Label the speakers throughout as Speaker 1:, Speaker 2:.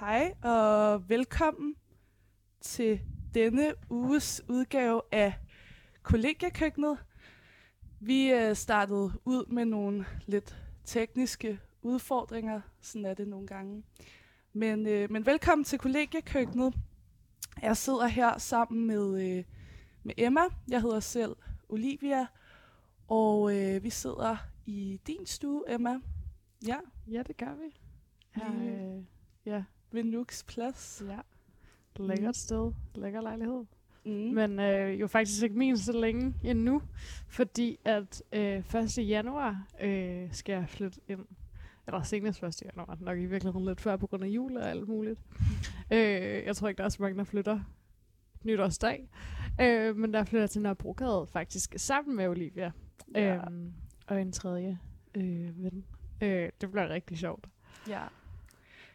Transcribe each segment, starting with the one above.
Speaker 1: Hej og velkommen til denne uges udgave af Kollegiekøkkenet. Vi øh, startede ud med nogle lidt tekniske udfordringer, sådan er det nogle gange. Men, øh, men velkommen til Kollegiekøkkenet. Jeg sidder her sammen med, øh, med Emma. Jeg hedder selv Olivia. Og øh, vi sidder i din stue, Emma. Ja,
Speaker 2: Ja, det gør vi. Her, øh, ja,
Speaker 1: ved Nuks plads.
Speaker 2: ja. Lækkert sted. Lækker lejlighed.
Speaker 1: Mm.
Speaker 2: Men øh, jo faktisk ikke min så længe endnu, fordi at øh, 1. januar øh, skal jeg flytte ind. Eller senest 1. januar, nok i virkeligheden lidt før på grund af jul og alt muligt. øh, jeg tror ikke, der er så mange, der flytter nytårsdag. Øh, men der flytter til Nørrebrogade faktisk sammen med Olivia.
Speaker 1: Ja.
Speaker 2: Øhm, og en tredje øh, ven. Øh, det bliver rigtig sjovt.
Speaker 1: Ja.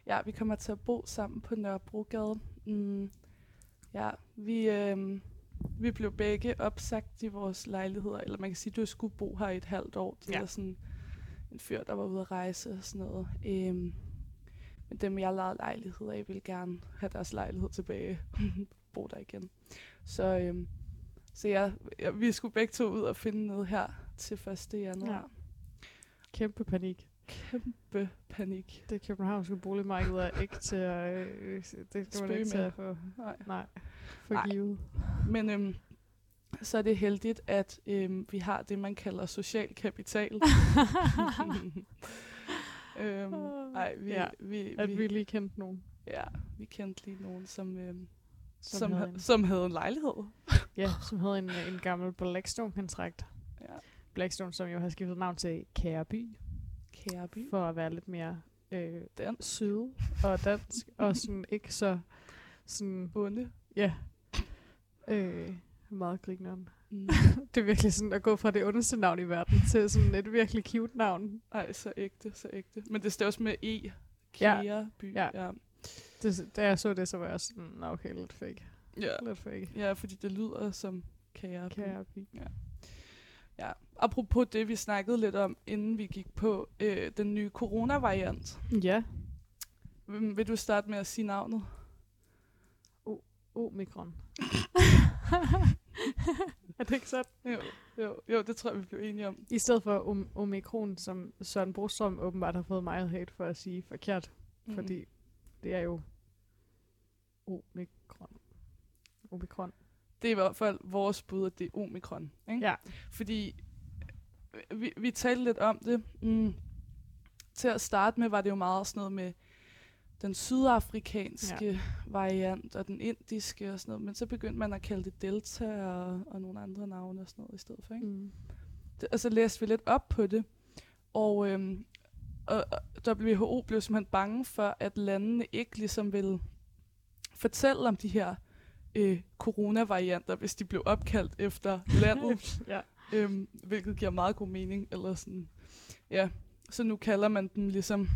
Speaker 1: Ja, vi kommer til at bo sammen på Nørrebrogade. Mm. Ja, vi, øh, vi blev begge opsagt i vores lejligheder, eller man kan sige, at du skulle bo her i et halvt år. Det
Speaker 2: Ja.
Speaker 1: ja. sådan en fyr, der var ude at rejse og sådan noget. Øhm, men dem, jeg lejede lejligheder af, ville gerne have deres lejlighed tilbage. bo der igen. Så, øhm, så ja, ja, vi skulle begge to ud og finde noget her til 1. januar.
Speaker 2: Ja. Kæmpe panik.
Speaker 1: Kæmpe panik.
Speaker 2: Det københavnske boligmarked er ikke til at... Øh, det skal man ikke til at få...
Speaker 1: Nej.
Speaker 2: Nej, for
Speaker 1: Nej.
Speaker 2: givet.
Speaker 1: Men øhm, så er det heldigt, at øhm, vi har det, man kalder social kapital. øhm, ej, vi,
Speaker 2: Ja,
Speaker 1: vi,
Speaker 2: At
Speaker 1: vi,
Speaker 2: vi lige kendte nogen,
Speaker 1: ja, vi kendte lige nogen, som, øhm,
Speaker 2: som,
Speaker 1: som,
Speaker 2: havde
Speaker 1: ha-
Speaker 2: en,
Speaker 1: som havde en lejlighed.
Speaker 2: ja, som havde en, en gammel Blackstone-kontrakt.
Speaker 1: Ja.
Speaker 2: Blackstone, som jo har skiftet navn til Kæreby,
Speaker 1: Kæreby.
Speaker 2: for at være lidt mere øh,
Speaker 1: Den
Speaker 2: syd og dansk, og sådan ikke så sådan,
Speaker 1: onde.
Speaker 2: ja, øh, meget grineren.
Speaker 1: Mm.
Speaker 2: Det er virkelig sådan at gå fra det ondeste navn i verden til sådan et virkelig cute navn.
Speaker 1: Ej, så ægte, så ægte. Men det står også med E.
Speaker 2: Ja.
Speaker 1: Kæreby.
Speaker 2: Ja.
Speaker 1: ja.
Speaker 2: Det, da jeg så det, så var jeg sådan, "Nå, okay, lidt fake.
Speaker 1: Ja.
Speaker 2: Lidt fake.
Speaker 1: ja, fordi det lyder som Kæreby.
Speaker 2: Kæreby.
Speaker 1: Ja. Apropos det, vi snakkede lidt om, inden vi gik på øh, den nye coronavariant.
Speaker 2: Ja.
Speaker 1: Vil, vil du starte med at sige navnet?
Speaker 2: Omikron. er det ikke sådan?
Speaker 1: Jo, jo, jo, det tror jeg, vi blev enige om.
Speaker 2: I stedet for om, omikron, som Søren Brostrøm åbenbart har fået meget hate for at sige forkert. Mm. Fordi det er jo omikron. Omikron.
Speaker 1: Det er i hvert fald vores bud, at det er omikron. Ikke?
Speaker 2: Ja.
Speaker 1: Fordi vi, vi talte lidt om det. Mm. Til at starte med var det jo meget sådan noget med den sydafrikanske ja. variant og den indiske og sådan noget. Men så begyndte man at kalde det Delta og, og nogle andre navne og sådan noget i stedet for. Ikke?
Speaker 2: Mm.
Speaker 1: Det, og så læste vi lidt op på det. Og, øhm, og WHO blev simpelthen bange for, at landene ikke ligesom ville fortælle om de her øh, coronavarianter, hvis de blev opkaldt efter landet,
Speaker 2: ja.
Speaker 1: Øhm, hvilket giver meget god mening. Eller sådan. Ja. Så nu kalder man dem ligesom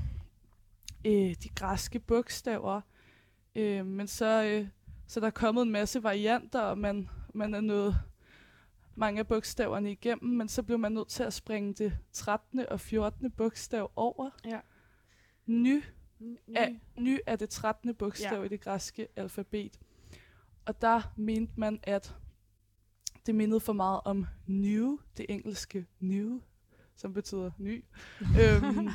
Speaker 1: øh, de græske bogstaver. Øh, men så, øh, så der er kommet en masse varianter, og man, man er nået mange af bogstaverne igennem, men så blev man nødt til at springe det 13. og 14. bogstav over.
Speaker 2: Ja.
Speaker 1: Ny
Speaker 2: Ny.
Speaker 1: er, ny er det 13. bogstav
Speaker 2: Ja.
Speaker 1: i det græske alfabet. Og der mente man, at det mindede for meget om new, det engelske new, som betyder ny. øhm, man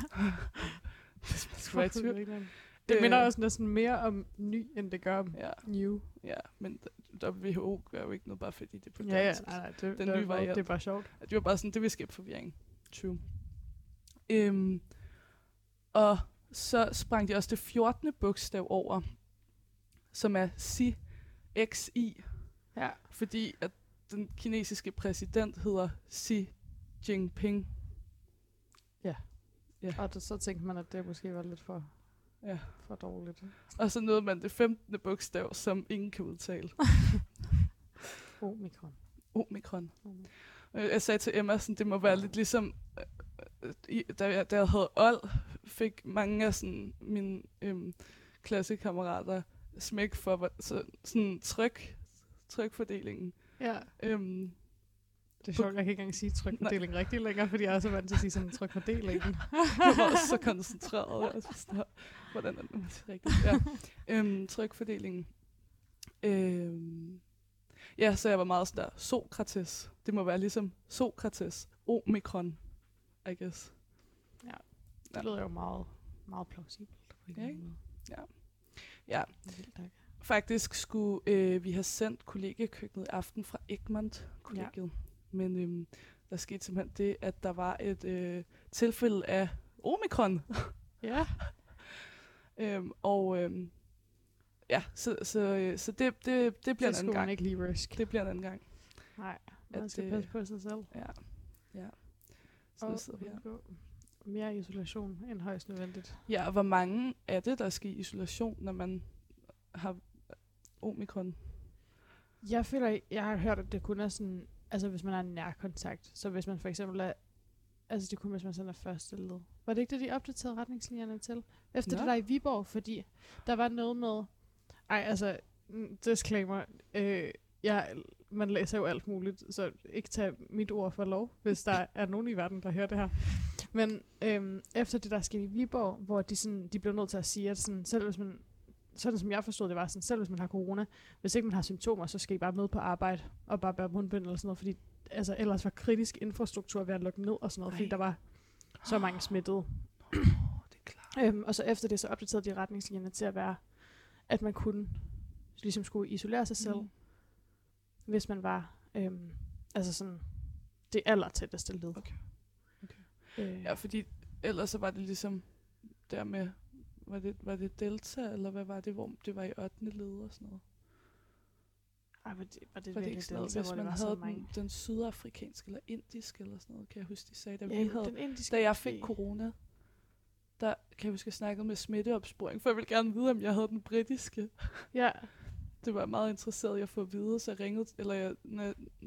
Speaker 1: skulle være i tvivl.
Speaker 2: Det
Speaker 1: Øh.
Speaker 2: minder også næsten mere om ny, end det gør om
Speaker 1: Ja,
Speaker 2: new.
Speaker 1: ja, men WHO gør jo ikke noget, bare fordi det er på
Speaker 2: Ja, ja.
Speaker 1: dansk.
Speaker 2: Nej, nej, det,
Speaker 1: Den
Speaker 2: det,
Speaker 1: nye
Speaker 2: det,
Speaker 1: variant.
Speaker 2: det er bare sjovt.
Speaker 1: Det var bare sådan, det vil skabe forvirring. True. Øhm, og så sprang de også det 14. bogstav over, som er XI, XI,
Speaker 2: Ja.
Speaker 1: fordi at den kinesiske præsident hedder Xi Jinping.
Speaker 2: Og det, så tænkte man, at det måske var lidt for,
Speaker 1: Ja.
Speaker 2: for dårligt.
Speaker 1: Og så nåede man det 15. bogstav, som ingen kan udtale.
Speaker 2: Omikron.
Speaker 1: Omikron.
Speaker 2: Mm.
Speaker 1: Jeg sagde til Emma, sådan, det må være lidt ligesom, øh, øh, da jeg, da jeg havde old, fik mange af sådan, mine øhm, klassekammerater smæk for så, sådan tryk, trykfordelingen.
Speaker 2: Ja.
Speaker 1: Øhm,
Speaker 2: Det er sjovt, jeg kan ikke engang sige trykfordeling rigtig længere, fordi jeg er så vant til at sige sådan trykfordelingen.
Speaker 1: jeg var også så koncentreret. Jeg var sådan, Hvordan er det rigtigt? Ja. øhm, trykfordelingen. Øhm, ja, så jeg var meget sådan der, Sokrates. Det må være ligesom Sokrates. Omikron, I guess.
Speaker 2: Ja, det
Speaker 1: Ja.
Speaker 2: lyder jo meget, meget plausibelt. På en
Speaker 1: Ja, ikke?
Speaker 2: måde.
Speaker 1: Ja,
Speaker 2: Vildt.
Speaker 1: Faktisk skulle øh, vi have sendt kollegiekøkkenet i aften fra Egmont kollegiet. Ja. Men øhm, der skete simpelthen det, at der var et øh, tilfælde af omikron.
Speaker 2: Ja,
Speaker 1: øhm, og øhm, ja, så, så, øh, så det, det, det bliver
Speaker 2: det
Speaker 1: en anden gang.
Speaker 2: ikke lige risk.
Speaker 1: Det bliver en anden gang.
Speaker 2: Nej, man
Speaker 1: At
Speaker 2: skal
Speaker 1: det-
Speaker 2: passe på sig selv.
Speaker 1: Ja. ja. Så
Speaker 2: Og
Speaker 1: sidder vi her.
Speaker 2: mere isolation end højst nødvendigt.
Speaker 1: Ja, og hvor mange er det, der skal i isolation, når man har omikron?
Speaker 2: Jeg føler, jeg har hørt, at det kun er sådan, altså hvis man har en nærkontakt. Så hvis man for eksempel er, altså det kun hvis man sådan er første led. Var det ikke det, de opdaterede retningslinjerne til? Efter
Speaker 1: Nå.
Speaker 2: det der i Viborg, fordi der var noget med, ej altså, mm, disclaimer, øh, jeg, man læser jo alt muligt, så ikke tage mit ord for lov, hvis der er nogen i verden, der hører det her. Men øhm, efter det, der skete i Viborg, hvor de, sådan, de blev nødt til at sige, at sådan, selv hvis man, sådan som jeg forstod det, var sådan, selv hvis man har corona, hvis ikke man har symptomer, så skal I bare møde på arbejde og bare bære mundbind eller sådan noget, fordi altså, ellers var kritisk infrastruktur ved at lukke ned og sådan noget, fordi
Speaker 1: Ej.
Speaker 2: der var så mange smittede.
Speaker 1: Oh, det er klart.
Speaker 2: Øhm, og så efter det, så opdaterede de retningslinjerne til at være, at man kunne ligesom skulle isolere sig selv,
Speaker 1: Mm.
Speaker 2: mm. hvis man var øhm, altså sådan det aller tætteste led.
Speaker 1: Okay. Okay.
Speaker 2: Øh,
Speaker 1: Ja, fordi ellers så var det ligesom der med, var det, var det Delta, eller hvad var det, hvor det var i 8. led og sådan noget?
Speaker 2: ej, var det, var det,
Speaker 1: Var det ikke sådan noget, hvis man
Speaker 2: det var så
Speaker 1: havde den, den sydafrikanske eller indiske eller sådan noget, kan jeg huske, de sagde, da vi
Speaker 2: Ja,
Speaker 1: havde,
Speaker 2: den indiske
Speaker 1: da jeg fik corona, der kan jeg huske, jeg snakkede med smitteopsporing, for jeg ville gerne vide, om jeg havde den britiske.
Speaker 2: Ja,
Speaker 1: Det var jeg meget interesseret i at få at vide, så jeg ringede, eller jeg-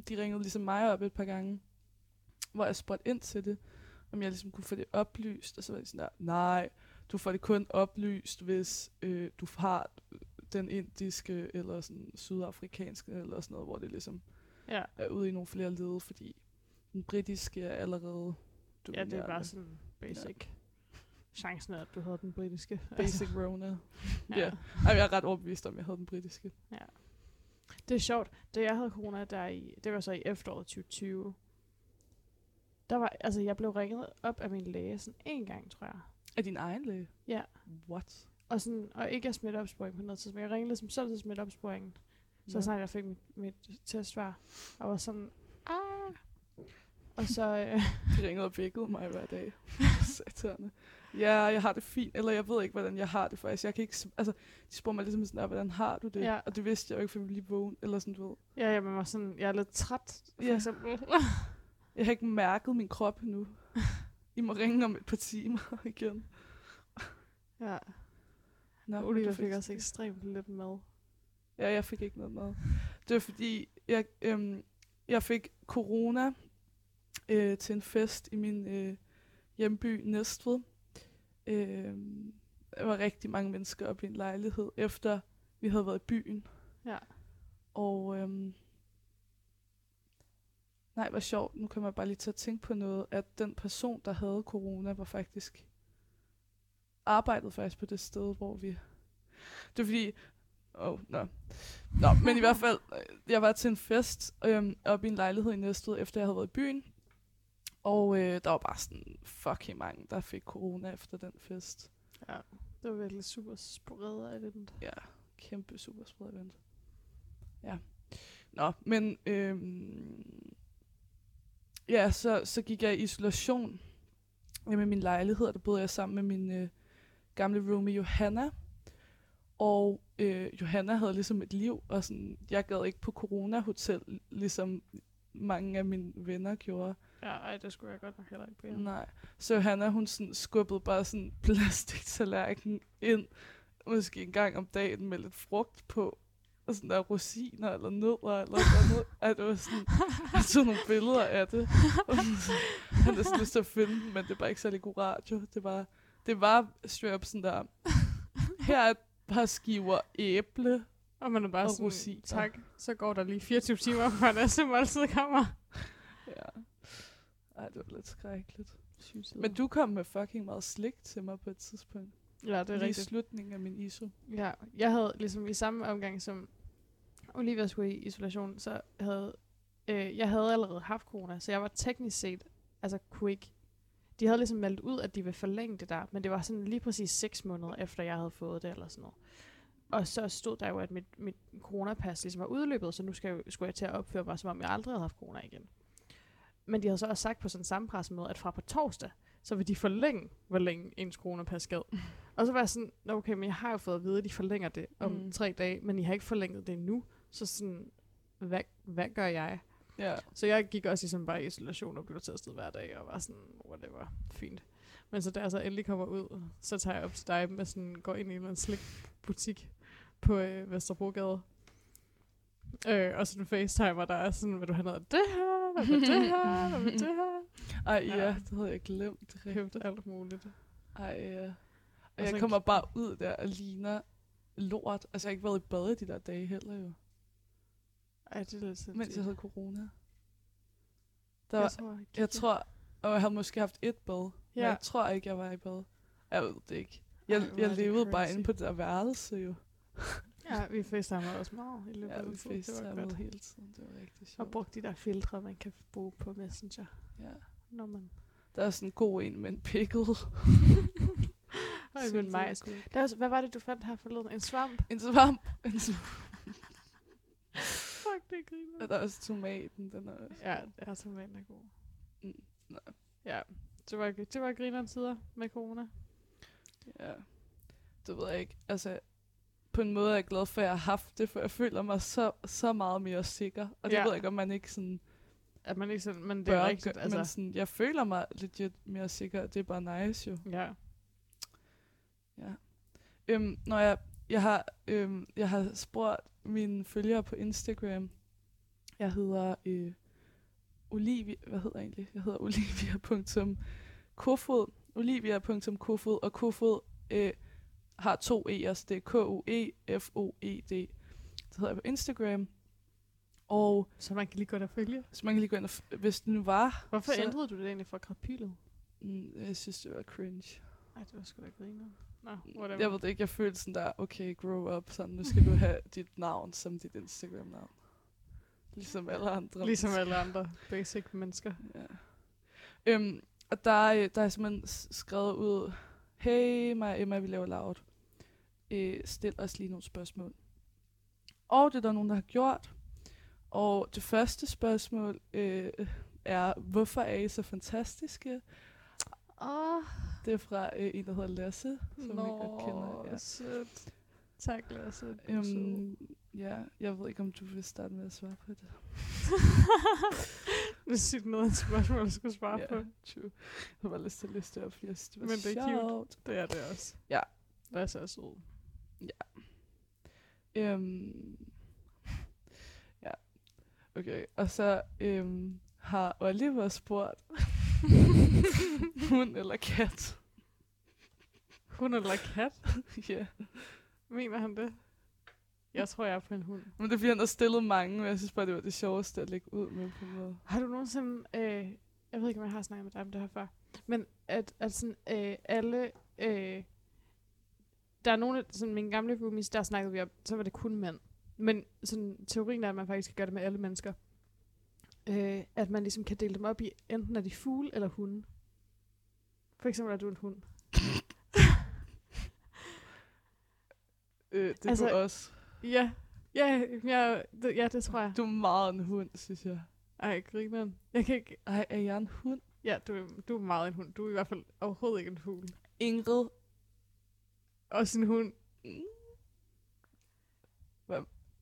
Speaker 1: de ringede ligesom mig op et par gange, hvor jeg spurgte ind til det, om jeg ligesom kunne få det oplyst, og så var de sådan der, nej, du får det kun oplyst, hvis øh, du har den indiske, eller sådan sydafrikanske, eller sådan noget, hvor det ligesom
Speaker 2: ja.
Speaker 1: er ude i nogle flere led, fordi den britiske er allerede
Speaker 2: ja, det er bare sådan basic. Chancen er, at du havde den britiske.
Speaker 1: basic Rona.
Speaker 2: ja.
Speaker 1: ja. Jeg er ret overbevist om, at jeg havde den britiske.
Speaker 2: Det er sjovt. Da jeg havde corona, der i, det var så i efteråret 2020, der var, altså jeg blev ringet op af min læge sådan en gang, tror jeg.
Speaker 1: Er din egen læge?
Speaker 2: Ja.
Speaker 1: What?
Speaker 2: Og, sådan, og ikke af smitteopsporing på noget tidspunkt. Jeg ringede ligesom selv til smitteopsporingen, så
Speaker 1: Nå.
Speaker 2: snart jeg fik mit, mit testsvar. Og var sådan, ah. Og så, øh,
Speaker 1: De ringede og vækkede mig hver dag. Saterne. Ja, jeg har det fint. Eller jeg ved ikke, hvordan jeg har det faktisk. Jeg kan ikke... Altså, de spurgte mig ligesom sådan, der, hvordan har du det?
Speaker 2: Ja.
Speaker 1: Og det vidste jeg jo ikke, for jeg lige vågen. Eller sådan, du ved.
Speaker 2: ja, jeg var sådan, jeg er lidt træt, for
Speaker 1: Ja.
Speaker 2: eksempel.
Speaker 1: Jeg har ikke mærket min krop endnu. I må ringe om et par timer igen.
Speaker 2: ja.
Speaker 1: Nå,
Speaker 2: Oliver fik også ekstremt lidt mad.
Speaker 1: Ja, jeg fik ikke noget mad. Det var fordi, jeg, øhm, jeg fik corona øh, til en fest i min øh, hjemby Næstved. Øh, der var rigtig mange mennesker oppe i en lejlighed, efter vi havde været i byen.
Speaker 2: Ja.
Speaker 1: Og øhm, nej, hvor sjovt. Nu kommer jeg bare lige til at tænke på noget, at den person, der havde corona, var faktisk arbejdede faktisk på det sted, hvor vi... Det var fordi... Åh, oh, nå. Nå, men i hvert fald, øh, jeg var til en fest øhm, oppe i en lejlighed i Næstved, efter jeg havde været i byen. Og øh, der var bare sådan fucking mange, der fik corona efter den fest.
Speaker 2: Ja, det var virkelig super spredt event.
Speaker 1: Ja, kæmpe super spread event. Ja. Nå, men øhm, ja, så, så gik jeg i isolation i min lejlighed, der boede jeg sammen med min øh, gamle roomie Johanna. Og øh, Johanna havde ligesom et liv, og sådan, jeg gad ikke på corona-hotel, ligesom mange af mine venner gjorde.
Speaker 2: Ja, ej, det skulle jeg godt nok heller ikke på.
Speaker 1: Nej. Så Hanna, hun sådan skubbede bare sådan en plastiktallerken ind, måske en gang om dagen med lidt frugt på, og sådan der rosiner eller nødder eller noget. Ej, det var sådan, jeg tog nogle billeder af det. Og sådan, jeg havde næsten lyst til at finde dem, men det var ikke særlig god radio. Det var, det var straight up sådan der, her er et par skiver æble.
Speaker 2: Og man er bare
Speaker 1: Og
Speaker 2: sådan,
Speaker 1: rosiner.
Speaker 2: tak, så går der lige 24 timer, næste måltid kommer.
Speaker 1: Ja. Ej, det var lidt skrækkeligt. Men du kom med fucking meget slik til mig på et tidspunkt.
Speaker 2: Ja, det er
Speaker 1: Lige
Speaker 2: rigtigt.
Speaker 1: slutningen af min ISO.
Speaker 2: Ja, jeg havde ligesom i samme omgang som Olivia skulle i isolation, så havde øh, jeg havde allerede haft corona, så jeg var teknisk set, altså kunne ikke, de havde ligesom meldt ud, at de ville forlænge det der, men det var sådan lige præcis 6 måneder efter, jeg havde fået det, eller sådan noget. Og så stod der jo, at mit, mit coronapas ligesom var udløbet, så nu skal jeg, skulle jeg til at opføre mig, som om jeg aldrig havde haft corona igen. Men de havde så også sagt på sådan en samme pressemøde, at fra på torsdag, så vil de forlænge, hvor længe ens coronapas skal. Og så var jeg sådan, "Nå, okay, men jeg har jo fået at vide, at de forlænger det om
Speaker 1: Mm.
Speaker 2: tre dage, men I har ikke forlænget det endnu. Så sådan, hvad, hvad gør jeg?
Speaker 1: Ja.
Speaker 2: Så jeg gik også ligesom bare i isolation og blev testet hver dag, og var sådan, whatever, fint. Men så da jeg så endelig kommer ud, så tager jeg op til dig med sådan, går ind i en eller anden slikbutik på øh, Vesterbrogade. Øh, og sådan en facetimer, der er sådan, vil du have noget af det her? Hvad med det her? Hvad med det her?
Speaker 1: Ej, ja,
Speaker 2: Ja.
Speaker 1: det havde jeg glemt.
Speaker 2: Købte alt muligt.
Speaker 1: Ej, ja. Og
Speaker 2: Og
Speaker 1: jeg kommer bare ud der og ligner lort. Altså, jeg har ikke været i bad i de der dage heller jo.
Speaker 2: Ej, det er lidt sindssygt.
Speaker 1: Mens jeg havde corona. Der
Speaker 2: jeg
Speaker 1: var,
Speaker 2: tror, jeg,
Speaker 1: jeg tror, og jeg havde måske haft et bad. Ja. Men jeg tror ikke, jeg var i bad. Jeg ved det ikke. Jeg,
Speaker 2: Ej,
Speaker 1: jeg levede bare inde på det der værelse jo.
Speaker 2: Ja, vi facetimer også meget i løbet
Speaker 1: Ja,
Speaker 2: af
Speaker 1: vi
Speaker 2: godt.
Speaker 1: hele tiden. Det var rigtig
Speaker 2: Og
Speaker 1: sjovt.
Speaker 2: brugt de der filtre, man kan bruge på Messenger,
Speaker 1: Ja.
Speaker 2: når man...
Speaker 1: Der er sådan en god en med en pickle.
Speaker 2: Ej, men majs. Der er, også- hvad var det, du fandt her forleden? En svamp?
Speaker 1: En svamp. En svamp.
Speaker 2: Fuck, det griner.
Speaker 1: Og der er også tomaten. Den er også
Speaker 2: Ja, ja, tomaten er god.
Speaker 1: Mm, nå.
Speaker 2: Ja, det var, det var grineren tider med corona.
Speaker 1: Ja. Det ved jeg ikke. Altså, på en måde er jeg glad for, at jeg har haft det, for jeg føler mig så, så meget mere sikker. Og det
Speaker 2: Ja.
Speaker 1: ved jeg ikke, om man ikke sådan
Speaker 2: At man ikke sådan, men det er rigtigt, altså.
Speaker 1: Men sådan, jeg føler mig legit mere sikker, og det er bare nice jo.
Speaker 2: ja.
Speaker 1: Ja. Øhm, når jeg, jeg har, øhm, jeg har spurgt mine følgere på Instagram. Jeg hedder øh, Olivia, hvad hedder jeg egentlig? Jeg hedder olivia.kofod. Olivia.kofod, og kofod øh, har to E'er, det er K-O-E-F-O-E-D. Det hedder jeg på Instagram. Og
Speaker 2: Så man kan lige gå der følge.
Speaker 1: så man kan lige gå ind og, f- hvis det nu var,
Speaker 2: Hvorfor
Speaker 1: så,
Speaker 2: ændrede du det egentlig fra krapylet?
Speaker 1: Mm, jeg synes, det var cringe.
Speaker 2: Nej, det var sgu da griner. Nå, whatever.
Speaker 1: Jeg ved ikke, jeg følte sådan der, okay, grow up, sådan, nu skal du have dit navn som dit Instagram-navn. Ligesom alle andre.
Speaker 2: Ligesom alle andre basic mennesker.
Speaker 1: Ja. Øhm, og der, er, der er simpelthen skrevet ud, hey, mig og Emma, vi laver loud. Øh, stil os lige nogle spørgsmål. Og det er der nogen, der har gjort. Og det første spørgsmål øh, er, hvorfor er I så fantastiske?
Speaker 2: Åh,
Speaker 1: Det er fra øh, en, der hedder Lasse, som vi godt kender. Ja.
Speaker 2: sødt. Tak, Lasse. Du er sød.
Speaker 1: Øhm, ja, jeg ved ikke, om du vil starte med at svare på det.
Speaker 2: det er sygt noget af et spørgsmål, jeg skulle svare
Speaker 1: Ja,
Speaker 2: på.
Speaker 1: true. Jeg har bare lyst til at læse det op, fordi jeg synes, det var
Speaker 2: Men det er cute.
Speaker 1: sjovt.
Speaker 2: Det er det også.
Speaker 1: Ja.
Speaker 2: Lasse er sød.
Speaker 1: Øhm, ja, okay. Og så øhm, har Oliver spurgt, hund eller kat?
Speaker 2: Hund eller kat?
Speaker 1: ja.
Speaker 2: Mener han det? Jeg tror, jeg er på en hund.
Speaker 1: Men det er fordi, han har stillet mange, og jeg synes bare, det var det sjoveste at lægge ud med på en måde.
Speaker 2: Har du nogensinde... Øh, jeg ved ikke, om jeg har snakket med dig om det her før. Men at, at sådan, øh, alle... Øh, der er nogle af sådan, mine gamle roomies, der snakkede vi om, så var det kun mænd. Men sådan, teorien er, at man faktisk kan gøre det med alle mennesker. Øh, at man ligesom kan dele dem op i, enten er de fugle eller hunde. For eksempel er du en hund.
Speaker 1: Øh, det er
Speaker 2: Altså-
Speaker 1: altså, du også.
Speaker 2: Ja, ja, ja, det, ja, det tror jeg.
Speaker 1: Du er meget en hund, synes jeg.
Speaker 2: Ej, grineren. Jeg kan ikke...
Speaker 1: Ej, er jeg en hund?
Speaker 2: Ja, du, er- du er meget en hund. Du er i hvert fald overhovedet ikke en fugl.
Speaker 1: Ingrid.
Speaker 2: Også en hund.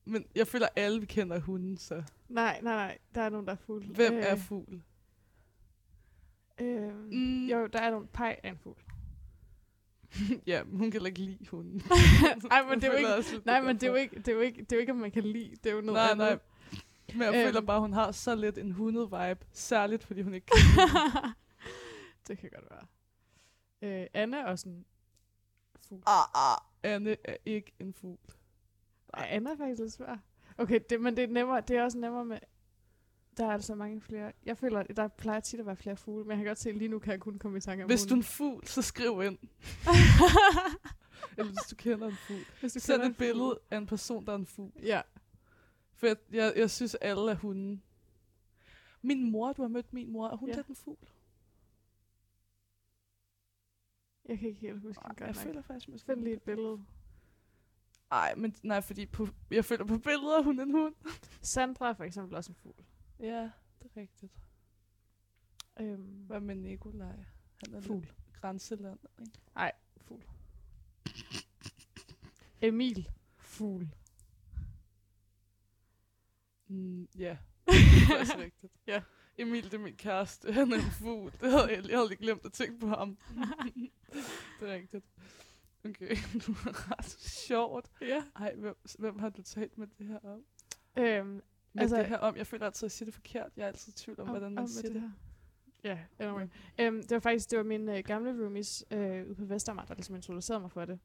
Speaker 1: Men jeg føler, at alle vi kender er hunden, så
Speaker 2: Nej, nej, nej. Der er nogen, der er fugl.
Speaker 1: hvem er fugl?
Speaker 2: Øh,
Speaker 1: Mm.
Speaker 2: Jo, der er nogen pej af en fugl.
Speaker 1: ja, hun kan ikke lide hunden.
Speaker 2: Ej, men det er jo ikke... Nej, men det er, jo ikke, det, er jo ikke, det er jo ikke, om man kan lide. Det er jo noget
Speaker 1: Nej,
Speaker 2: andet.
Speaker 1: nej. Men jeg
Speaker 2: Øhm.
Speaker 1: føler bare, at hun har så lidt en hundet vibe. Særligt, fordi hun ikke kan
Speaker 2: det kan godt være. Øh, Anna er også en fugl.
Speaker 1: ah, ah. Anne er ikke en fugl.
Speaker 2: Ej, Anna er faktisk lidt svær. Okay, det, men det er, nemmere, det er også nemmere med... Der er altså mange flere. Jeg føler, at der plejer tit at være flere fugle, men jeg kan godt se, at lige nu kan jeg kun komme i tanke om
Speaker 1: Hvis du er en fugl, så skriv ind. Eller hvis du kender en fugl.
Speaker 2: Hvis du
Speaker 1: Send et billede af en person, der er en fugl.
Speaker 2: Ja.
Speaker 1: For jeg, jeg, jeg synes, alle er hunde. Min mor, du har mødt min mor, er hun
Speaker 2: Ja.
Speaker 1: lidt en fugl?
Speaker 2: Jeg kan ikke helt huske
Speaker 1: Nej,
Speaker 2: det
Speaker 1: jeg
Speaker 2: godt nok.
Speaker 1: føler faktisk, måske...
Speaker 2: Find lige et billede.
Speaker 1: Nej, men nej, fordi på, jeg føler på billeder, hun er en hund.
Speaker 2: Sandra er for eksempel også en fugl.
Speaker 1: Ja, det er rigtigt.
Speaker 2: Øhm,
Speaker 1: Hvad med Nikolaj? Han er
Speaker 2: Fugl.
Speaker 1: lidt grænseland, ikke?
Speaker 2: fugl. Emil. Fugl.
Speaker 1: Mm, ja, det er faktisk rigtigt.
Speaker 2: Ja.
Speaker 1: Emil, det er min kæreste. Han er en fugl. Det havde jeg, jeg havde lige glemt at tænke på ham. det er rigtigt. Okay, nu er ret sjovt.
Speaker 2: Ja.
Speaker 1: Ej, hvem, hvem har du talt med det her om?
Speaker 2: Øhm, Altså-
Speaker 1: det her om, jeg føler altid, at jeg siger det forkert. Jeg er altid i tvivl om,
Speaker 2: om,
Speaker 1: hvordan man
Speaker 2: om
Speaker 1: siger det.
Speaker 2: her. Ja, anyway. Øhm, det var faktisk, det var mine øh, gamle roomies øh, ude på Vestermar, der ligesom introducerede mig for det.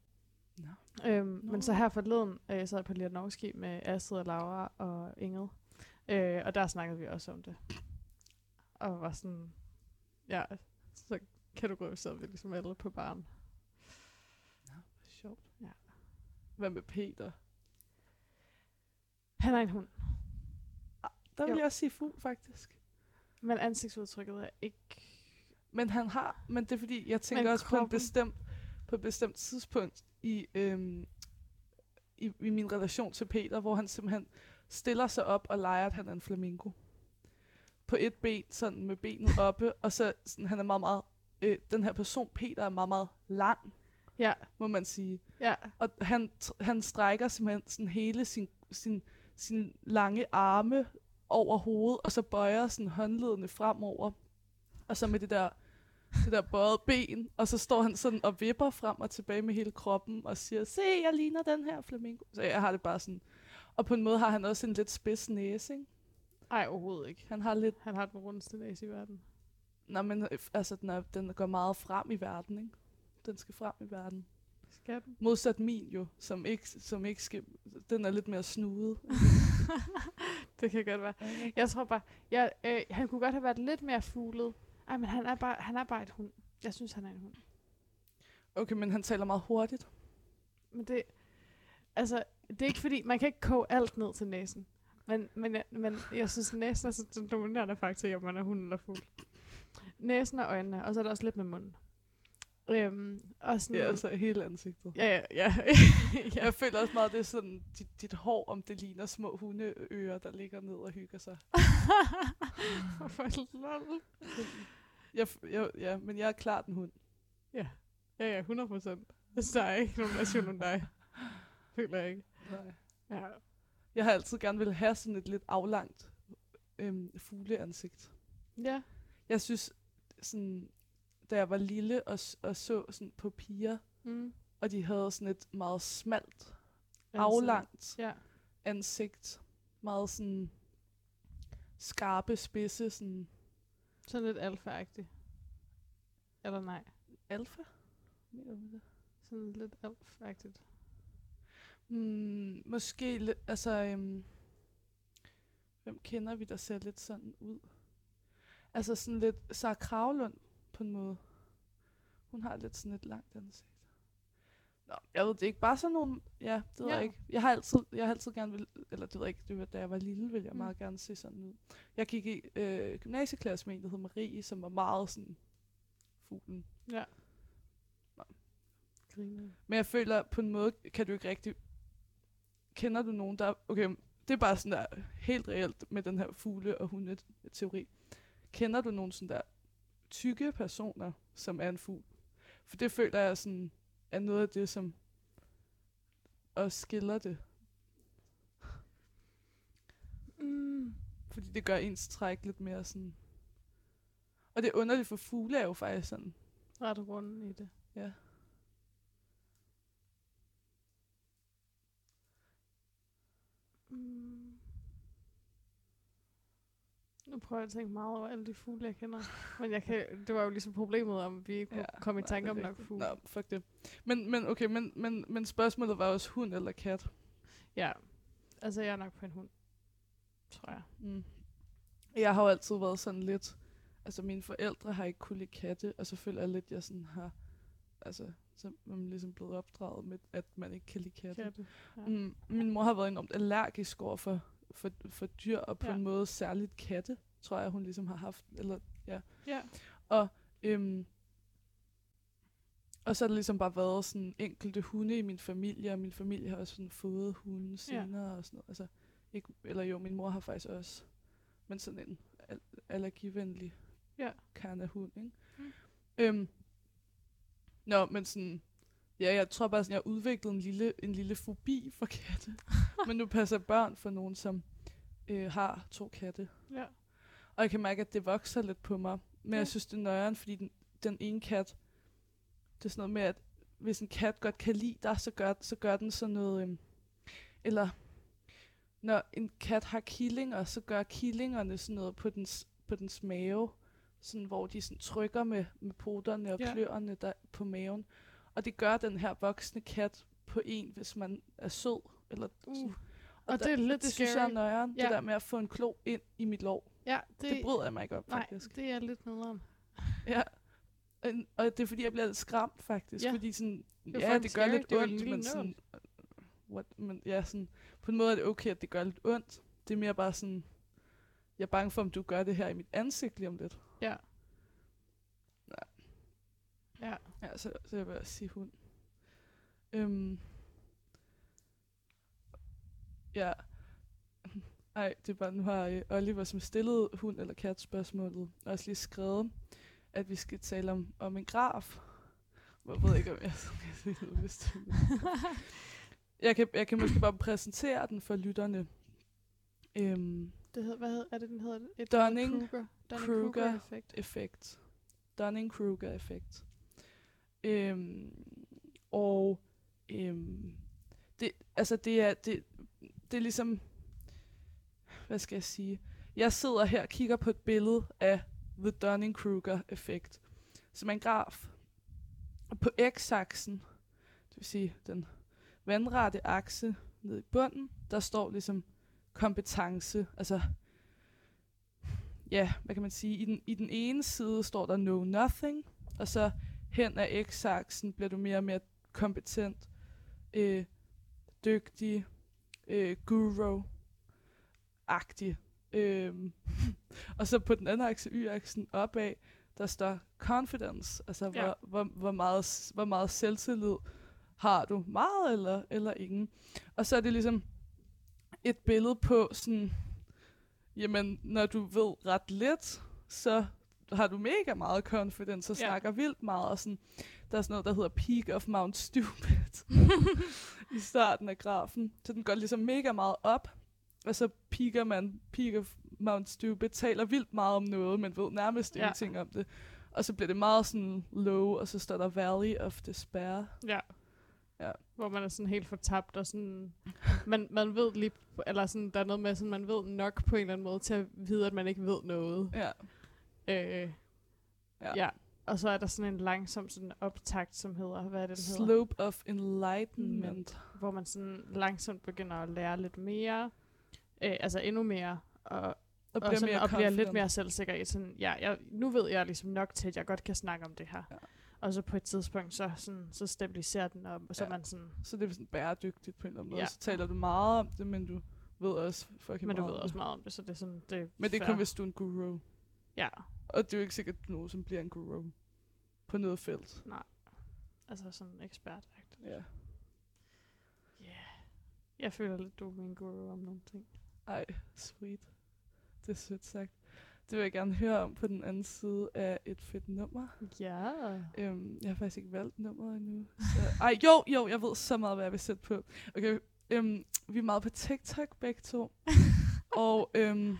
Speaker 1: Nå.
Speaker 2: Øhm,
Speaker 1: Nå.
Speaker 2: Men så her forleden øh, sad jeg på Lianovski med Astrid og Laura og Ingrid. Øh, og der snakkede vi også om det. Og var sådan, ja, så kategoriserede vi ligesom alle på barn.
Speaker 1: Sjovt.
Speaker 2: Ja.
Speaker 1: Hvad med Peter?
Speaker 2: Han er en hund,
Speaker 1: Der vil
Speaker 2: Jo.
Speaker 1: jeg også sige fugl, faktisk.
Speaker 2: men ansigtsudtrykket er ikke...
Speaker 1: Men han har, men det er fordi, jeg tænker
Speaker 2: Men
Speaker 1: også på en bestemt, på et bestemt tidspunkt i, øhm, i, i min relation til Peter, hvor han simpelthen stiller sig op og leger, at han er en flamingo. På et ben, sådan med benet oppe, og så sådan, han er meget, meget, øh, den her person, Peter, er meget, meget lang,
Speaker 2: Ja,
Speaker 1: må man sige.
Speaker 2: ja,
Speaker 1: Og han, han strækker simpelthen sådan hele sin, sin, sin lange arme over hovedet, og så bøjer sådan håndledene fremover. Og så med det der, det der bøjet ben, og så står han sådan og vipper frem og tilbage med hele kroppen, og siger, se, jeg ligner den her flamingo. Så jeg har det bare sådan. Og på en måde har han også en lidt spids næse, ikke?
Speaker 2: ej overhovedet ikke.
Speaker 1: Han har lidt,
Speaker 2: Han har den rundeste næse i verden.
Speaker 1: nej, men øh, altså, den, er, den går meget frem i verden, ikke? Den skal frem i verden.
Speaker 2: Skal den?
Speaker 1: Modsat min jo, som ikke, som ikke skal, den er lidt mere snudet.
Speaker 2: det kan godt være. Jeg tror bare, jeg, øh, han kunne godt have været lidt mere fuglet. Ej, men han er bare, han er bare et hund. Jeg synes, han er en hund.
Speaker 1: Okay, men han taler meget hurtigt.
Speaker 2: Men det, altså, det er ikke fordi, man kan ikke koge alt ned til næsen. Men, men, jeg, men jeg synes, næsen er så den dominerende faktor om man er hund eller fugl. Næsen og øjnene, og så er der også lidt med munden. Øhm, og sådan,
Speaker 1: Ja, altså hele ansigtet.
Speaker 2: ja, ja, ja.
Speaker 1: Jeg føler også meget, det er sådan, dit, dit hår, om det ligner små hundeører, der ligger ned og hygger sig. Jeg, jeg, ja, men jeg er klart en hund.
Speaker 2: Ja, ja, ja, 100 procent. Så der er ikke nogen nation om dig. Føler jeg ikke.
Speaker 1: Nej.
Speaker 2: Ja.
Speaker 1: Jeg har altid gerne vil have sådan et lidt aflangt øhm, fugleansigt.
Speaker 2: Ja.
Speaker 1: Jeg synes, sådan, da jeg var lille og, og så sådan på piger,
Speaker 2: Mm.
Speaker 1: og de havde sådan et meget smalt,
Speaker 2: Altså,
Speaker 1: aflangt
Speaker 2: Ja.
Speaker 1: ansigt. Meget sådan skarpe, spidse, sådan
Speaker 2: Sådan lidt alfa-agtigt. Eller nej.
Speaker 1: alfa.
Speaker 2: Sådan lidt alfa-agtigt.
Speaker 1: Mm, måske lidt, altså, øhm, hvem kender vi, der ser lidt sådan ud? Altså sådan lidt Sara Kravlund på en måde. Hun har lidt sådan et langt ansigt. Nå, jeg ved det ikke. Bare sådan nogle, ja, det ved
Speaker 2: Ja.
Speaker 1: jeg ikke. Jeg har altid, jeg har altid gerne vil, eller det ved jeg ikke, det var, da jeg var lille, ville jeg
Speaker 2: Mm.
Speaker 1: meget gerne se sådan ud. Jeg gik i øh, gymnasieklasse med en, der hed Marie, som var meget sådan fuglen.
Speaker 2: Ja.
Speaker 1: Nå.
Speaker 2: Griner.
Speaker 1: Men jeg føler, på en måde kan du ikke rigtig... Kender du nogen, der... Okay, det er bare sådan der helt reelt med den her fugle- og hunde-teori. Kender du nogen sådan der tykke personer, som er en fugl? For det føler jeg sådan, er noget af det, som også skiller det.
Speaker 2: Mm.
Speaker 1: Fordi det gør ens træk lidt mere sådan... Og det er underligt, for fugle er jo faktisk sådan...
Speaker 2: Ret runden i det.
Speaker 1: Ja.
Speaker 2: Nu prøver jeg at tænke meget over alle de fugle, jeg kender. Men jeg kan, det var jo ligesom problemet, om vi ikke kunne
Speaker 1: Ja,
Speaker 2: komme i
Speaker 1: nej,
Speaker 2: tanke om nok fugle.
Speaker 1: Nå, fuck det. Men, men okay, men, men, men spørgsmålet var også hund eller kat.
Speaker 2: Ja, altså jeg er nok på en hund, tror jeg.
Speaker 1: Mm. Jeg har jo altid været sådan lidt... Altså, mine forældre har ikke kunnet lide katte, og så føler jeg lidt, jeg sådan har... Altså, Så er man ligesom blevet opdraget med, at man ikke kan lide katte.
Speaker 2: Katte. Ja.
Speaker 1: Mm, min mor har været enormt allergisk over for, for, for dyr, og på
Speaker 2: Ja.
Speaker 1: en måde særligt katte, tror jeg, hun ligesom har haft. Eller, ja.
Speaker 2: Ja.
Speaker 1: Og, øhm, og så har der ligesom bare været sådan enkelte hunde i min familie, og min familie har også sådan fået hunde senere og sådan noget. Altså, ikke, eller jo, min mor har faktisk også, men sådan en al- allergivenlig
Speaker 2: Ja.
Speaker 1: kerne hund, ikke?
Speaker 2: Mm.
Speaker 1: Øhm, nå, men sådan, ja, jeg tror bare sådan, jeg har udviklet en lille, en lille fobi for katte. men nu passer børn for nogen, som øh, har to katte.
Speaker 2: ja.
Speaker 1: Og jeg kan mærke, at det vokser lidt på mig. Men
Speaker 2: Ja.
Speaker 1: jeg synes, det er nøjeren, fordi den, den ene kat, det er sådan noget med, at hvis en kat godt kan lide dig, så gør, så gør den sådan noget... Øhm, eller når en kat har killinger, så gør killingerne sådan noget på dens, på dens mave, sådan, hvor de sådan trykker med, med poterne og
Speaker 2: Ja.
Speaker 1: kløerne der på maven. Og det gør den her voksne kat på en, hvis man er sød. Eller.
Speaker 2: Uh. Og det er
Speaker 1: der-
Speaker 2: lidt
Speaker 1: det synes jeg er nøjeren,
Speaker 2: Ja.
Speaker 1: det der med at få en klo ind i mit lår.
Speaker 2: Ja,
Speaker 1: Det, det bryder jeg mig ikke om,
Speaker 2: nej,
Speaker 1: faktisk.
Speaker 2: det er lidt nederen.
Speaker 1: Ja. Og det er fordi, jeg bliver lidt skræmt, faktisk.
Speaker 2: Ja.
Speaker 1: Fordi sådan,
Speaker 2: er
Speaker 1: ja, det gør
Speaker 2: scary.
Speaker 1: lidt
Speaker 2: Det
Speaker 1: ondt, men sådan, what, men ja, sådan, på en måde er det okay, at det gør lidt ondt. Det er mere bare sådan, jeg er bange for, om du gør det her i mit ansigt lige om lidt.
Speaker 2: Ja.
Speaker 1: Ja.
Speaker 2: Ja.
Speaker 1: Ja, så, så jeg vil sige hund. Øhm. Ja. Ej, det er bare, nu har øh, Oliver, som stillede hund eller kat spørgsmålet, også lige skrevet, at vi skal tale om, om en graf. Jeg ved ikke, om jeg skal det jeg kan, jeg kan måske bare præsentere den for lytterne. Øhm,
Speaker 2: Det hedder, hvad hedder, er det, den hedder? Et
Speaker 1: Dunning-
Speaker 2: Dunning-Kruger.
Speaker 1: Kruger.
Speaker 2: effekt.
Speaker 1: effekt. Dunning-Kruger effekt. Øhm, og øhm, det, altså det er, det, det er ligesom, hvad skal jeg sige? Jeg sidder her og kigger på et billede af The Dunning-Kruger effekt, som er en graf. Og på x-aksen, det vil sige den vandrette akse nede i bunden, der står ligesom kompetence, altså ja, hvad kan man sige, i den, i den ene side står der know nothing, og så hen ad x-aksen bliver du mere og mere kompetent, øh, dygtig, øh, guru-agtig. Øhm, og så på den anden akse, y-aksen opad, der står confidence, altså
Speaker 2: Ja.
Speaker 1: hvor, hvor, hvor, meget, hvor meget selvtillid har du, meget eller, eller ingen. Og så er det ligesom et billede på sådan, jamen, når du ved ret lidt, så har du mega meget confidence og
Speaker 2: Ja.
Speaker 1: snakker vildt meget. Og sådan, der er sådan noget, der hedder Peak of Mount Stupid i starten af grafen. Så den går ligesom mega meget op, og så peaker man, of Mount Stupid, taler vildt meget om noget, men ved nærmest
Speaker 2: Ja.
Speaker 1: ingenting om det. Og så bliver det meget sådan low, og så står der Valley of Despair.
Speaker 2: Ja.
Speaker 1: Ja.
Speaker 2: Hvor man er sådan helt fortabt, og sådan, man, man ved lige, eller sådan, der er noget med, sådan, man ved nok på en eller anden måde til at vide, at man ikke ved noget.
Speaker 1: Ja.
Speaker 2: Øh,
Speaker 1: Ja.
Speaker 2: ja. Og så er der sådan en langsom sådan optakt, som hedder, hvad er det, den hedder?
Speaker 1: Slope of Enlightenment.
Speaker 2: Hvor man sådan langsomt begynder at lære lidt mere, øh, altså endnu mere, og,
Speaker 1: Og
Speaker 2: og,
Speaker 1: bliver,
Speaker 2: sådan,
Speaker 1: mere
Speaker 2: og bliver lidt mere selvsikker i sådan, ja, jeg, nu ved jeg ligesom nok til, at jeg godt kan snakke om det her.
Speaker 1: Ja.
Speaker 2: Og så på et tidspunkt, så, sådan, så stabiliserer den, og så
Speaker 1: Ja.
Speaker 2: man sådan,
Speaker 1: Så det er sådan bæredygtigt på en eller anden måde.
Speaker 2: Ja.
Speaker 1: Så taler du meget om det, men du ved også fucking
Speaker 2: men du
Speaker 1: meget
Speaker 2: ved
Speaker 1: om
Speaker 2: også meget om det, så det er sådan, det er
Speaker 1: Men det er kun, hvis du er en guru.
Speaker 2: Ja,
Speaker 1: Og det er jo ikke sikkert, at nogen, som bliver en guru på noget felt.
Speaker 2: altså sådan ekspert.
Speaker 1: Ja.
Speaker 2: Yeah. Jeg føler lidt, du er min guru om nogle ting.
Speaker 1: Ej, sweet. Det er sødt sagt. Det vil jeg gerne høre om på den anden side af et fedt nummer.
Speaker 2: Ja.
Speaker 1: Øhm, jeg har faktisk ikke valgt nummeret endnu. Så, ej, jo, jo, jeg ved så meget, hvad jeg vil sætte på. Okay, øhm, vi er meget på TikTok begge to. og øhm,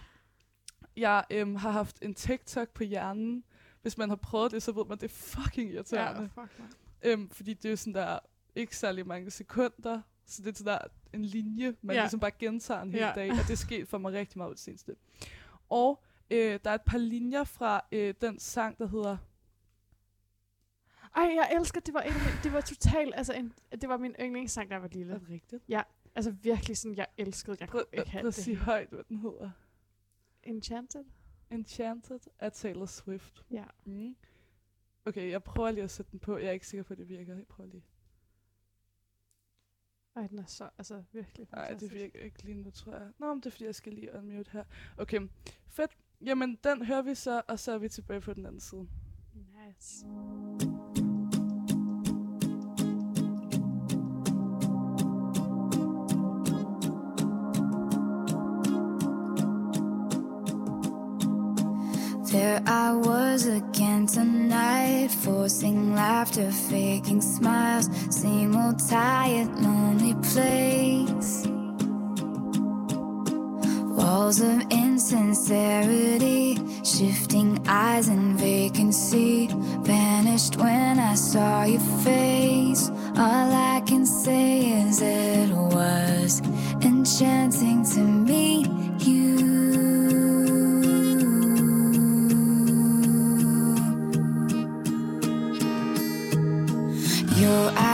Speaker 1: jeg øhm, har haft en TikTok på hjernen. Hvis man har prøvet det, så ved man, det er fucking irriterende.
Speaker 2: Ja, fuck man.
Speaker 1: Øhm, fordi det er sådan der ikke særlig mange sekunder, så det er sådan der en linje, man
Speaker 2: Ja.
Speaker 1: ja. ligesom bare gentager en hel
Speaker 2: Ja.
Speaker 1: dag, og det er sket for mig rigtig meget det seneste. Og øh, der er et par linjer fra øh, den sang, der hedder
Speaker 2: Ej, jeg elsker, det var, en, det var totalt, altså en, det var min yndlingssang, jeg var
Speaker 1: Er
Speaker 2: lille.
Speaker 1: det rigtigt?
Speaker 2: Altså virkelig sådan, jeg elskede, jeg
Speaker 1: Prøv,
Speaker 2: kunne ikke
Speaker 1: prøv
Speaker 2: have
Speaker 1: at sige
Speaker 2: det.
Speaker 1: højt, hvad den hedder.
Speaker 2: Enchanted?
Speaker 1: Enchanted af Taylor Swift.
Speaker 2: Ja.
Speaker 1: Mm. Okay, jeg prøver lige at sætte den på. Jeg er ikke sikker på, at det virker. Jeg prøver lige.
Speaker 2: Ej, den er så, altså virkelig
Speaker 1: Nej, det
Speaker 2: fantastisk.
Speaker 1: virker ikke lige nu, tror jeg. Nå, men det er fordi, jeg skal lige unmute her. Okay, fedt. Jamen, den hører vi så, og så er vi tilbage på den anden side.
Speaker 2: Nice.
Speaker 3: There I was again tonight, forcing laughter, faking smiles. Same old tired, lonely place. Walls of insincerity, shifting eyes and vacancy. Vanished when I saw your face. All I can say is it was enchanting to meet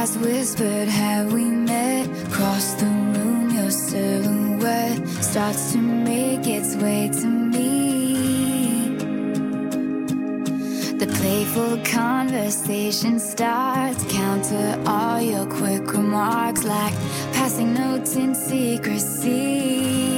Speaker 3: Whispered, Have we met? Across the room, your silhouette starts to make its way to me. The playful conversation starts. Counter all your quick remarks, like passing notes in secrecy.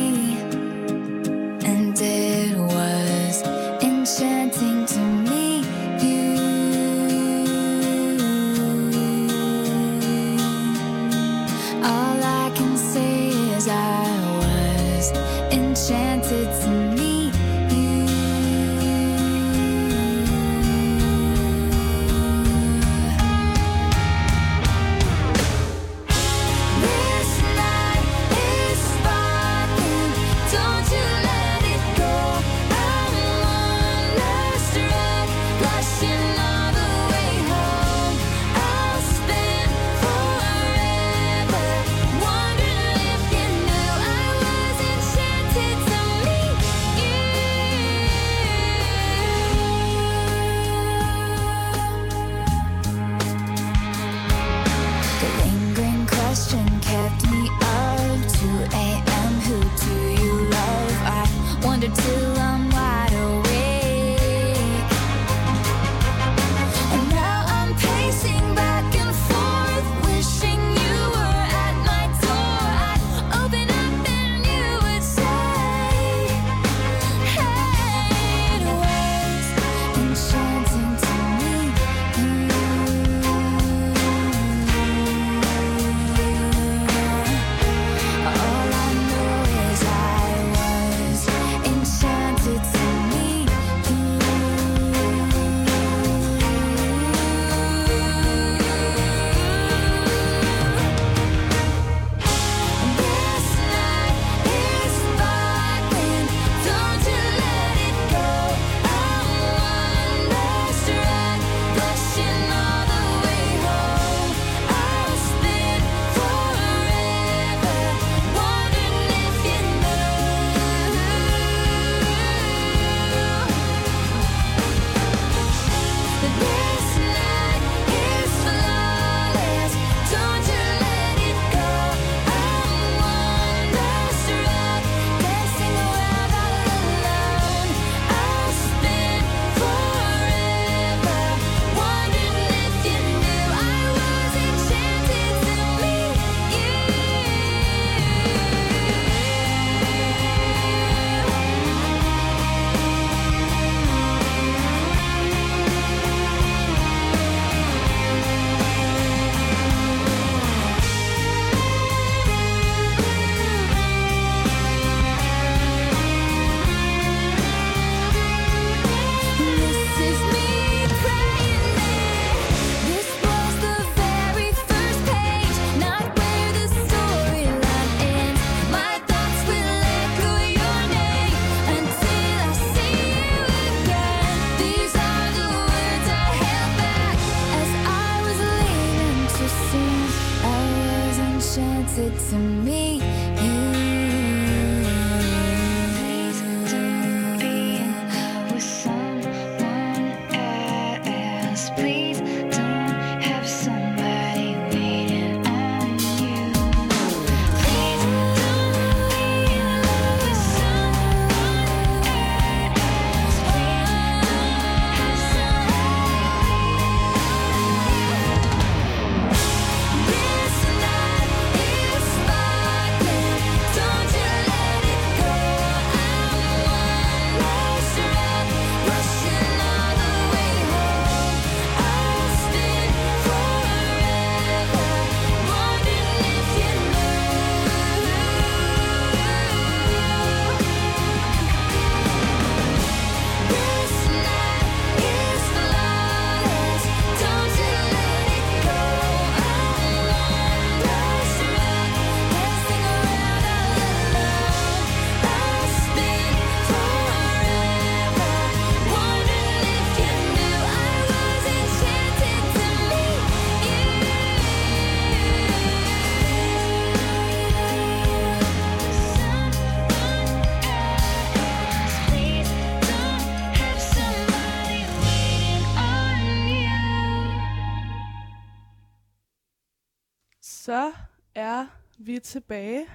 Speaker 1: Vi tilbage.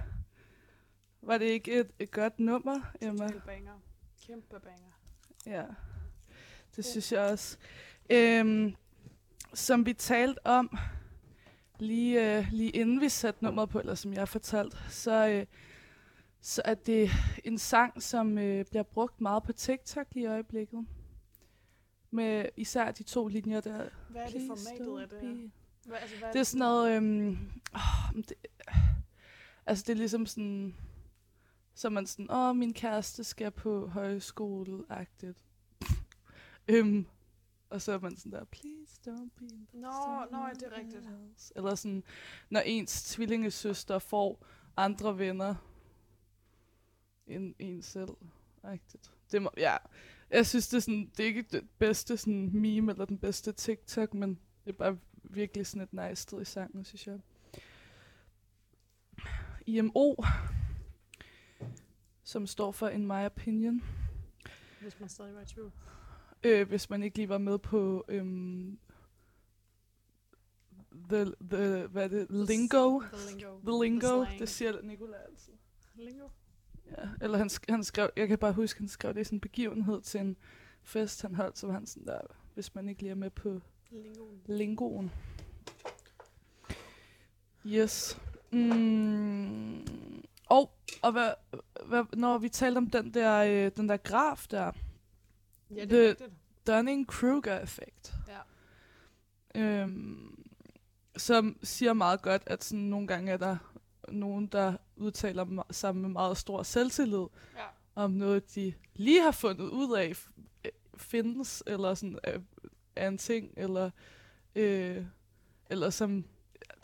Speaker 1: Var det ikke et, et godt nummer, Emma?
Speaker 2: Total banger. Kæmpe banger.
Speaker 1: Ja, det synes jeg også. Øhm, som vi talte om lige, øh, lige inden vi satte nummeret på, eller som jeg fortalte, så, øh, så er det en sang, som øh, bliver brugt meget på TikTok lige i øjeblikket. Med især de to linjer der.
Speaker 2: Hvad er det formatet af det her? Hvad, altså, hvad
Speaker 1: Det er sådan noget... Øhm, men det, altså, det er ligesom sådan... Så man sådan, åh, min kæreste skal på højskole-agtigt. øhm, og så er man sådan der, please don't be in
Speaker 2: Nå, nå, ja, det er rigtigt.
Speaker 1: else." Eller sådan, når ens tvillingesøster får andre venner end en selv. -agtigt. Det må, ja, jeg synes, det er, sådan, det er ikke det bedste sådan, meme eller den bedste TikTok, men det er bare virkelig sådan et nice sted i sangen, synes jeg. IMO, som står for In My Opinion,
Speaker 2: Hvis man stadig var i tvivl.
Speaker 1: øh, hvis man ikke lige var med på øhm, the, the, hvad er det, lingo,
Speaker 2: The lingo.
Speaker 1: the lingo,
Speaker 2: slang.
Speaker 1: det siger Nicolai altid.
Speaker 2: Lingo.
Speaker 1: Ja, eller han, sk- han skrev, jeg kan bare huske, han skrev det i sådan en begivenhed til en fest, han holdt, så var han sådan der, hvis man ikke lige er med på
Speaker 2: Lingoen.
Speaker 1: lingoen. Yes. Mm. Og, og hvad, hvad, når vi talte om den der, øh, den der graf der,
Speaker 2: Ja, det er rigtigt.
Speaker 1: Dunning-Kruger-effekt,
Speaker 2: Ja.
Speaker 1: øhm, som siger meget godt, at sådan nogle gange er der nogen, der udtaler sig med meget stor selvtillid,
Speaker 2: Ja.
Speaker 1: om noget, de lige har fundet ud af, øh, findes, eller sådan er, er en ting, eller, øh, eller som,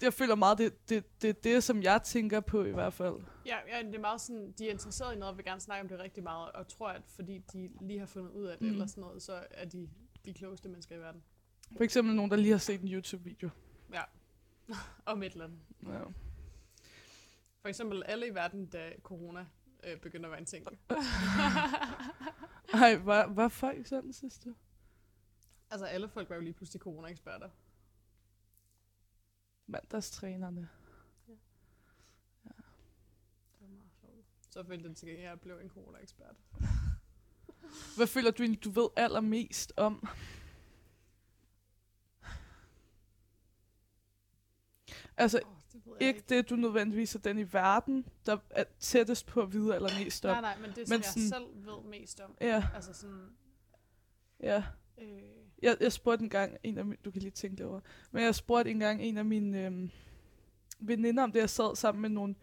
Speaker 1: jeg føler meget, det, det, det er det, som jeg tænker på i hvert fald.
Speaker 2: Ja, ja, det er meget sådan, de er interesseret i noget, og vil gerne snakke om det rigtig meget, og tror, at fordi de lige har fundet ud af det, mm. eller sådan noget, så er de de klogeste mennesker i verden.
Speaker 1: For eksempel nogen, der lige har set en YouTube-video.
Speaker 2: Om et eller andet.
Speaker 1: Ja.
Speaker 2: For eksempel alle i verden, da corona øh, begynder at være en ting.
Speaker 1: Ej, var, var folk sådan, du?
Speaker 2: altså alle folk var jo lige pludselig corona-eksperter.
Speaker 1: Mandagstrænerne.
Speaker 2: Det var meget sjovt. Så følte det til gengæld, at jeg blev en corona-ekspert.
Speaker 1: Hvad føler du egentlig, du ved allermest om? Altså,
Speaker 2: Oh, det jeg
Speaker 1: ikke det, du nødvendigvis er den i verden, der er tættest på at vide allermest om.
Speaker 2: Nej, nej, men det, som
Speaker 1: Men
Speaker 2: jeg
Speaker 1: sådan-
Speaker 2: selv ved mest om.
Speaker 1: Ja,
Speaker 2: Altså sådan...
Speaker 1: ja.
Speaker 2: Øh,
Speaker 1: Jeg, jeg spurgte en gang en af mine, du kan lige tænke over, men jeg spurgte en gang en af mine øhm, veninder om det, jeg sad sammen med nogle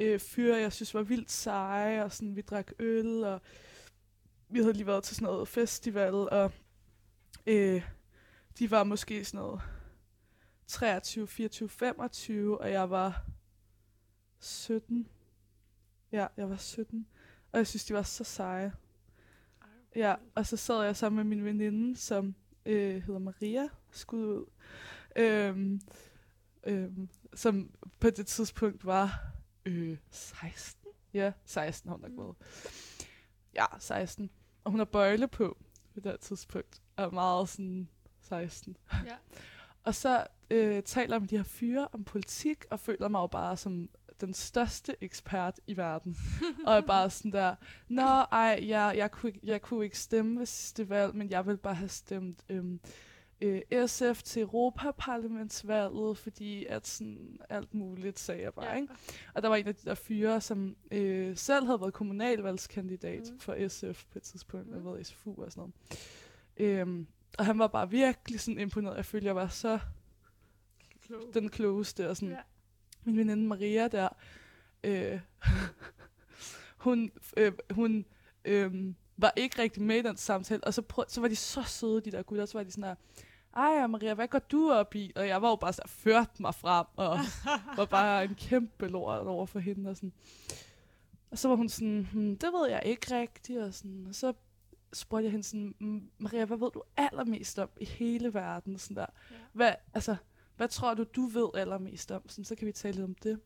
Speaker 1: øh, fyre, jeg synes var vildt seje, og sådan, vi drak øl, og vi havde lige været til sådan noget festival, og øh, de var måske sådan noget 23, 24, 25, og jeg var 17. Ja, jeg var 17, og jeg synes, de var så seje.
Speaker 2: ej,
Speaker 1: Ja, og så sad jeg sammen med min veninde, som øh, hedder Maria, skud ud, øhm, øhm, som på det tidspunkt var øh, 16. Ja, 16 har hun nok
Speaker 2: Mm.
Speaker 1: været. Ja, 16. Og hun har bøjle på på det tidspunkt, og er meget sådan 16.
Speaker 2: Ja.
Speaker 1: Og så øh, taler om de her fyre om politik, og føler mig jo bare som den største ekspert i verden. og er bare sådan der, Nå, ej, jeg, jeg, kunne, ikke- jeg kunne ikke stemme ved sidste valg, men jeg vil bare have stemt øhm, øh, SF til Europaparlamentsvalget, fordi at sådan alt muligt, sagde jeg bare,
Speaker 2: Ja.
Speaker 1: ikke? Og der var en af de der fyre, som øh, selv havde været kommunalvalgskandidat mm. for SF på et tidspunkt, og
Speaker 2: Mhm.
Speaker 1: været SFU og sådan noget. Øhm, og han var bare virkelig sådan imponeret. Jeg følte, jeg var så
Speaker 2: Klog.
Speaker 1: den klogeste. Og sådan.
Speaker 2: Ja.
Speaker 1: Min veninde Maria der, øh, hun, øh, hun øh, var ikke rigtig med i den samtale, og så, prøv, så var de så søde, de der gutter, så var de sådan her, ej Maria, hvad går du op i? Og jeg var jo bare så ført mig frem, og var bare en kæmpe lort over for hende. Og, sådan. og så var hun sådan, hm, det ved jeg ikke rigtigt. Og, sådan. og så spurgte jeg hende sådan, "Mm, Maria, hvad ved du allermest om i hele verden? Sådan der.
Speaker 2: Ja.
Speaker 1: Hvad, altså, hvad tror du, du ved allermest om? Sådan, så kan vi tale lidt om det.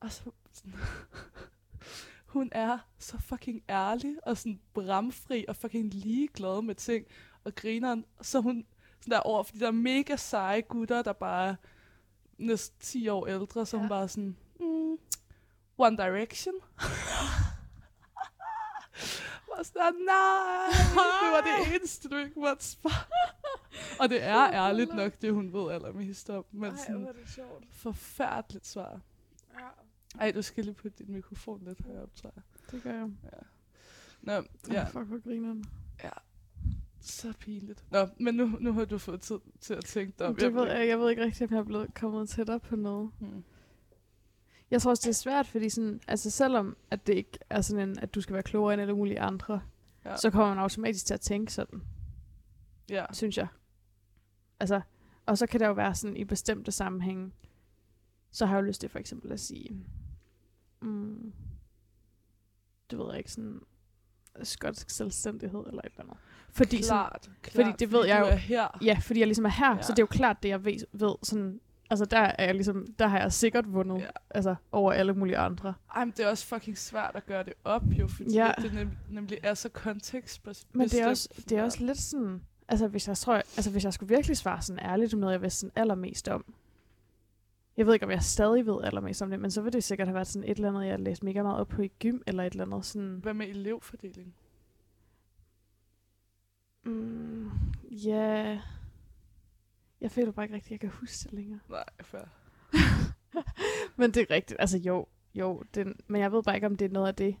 Speaker 1: Og så sådan, hun er så fucking ærlig og sådan bramfri og fucking ligeglad med ting og grineren. Så er hun sådan der over for de der mega seje gutter, der bare næsten 10 år ældre, som
Speaker 2: Ja.
Speaker 1: var sådan, mm, One Direction. var sådan, nej, det var det eneste, du ikke måtte svare. Og det er ærligt nok det, hun ved allermest om. Men sådan,
Speaker 2: det sjovt.
Speaker 1: forfærdeligt svar.
Speaker 2: Ja,
Speaker 1: Ej, du skal lige putte din mikrofon lidt højere op, tror jeg.
Speaker 2: det gør jeg.
Speaker 1: Nå,
Speaker 2: Ja.
Speaker 1: ja,
Speaker 2: Fuck, hvor grineren.
Speaker 1: så pinligt. Nå, men nu, nu har du fået tid til at tænke dig om.
Speaker 2: Det ved, jeg, jeg ved ikke rigtig, om jeg er blevet kommet tættere på noget.
Speaker 1: Hmm.
Speaker 2: Jeg tror også, det er svært, fordi sådan, altså selvom at det ikke er sådan en, at du skal være klogere end alle mulige andre,
Speaker 1: Ja.
Speaker 2: så kommer man automatisk til at tænke sådan,
Speaker 1: Ja,
Speaker 2: synes jeg. Altså, og så kan det jo være sådan i bestemte sammenhænge, så har jeg jo lyst til for eksempel at sige, mm, det ved jeg ikke, sådan skotsk selvstændighed eller et eller andet. Fordi sådan,
Speaker 1: klart, klart.
Speaker 2: det ved jeg
Speaker 1: du
Speaker 2: jo.
Speaker 1: er her.
Speaker 2: Ja, fordi jeg ligesom er her. Ja. så det er jo klart, det jeg ved, ved sådan, altså der er jeg ligesom, der har jeg sikkert vundet,
Speaker 1: ja.
Speaker 2: Altså over alle mulige andre.
Speaker 1: Ej, men det er også fucking svært at gøre det op, jo, fordi
Speaker 2: Ja.
Speaker 1: det nem, nemlig er så kontekstbestemt.
Speaker 2: Men det er også, det er også lidt sådan, altså hvis jeg tror, altså hvis jeg skulle virkelig svare sådan ærligt om noget, jeg vidste sådan allermest om, jeg ved ikke, om jeg stadig ved allermest om det, men så vil det sikkert have været sådan et eller andet, jeg har læst mega meget op på i gym, eller et eller andet sådan,
Speaker 1: Hvad med elevfordeling?
Speaker 2: mm, ja, jeg føler bare ikke rigtigt, at jeg kan huske det længere.
Speaker 1: Nej, fair.
Speaker 2: Men det er rigtigt. Altså jo, jo. Den, men jeg ved bare ikke, om det er noget af det.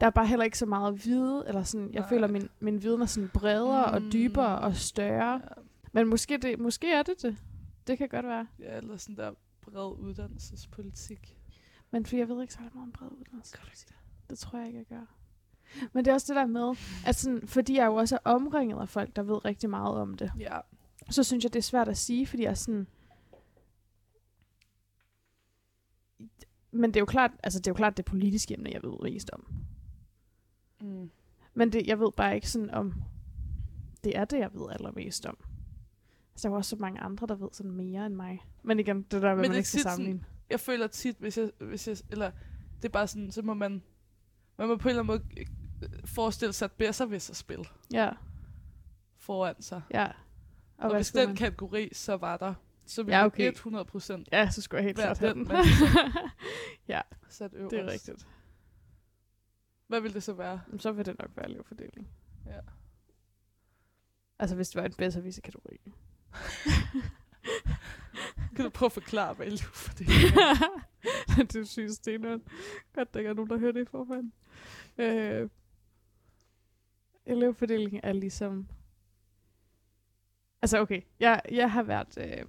Speaker 2: Der er bare heller ikke så meget vide, eller sådan, jeg
Speaker 1: Nej.
Speaker 2: føler, min, min viden er sådan bredere mm. og dybere og større.
Speaker 1: Ja,
Speaker 2: Men måske, det, måske er det det. Det kan godt være.
Speaker 1: ja, eller sådan der bred uddannelsespolitik.
Speaker 2: Men fordi jeg ved ikke så meget om bred uddannelse. Det tror jeg ikke, jeg gør. Men det er også det der med, at sådan, fordi jeg jo også er omringet af folk, der ved rigtig meget om det,
Speaker 1: Ja,
Speaker 2: så synes jeg, det er svært at sige, fordi jeg er sådan... Men det er jo klart, altså det er jo klart det politiske emne, jeg ved mest om.
Speaker 1: mm.
Speaker 2: Men det, jeg ved bare ikke sådan om, det er det, jeg ved allermest om. Altså, der er også så mange andre, der ved sådan mere end mig. Men igen, det der,
Speaker 1: Men
Speaker 2: man ikke skal
Speaker 1: tit sådan-
Speaker 2: sammenligne.
Speaker 1: jeg føler tit, hvis jeg, hvis jeg, eller det er bare sådan, så må man, man må på en eller anden måde øh, forestille sig et bedre-hvis-spil
Speaker 2: Ja,
Speaker 1: foran sig.
Speaker 2: ja.
Speaker 1: Og,
Speaker 2: Og,
Speaker 1: hvis den
Speaker 2: man?
Speaker 1: kategori så var der, så ville
Speaker 2: Ja, okay.
Speaker 1: okay. 100 procent
Speaker 2: Ja, så skulle jeg helt klart have
Speaker 1: den,
Speaker 2: ja,
Speaker 1: sat øverst.
Speaker 2: det er rigtigt.
Speaker 1: Hvad vil det så være?
Speaker 2: Men Så vil det nok være elevfordeling.
Speaker 1: Ja.
Speaker 2: Altså, hvis det var en bedre visse kategori.
Speaker 1: Kan du prøve at forklare, hvad elevfordeling er?
Speaker 2: det synes det er Godt, der ikke er nogen, der hører det i forvejen. Øh, elevfordeling er ligesom... Altså okay, jeg, jeg har været... Øh,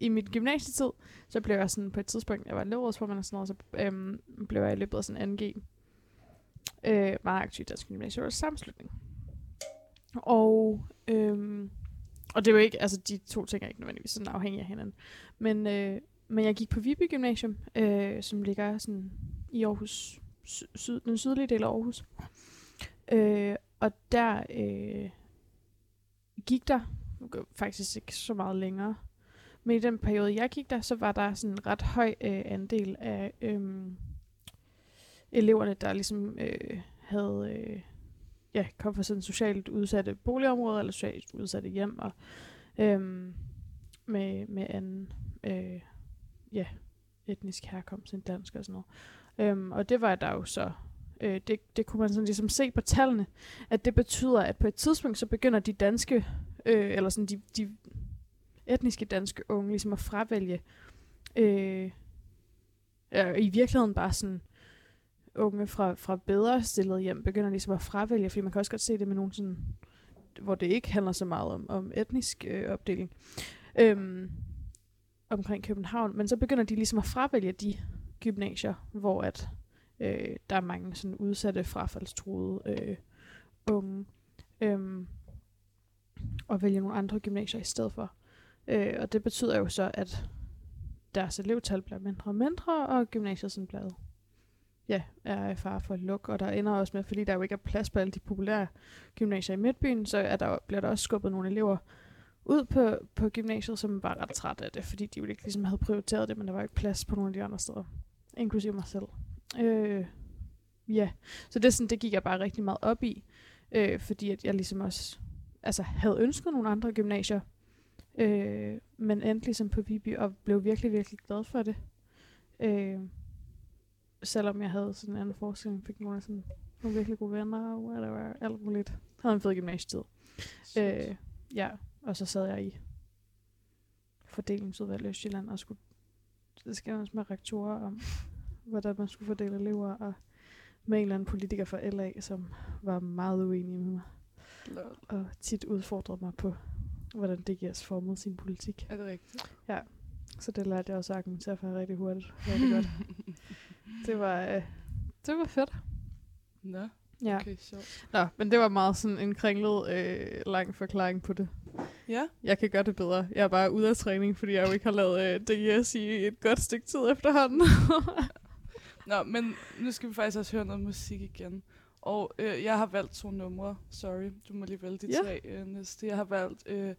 Speaker 2: I mit gymnasietid, så blev jeg sådan på et tidspunkt, jeg var elevrådsformand og sådan noget, så øhm, blev jeg i løbet af sådan 2G øh, meget aktiv i Dansk Gymnasium Sammenslutning. Og, øhm, og det var ikke, altså de to ting er ikke nødvendigvis sådan afhængige af hinanden. Men, øh, men jeg gik på Viby Gymnasium, øh, som ligger sådan i Aarhus, sy- syd, den sydlige del af Aarhus. Øh, og der øh, gik der faktisk ikke så meget længere. Men i den periode, jeg gik der, så var der sådan en ret høj øh, andel af øh, eleverne, der ligesom øh, havde øh, ja, kom fra sådan socialt udsatte boligområder eller socialt udsatte hjem og øh, med, med anden øh, ja, etnisk herkomst end dansk og sådan noget. Øhm, og det var der jo så, øh, det, det kunne man sådan ligesom se på tallene, at det betyder, at på et tidspunkt så begynder de danske, øh, eller sådan de, de etniske danske unge ligesom at fravælge øh, øh, i virkeligheden bare sådan unge fra, fra bedre stillede hjem begynder ligesom at fravælge, fordi man kan også godt se det med nogen sådan, hvor det ikke handler så meget om, om etnisk øh, opdeling øhm, omkring København, men så begynder de ligesom at fravælge de gymnasier, hvor at øh, der er mange sådan udsatte frafaldstruede øh, unge, øhm, og vælge nogle andre gymnasier i stedet for. Øh, og det betyder jo så, at deres elevtal bliver mindre og mindre, og gymnasiet sådan bliver ja, er i fare for at lukke, og der ender også med, fordi der jo ikke er plads på alle de populære gymnasier i Midtbyen, så er der, bliver der også skubbet nogle elever ud på, på gymnasiet, som var ret træt af det, fordi de jo ikke ligesom havde prioriteret det, men der var ikke plads på nogle af de andre steder, inklusive mig selv. Øh, ja, så det, sådan, det gik jeg bare rigtig meget op i, øh, fordi at jeg ligesom også altså, havde ønsket nogle andre gymnasier, Øh, men endte ligesom på Viby og blev virkelig, virkelig glad for det. Øh, selvom jeg havde sådan en anden forestilling, fik nogle, sådan, nogle virkelig gode venner og whatever, alt muligt. Havde en fed gymnasietid. Øh, ja, og så sad jeg i fordelingsudvalg i Østjylland og skulle det skændes med rektorer om, hvordan man skulle fordele elever, og med en eller anden politiker fra LA, som var meget uenig med mig,
Speaker 1: Lol.
Speaker 2: og tit udfordrede mig på, hvordan DGS formede sin politik.
Speaker 1: Er det rigtigt?
Speaker 2: Så det lærte jeg også at argumentere for rigtig hurtigt. Rigtig godt. Det var, øh, det var fedt.
Speaker 1: Nå,
Speaker 2: Ja.
Speaker 1: okay, sjovt.
Speaker 2: Nå, men det var meget sådan en kringlet, øh, lang forklaring på det.
Speaker 1: Ja,
Speaker 2: Jeg kan gøre det bedre. Jeg er bare ude af træning, fordi jeg jo ikke har lavet øh, DGS i et godt stykke tid efterhånden.
Speaker 1: Nå, men nu skal vi faktisk også høre noget musik igen. Og øh, jeg har valgt to numre. Sorry, du må lige vælge de
Speaker 2: Ja.
Speaker 1: tre øh, næste. Jeg har valgt øh,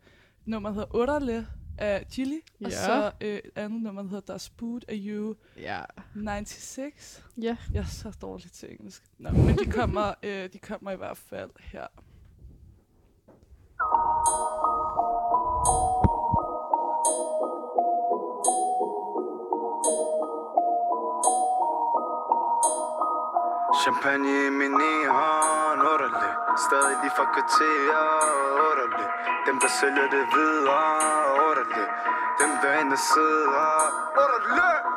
Speaker 1: nummer, der hedder Otterle af Chili. Og
Speaker 2: Ja.
Speaker 1: så øh, et andet nummer, der hedder Das Boot af You
Speaker 2: ja.
Speaker 1: 96.
Speaker 2: Ja.
Speaker 1: Jeg er så dårlig til engelsk. Nå, men de kommer, øh, de kommer i hvert fald her.
Speaker 4: Champagne i min ene hånd, underlig Stadig lige fra kvarterer, underlig Dem der sælger det videre, underlig Dem der ender sidder, underlig Underlig,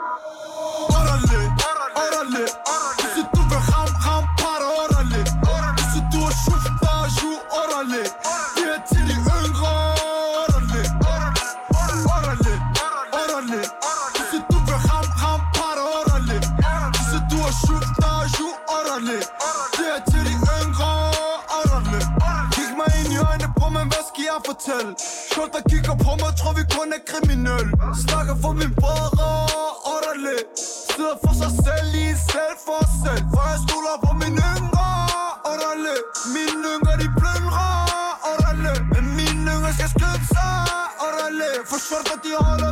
Speaker 4: skal fortælle? Short der kigger på mig, tror vi kun er kriminel. Snakker for min brødre, underlig Sidder for sig selv, i selv for selv For jeg stoler på min yngre, underlig Mine yngre, de plyndrer, underlig Men mine yngre skal skyde sig, underlig For short de holder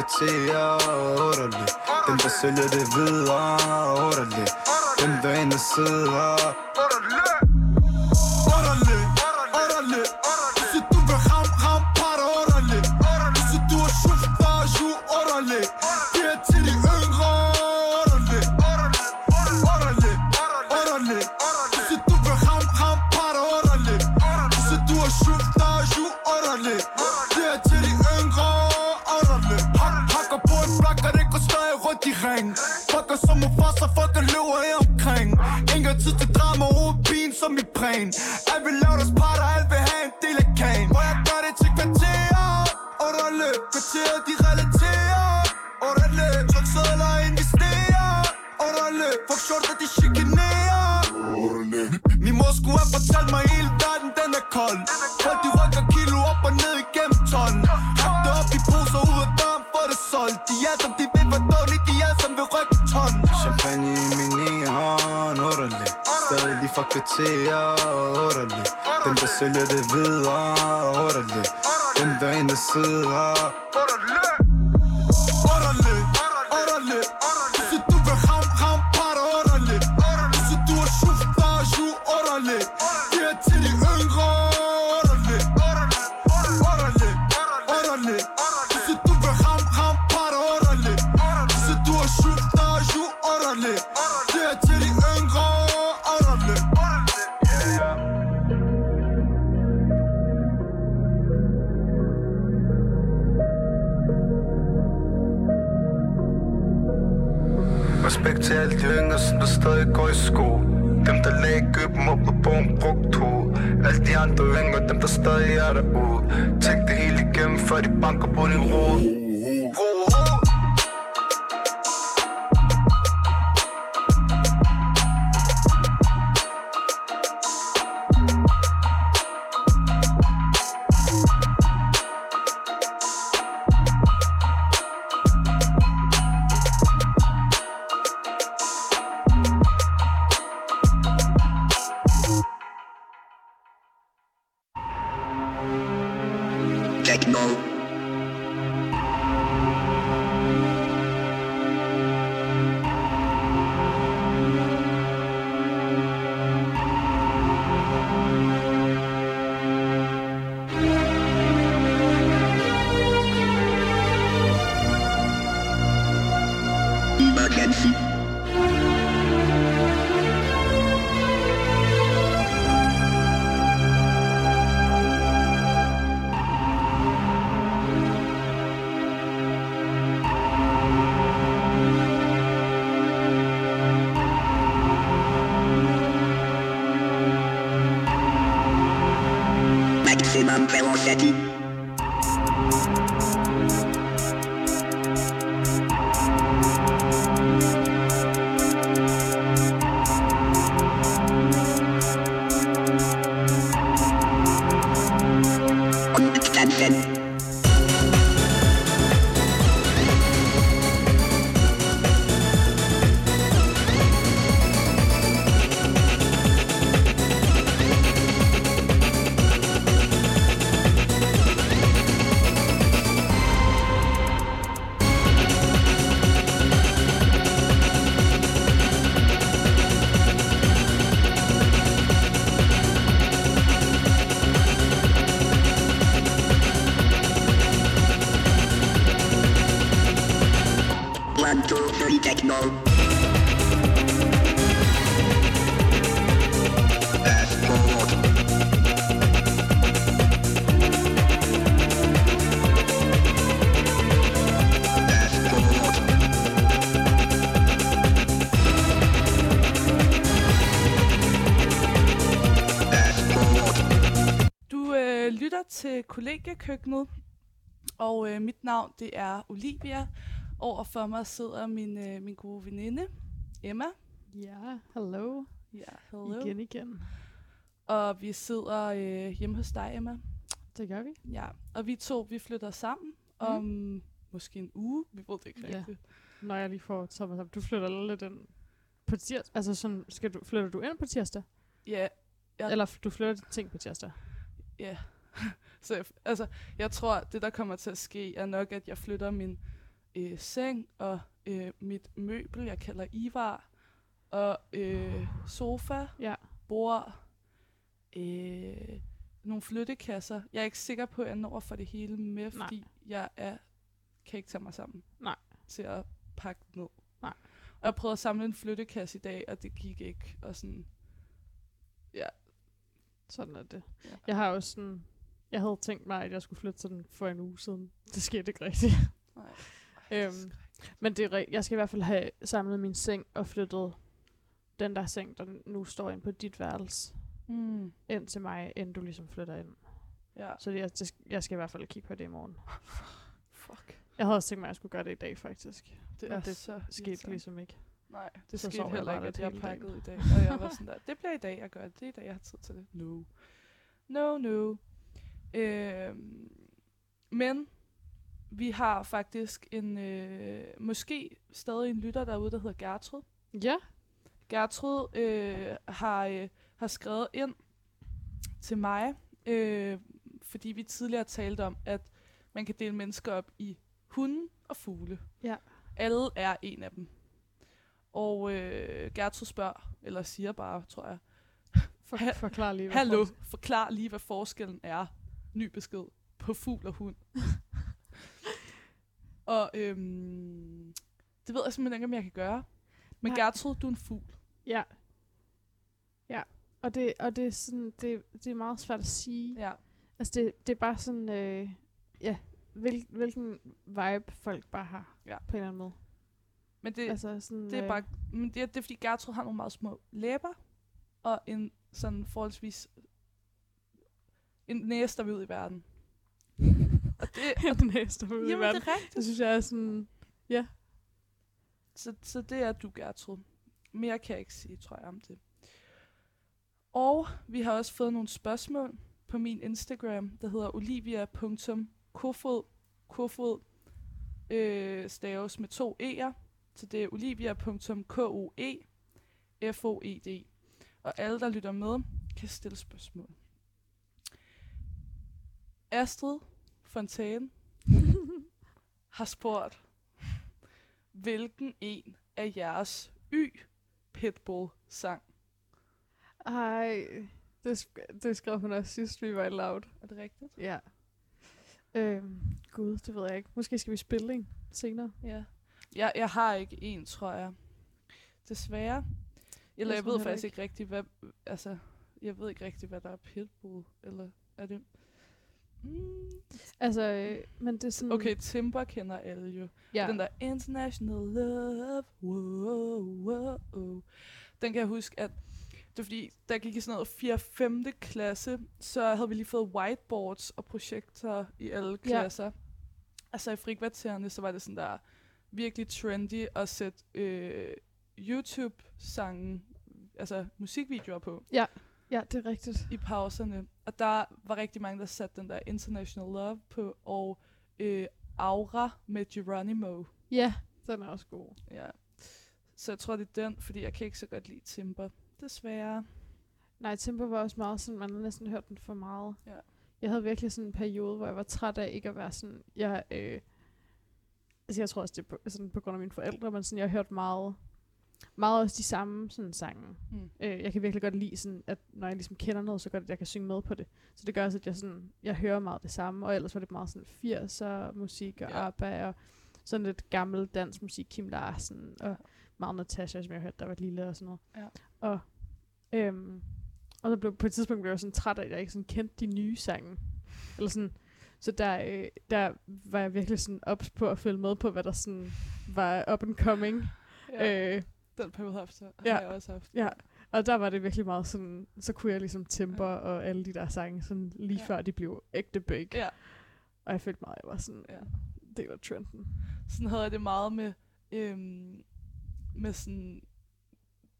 Speaker 4: profiterer Orderligt Dem der sælger det videre, Orderligt Dem der inde sidder den kold Folk de rykker kilo op og ned igennem tonnen Hak det op i poser ud af døren for det solgt. De er som de ved, hvor dårligt de er, som vil rykke ton. Champagne i min ene hånd, underlig. Stadig lige fra kvarterer, underlig. Dem der sælger det videre, underlig. Dem der inde sidder til
Speaker 1: kollegiekøkkenet, og øh, mit navn det er Olivia. Overfor mig sidder min, øh, min gode veninde, Emma.
Speaker 2: Ja, hello.
Speaker 1: Ja, hello.
Speaker 2: Igen igen.
Speaker 1: Og vi sidder øh, hjemme hos dig, Emma.
Speaker 2: Det gør vi.
Speaker 1: Ja, og vi to, vi flytter sammen mm. om måske en uge. Vi ved det ikke
Speaker 2: Ja.
Speaker 1: rigtigt.
Speaker 2: Når jeg lige får mig sammen. Du flytter lidt ind på tirsdag. Altså sådan, skal du, flytter du ind på tirsdag?
Speaker 1: Ja, Ja.
Speaker 2: Eller du flytter ting på tirsdag?
Speaker 1: ja. Så jeg, altså, jeg tror, det der kommer til at ske, er nok, at jeg flytter min øh, seng og øh, mit møbel, jeg kalder Ivar, og øh, sofa,
Speaker 2: Ja.
Speaker 1: bord, øh, nogle flyttekasser. Jeg er ikke sikker på, at jeg når få det hele med,
Speaker 2: Nej.
Speaker 1: fordi jeg er, kan ikke tage mig sammen
Speaker 2: Nej.
Speaker 1: til at pakke ned.
Speaker 2: Nej.
Speaker 1: Og jeg prøvede at samle en flyttekasse i dag, og det gik ikke. Og sådan,
Speaker 2: Sådan er det.
Speaker 1: Ja.
Speaker 2: Jeg har også sådan... Jeg havde tænkt mig, at jeg skulle flytte sådan for en uge siden. Det skete ikke rigtigt.
Speaker 1: nej.
Speaker 2: Øhm, Men det er, jeg skal i hvert fald have samlet min seng og flyttet den der seng, der nu står ind på dit værelse,
Speaker 1: Mm.
Speaker 2: ind til mig, inden du ligesom flytter ind.
Speaker 1: Ja.
Speaker 2: Så det, jeg, det, jeg skal i hvert fald kigge på det i morgen.
Speaker 1: Fuck.
Speaker 2: Jeg havde også tænkt mig, at jeg skulle gøre det i dag, faktisk.
Speaker 1: Det
Speaker 2: Men
Speaker 1: er
Speaker 2: det
Speaker 1: så
Speaker 2: skete ligesom ikke.
Speaker 1: Nej, det
Speaker 2: Så
Speaker 1: skete heller ikke, at jeg pakkede i dag. Og jeg var sådan der, det bliver i dag, jeg gør det. Det er i dag, jeg har tid til det. No. No, no. Øhm, men vi har faktisk en, øh, måske stadig en lytter derude, der hedder Gertrud.
Speaker 2: Ja,
Speaker 1: Gertrud øh, har, øh, har skrevet ind til mig, øh, fordi vi tidligere talte om, at man kan dele mennesker op i hunde og fugle.
Speaker 2: Ja.
Speaker 1: Alle er en af dem. Og øh, Gertrud spørger, eller siger bare, tror jeg,
Speaker 2: for, forklar lige. hvad
Speaker 1: Hallo,
Speaker 2: for-
Speaker 1: forklar lige, hvad forskellen er. Ny besked på fugl og hund. og øhm, det ved jeg simpelthen ikke, om jeg kan gøre. Men
Speaker 2: Nej.
Speaker 1: Gertrud, du er en fugl.
Speaker 2: Ja. Ja. Og det, og det er sådan, det, det er meget svært at sige.
Speaker 1: Ja.
Speaker 2: Altså det, det er bare sådan, øh, ja, hvil, hvilken vibe folk bare har,
Speaker 1: Ja.
Speaker 2: på en eller anden måde.
Speaker 1: Men det,
Speaker 2: altså sådan,
Speaker 1: det er bare, men det, er, det er fordi Gertrud har nogle meget små læber, og en sådan forholdsvis en næse, der vil ud i verden. og det,
Speaker 2: øh, den næste ude i
Speaker 1: jamen,
Speaker 2: verden.
Speaker 1: det er rigtigt.
Speaker 2: Det synes jeg er sådan,
Speaker 1: Så, så det er du, Gertrud. Mere kan jeg ikke sige, tror jeg, om det. Og vi har også fået nogle spørgsmål på min Instagram, der hedder olivia.kofod. Kofod øh, staves med to E'er, så det er olivia.koe-f-o-e-d. Og alle, der lytter med, kan stille spørgsmål. Astrid Fontane har spurgt, hvilken en af jeres Y-pitbull-sang?
Speaker 2: ej, det, sk- det skrev hun også sidst, vi var i loud.
Speaker 1: Er det rigtigt?
Speaker 2: Ja. Øhm, gud, det ved jeg ikke. Måske skal vi spille en senere.
Speaker 1: Ja. Jeg, jeg har ikke en, tror jeg. Desværre. Eller
Speaker 2: Jeg
Speaker 1: jeg ved faktisk ikke rigtigt, hvad... Altså, jeg ved ikke rigtigt, hvad der er pitbull. Eller er det... Mm.
Speaker 2: Altså, øh, men det er sådan...
Speaker 1: Okay, Timber kender alle jo.
Speaker 2: ja.
Speaker 1: Den der International Love, wow, wow, wow. Den kan jeg huske, at det var fordi, jeg gik i sådan noget 4. 5. klasse, så havde vi lige fået whiteboards og projekter i alle klasser. Altså i frikvartererne, så var det sådan der virkelig trendy at sætte øh, YouTube-sange, altså musikvideoer på
Speaker 2: Ja, det er rigtigt.
Speaker 1: i pauserne. Og der var rigtig mange, der satte den der International Love på, og øh, Aura med Geronimo.
Speaker 2: Ja, den er også god.
Speaker 1: Ja. Så jeg tror, det er den, fordi jeg kan ikke så godt lide Timber. Desværre.
Speaker 2: Nej, Timber var også meget sådan, man har næsten hørt den for meget.
Speaker 1: Ja.
Speaker 2: Jeg havde virkelig sådan en periode, hvor jeg var træt af ikke at være sådan, jeg, øh, altså jeg tror også, det er på, sådan på grund af mine forældre, men sådan, jeg har hørt meget, meget også de samme sådan sange.
Speaker 1: Mm.
Speaker 2: Øh, jeg kan virkelig godt lide sådan, at når jeg ligesom kender noget, så godt, at jeg kan synge med på det. Så det gør også, at jeg sådan, jeg hører meget det samme, og ellers var det meget sådan 80'er musik og
Speaker 1: Ja.
Speaker 2: ABBA og sådan lidt gammel dansk musik, Kim Larsen og meget Natasha, som jeg hørte, der var lille og sådan noget.
Speaker 1: Ja.
Speaker 2: Og, øhm, og så blev, på et tidspunkt blev jeg sådan træt af, at jeg ikke sådan kendte de nye sange. Eller sådan, så der, øh, der var jeg virkelig sådan ops på at følge med på, hvad der sådan var up and coming.
Speaker 1: Ja.
Speaker 2: Øh,
Speaker 1: Den periode har,
Speaker 2: Ja.
Speaker 1: jeg også haft.
Speaker 2: Ja, og der var det virkelig meget sådan, så kunne jeg ligesom Timber
Speaker 1: Ja.
Speaker 2: og alle de der sange, sådan lige
Speaker 1: Ja.
Speaker 2: før de blev ægte big.
Speaker 1: Ja.
Speaker 2: Og jeg følte meget, jeg var sådan,
Speaker 1: Ja.
Speaker 2: det var trenden.
Speaker 1: Sådan havde jeg det meget med, øhm, med sådan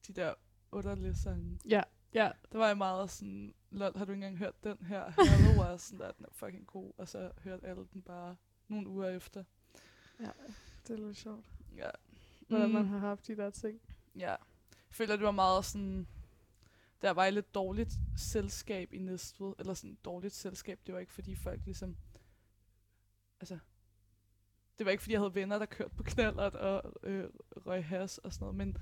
Speaker 1: de der underlige sange.
Speaker 2: Ja, ja,
Speaker 1: Der var jeg meget sådan, lol, har du ikke engang hørt den her? Hello var sådan der, den er fucking god. Og så hørte alle den bare nogle uger efter.
Speaker 2: ja, det er lidt sjovt.
Speaker 1: Ja.
Speaker 2: Hvordan
Speaker 1: Mm.
Speaker 2: man har haft de der ting.
Speaker 1: Ja. Jeg føler, det var meget sådan... Der var et lidt dårligt selskab i Næstved. Eller sådan dårligt selskab. Det var ikke, fordi folk ligesom... Altså... Det var ikke, fordi jeg havde venner, der kørte på knallert og øh, røg has og sådan noget. Men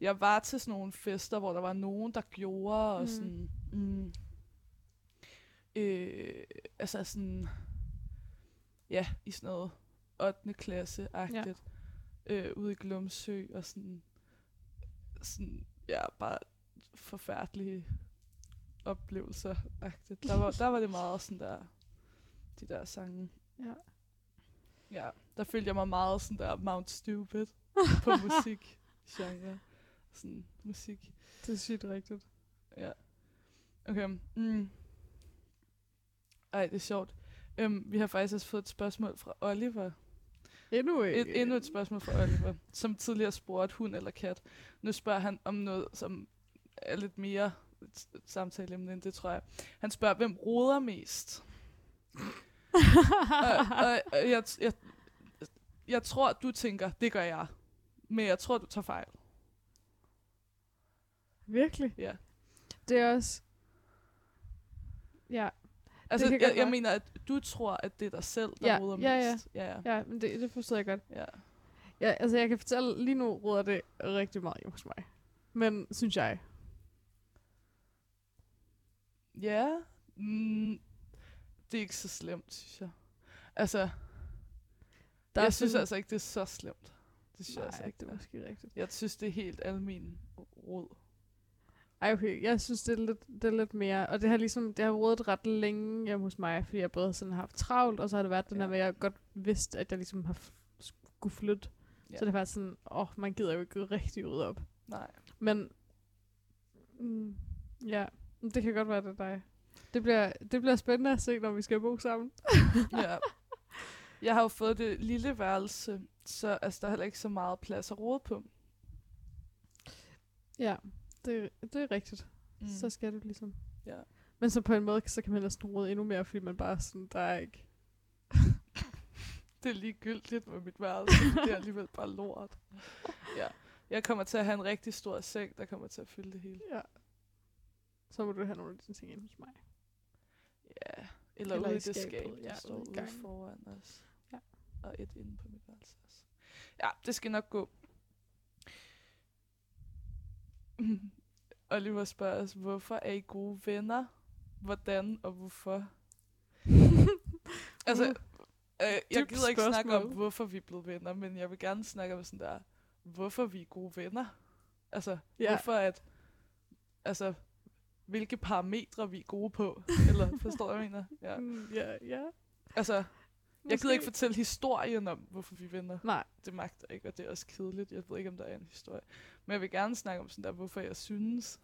Speaker 1: jeg var til sådan nogle fester, hvor der var nogen, der gjorde, og
Speaker 2: Mm.
Speaker 1: sådan... Mm, øh, altså sådan... Ja, i sådan noget 8. klasse-agtigt. Ja. Øh, ude i Glumsø og sådan sådan, ja, bare forfærdelige oplevelser. -agtigt. Der var, der var det meget sådan der, de der sange.
Speaker 2: Ja.
Speaker 1: Ja, der følte jeg mig meget sådan der Mount Stupid på musik genre. Sådan musik.
Speaker 2: Det er sygt rigtigt.
Speaker 1: Ja. Okay. Mm. Ej, det er sjovt. Um, vi har faktisk også fået et spørgsmål fra Oliver.
Speaker 2: Endnu ikke.
Speaker 1: Et, endnu et spørgsmål fra Oliver, som tidligere spurgte hund eller kat. Nu spørger han om noget, som er lidt mere et, et samtaleemne end det, tror jeg. Han spørger, hvem roder mest? og, og, og jeg, jeg, jeg tror, du tænker, det gør jeg. Men jeg tror, du tager fejl.
Speaker 2: Virkelig?
Speaker 1: Ja.
Speaker 2: Det er også... Ja,
Speaker 1: Altså, jeg, jeg
Speaker 2: være.
Speaker 1: mener, at du tror, at det er dig selv, der
Speaker 2: Ja,
Speaker 1: roder
Speaker 2: ja, ja.
Speaker 1: mest. Ja, ja.
Speaker 2: ja men det, det forstår jeg godt.
Speaker 1: ja.
Speaker 2: Ja, altså jeg kan fortælle, lige nu råder det rigtig meget hos mig. Men, synes jeg.
Speaker 1: Ja, mm, det er ikke så slemt, synes jeg. Altså,
Speaker 2: Der er
Speaker 1: jeg synes altså ikke, det er så slemt. Det synes jeg altså
Speaker 2: Nej,
Speaker 1: ikke,
Speaker 2: det er måske rigtigt.
Speaker 1: Jeg synes, det er helt almen råd.
Speaker 2: Ej, okay. Jeg synes, det er lidt, det er lidt mere... Og det har ligesom... Det har rådet ret længe hjemme hos mig, fordi jeg både sådan har haft travlt, og så har det været den
Speaker 1: Ja.
Speaker 2: her med, at jeg godt vidste, at jeg ligesom har skulle flytte.
Speaker 1: Ja.
Speaker 2: Så det var sådan, åh, oh, man gider jo ikke rigtig ud op.
Speaker 1: Nej.
Speaker 2: Men... Mm, ja, det kan godt være, det er dig. Det bliver, det bliver spændende at se, når vi skal bo sammen.
Speaker 1: ja. Jeg har jo fået det lille værelse, så altså, der er heller ikke så meget plads at råde på.
Speaker 2: Ja, det, det er rigtigt.
Speaker 1: Mm.
Speaker 2: Så skal du ligesom.
Speaker 1: Ja.
Speaker 2: Men så på en måde, så kan man næsten råde endnu mere, fordi man bare sådan, der er ikke...
Speaker 1: Det er ligegyldigt med mit værelse, det er alligevel bare lort. Ja. Jeg kommer til at have en rigtig stor seng, der kommer til at fylde det hele.
Speaker 2: Ja. Så må du have nogle af dine ting inde hos mig.
Speaker 1: Ja, eller,
Speaker 2: Eller
Speaker 1: ude i det skab, der
Speaker 2: ja,
Speaker 1: står
Speaker 2: ude
Speaker 1: foran os.
Speaker 2: Ja.
Speaker 1: Og et inde på mit værelse også. Ja, det skal nok gå. Oliver spørger os, hvorfor er I gode venner? Hvordan og hvorfor? altså,
Speaker 2: Uh,
Speaker 1: øh, jeg gider ikke snakke om,
Speaker 2: spørgsmål.
Speaker 1: hvorfor vi er blevet venner, men jeg vil gerne snakke om sådan der, hvorfor vi er gode venner. Altså,
Speaker 2: Ja.
Speaker 1: hvorfor at, altså, hvilke parametre vi er gode på. Eller forstår jeg mener? Ja.
Speaker 2: Mm, ja, ja.
Speaker 1: Altså, jeg gider ikke fortælle historien om, hvorfor vi vinder.
Speaker 2: Nej,
Speaker 1: Det magter ikke, og det er også kedeligt. Jeg ved ikke, om der er en historie. Men jeg vil gerne snakke om sådan der, hvorfor jeg synes.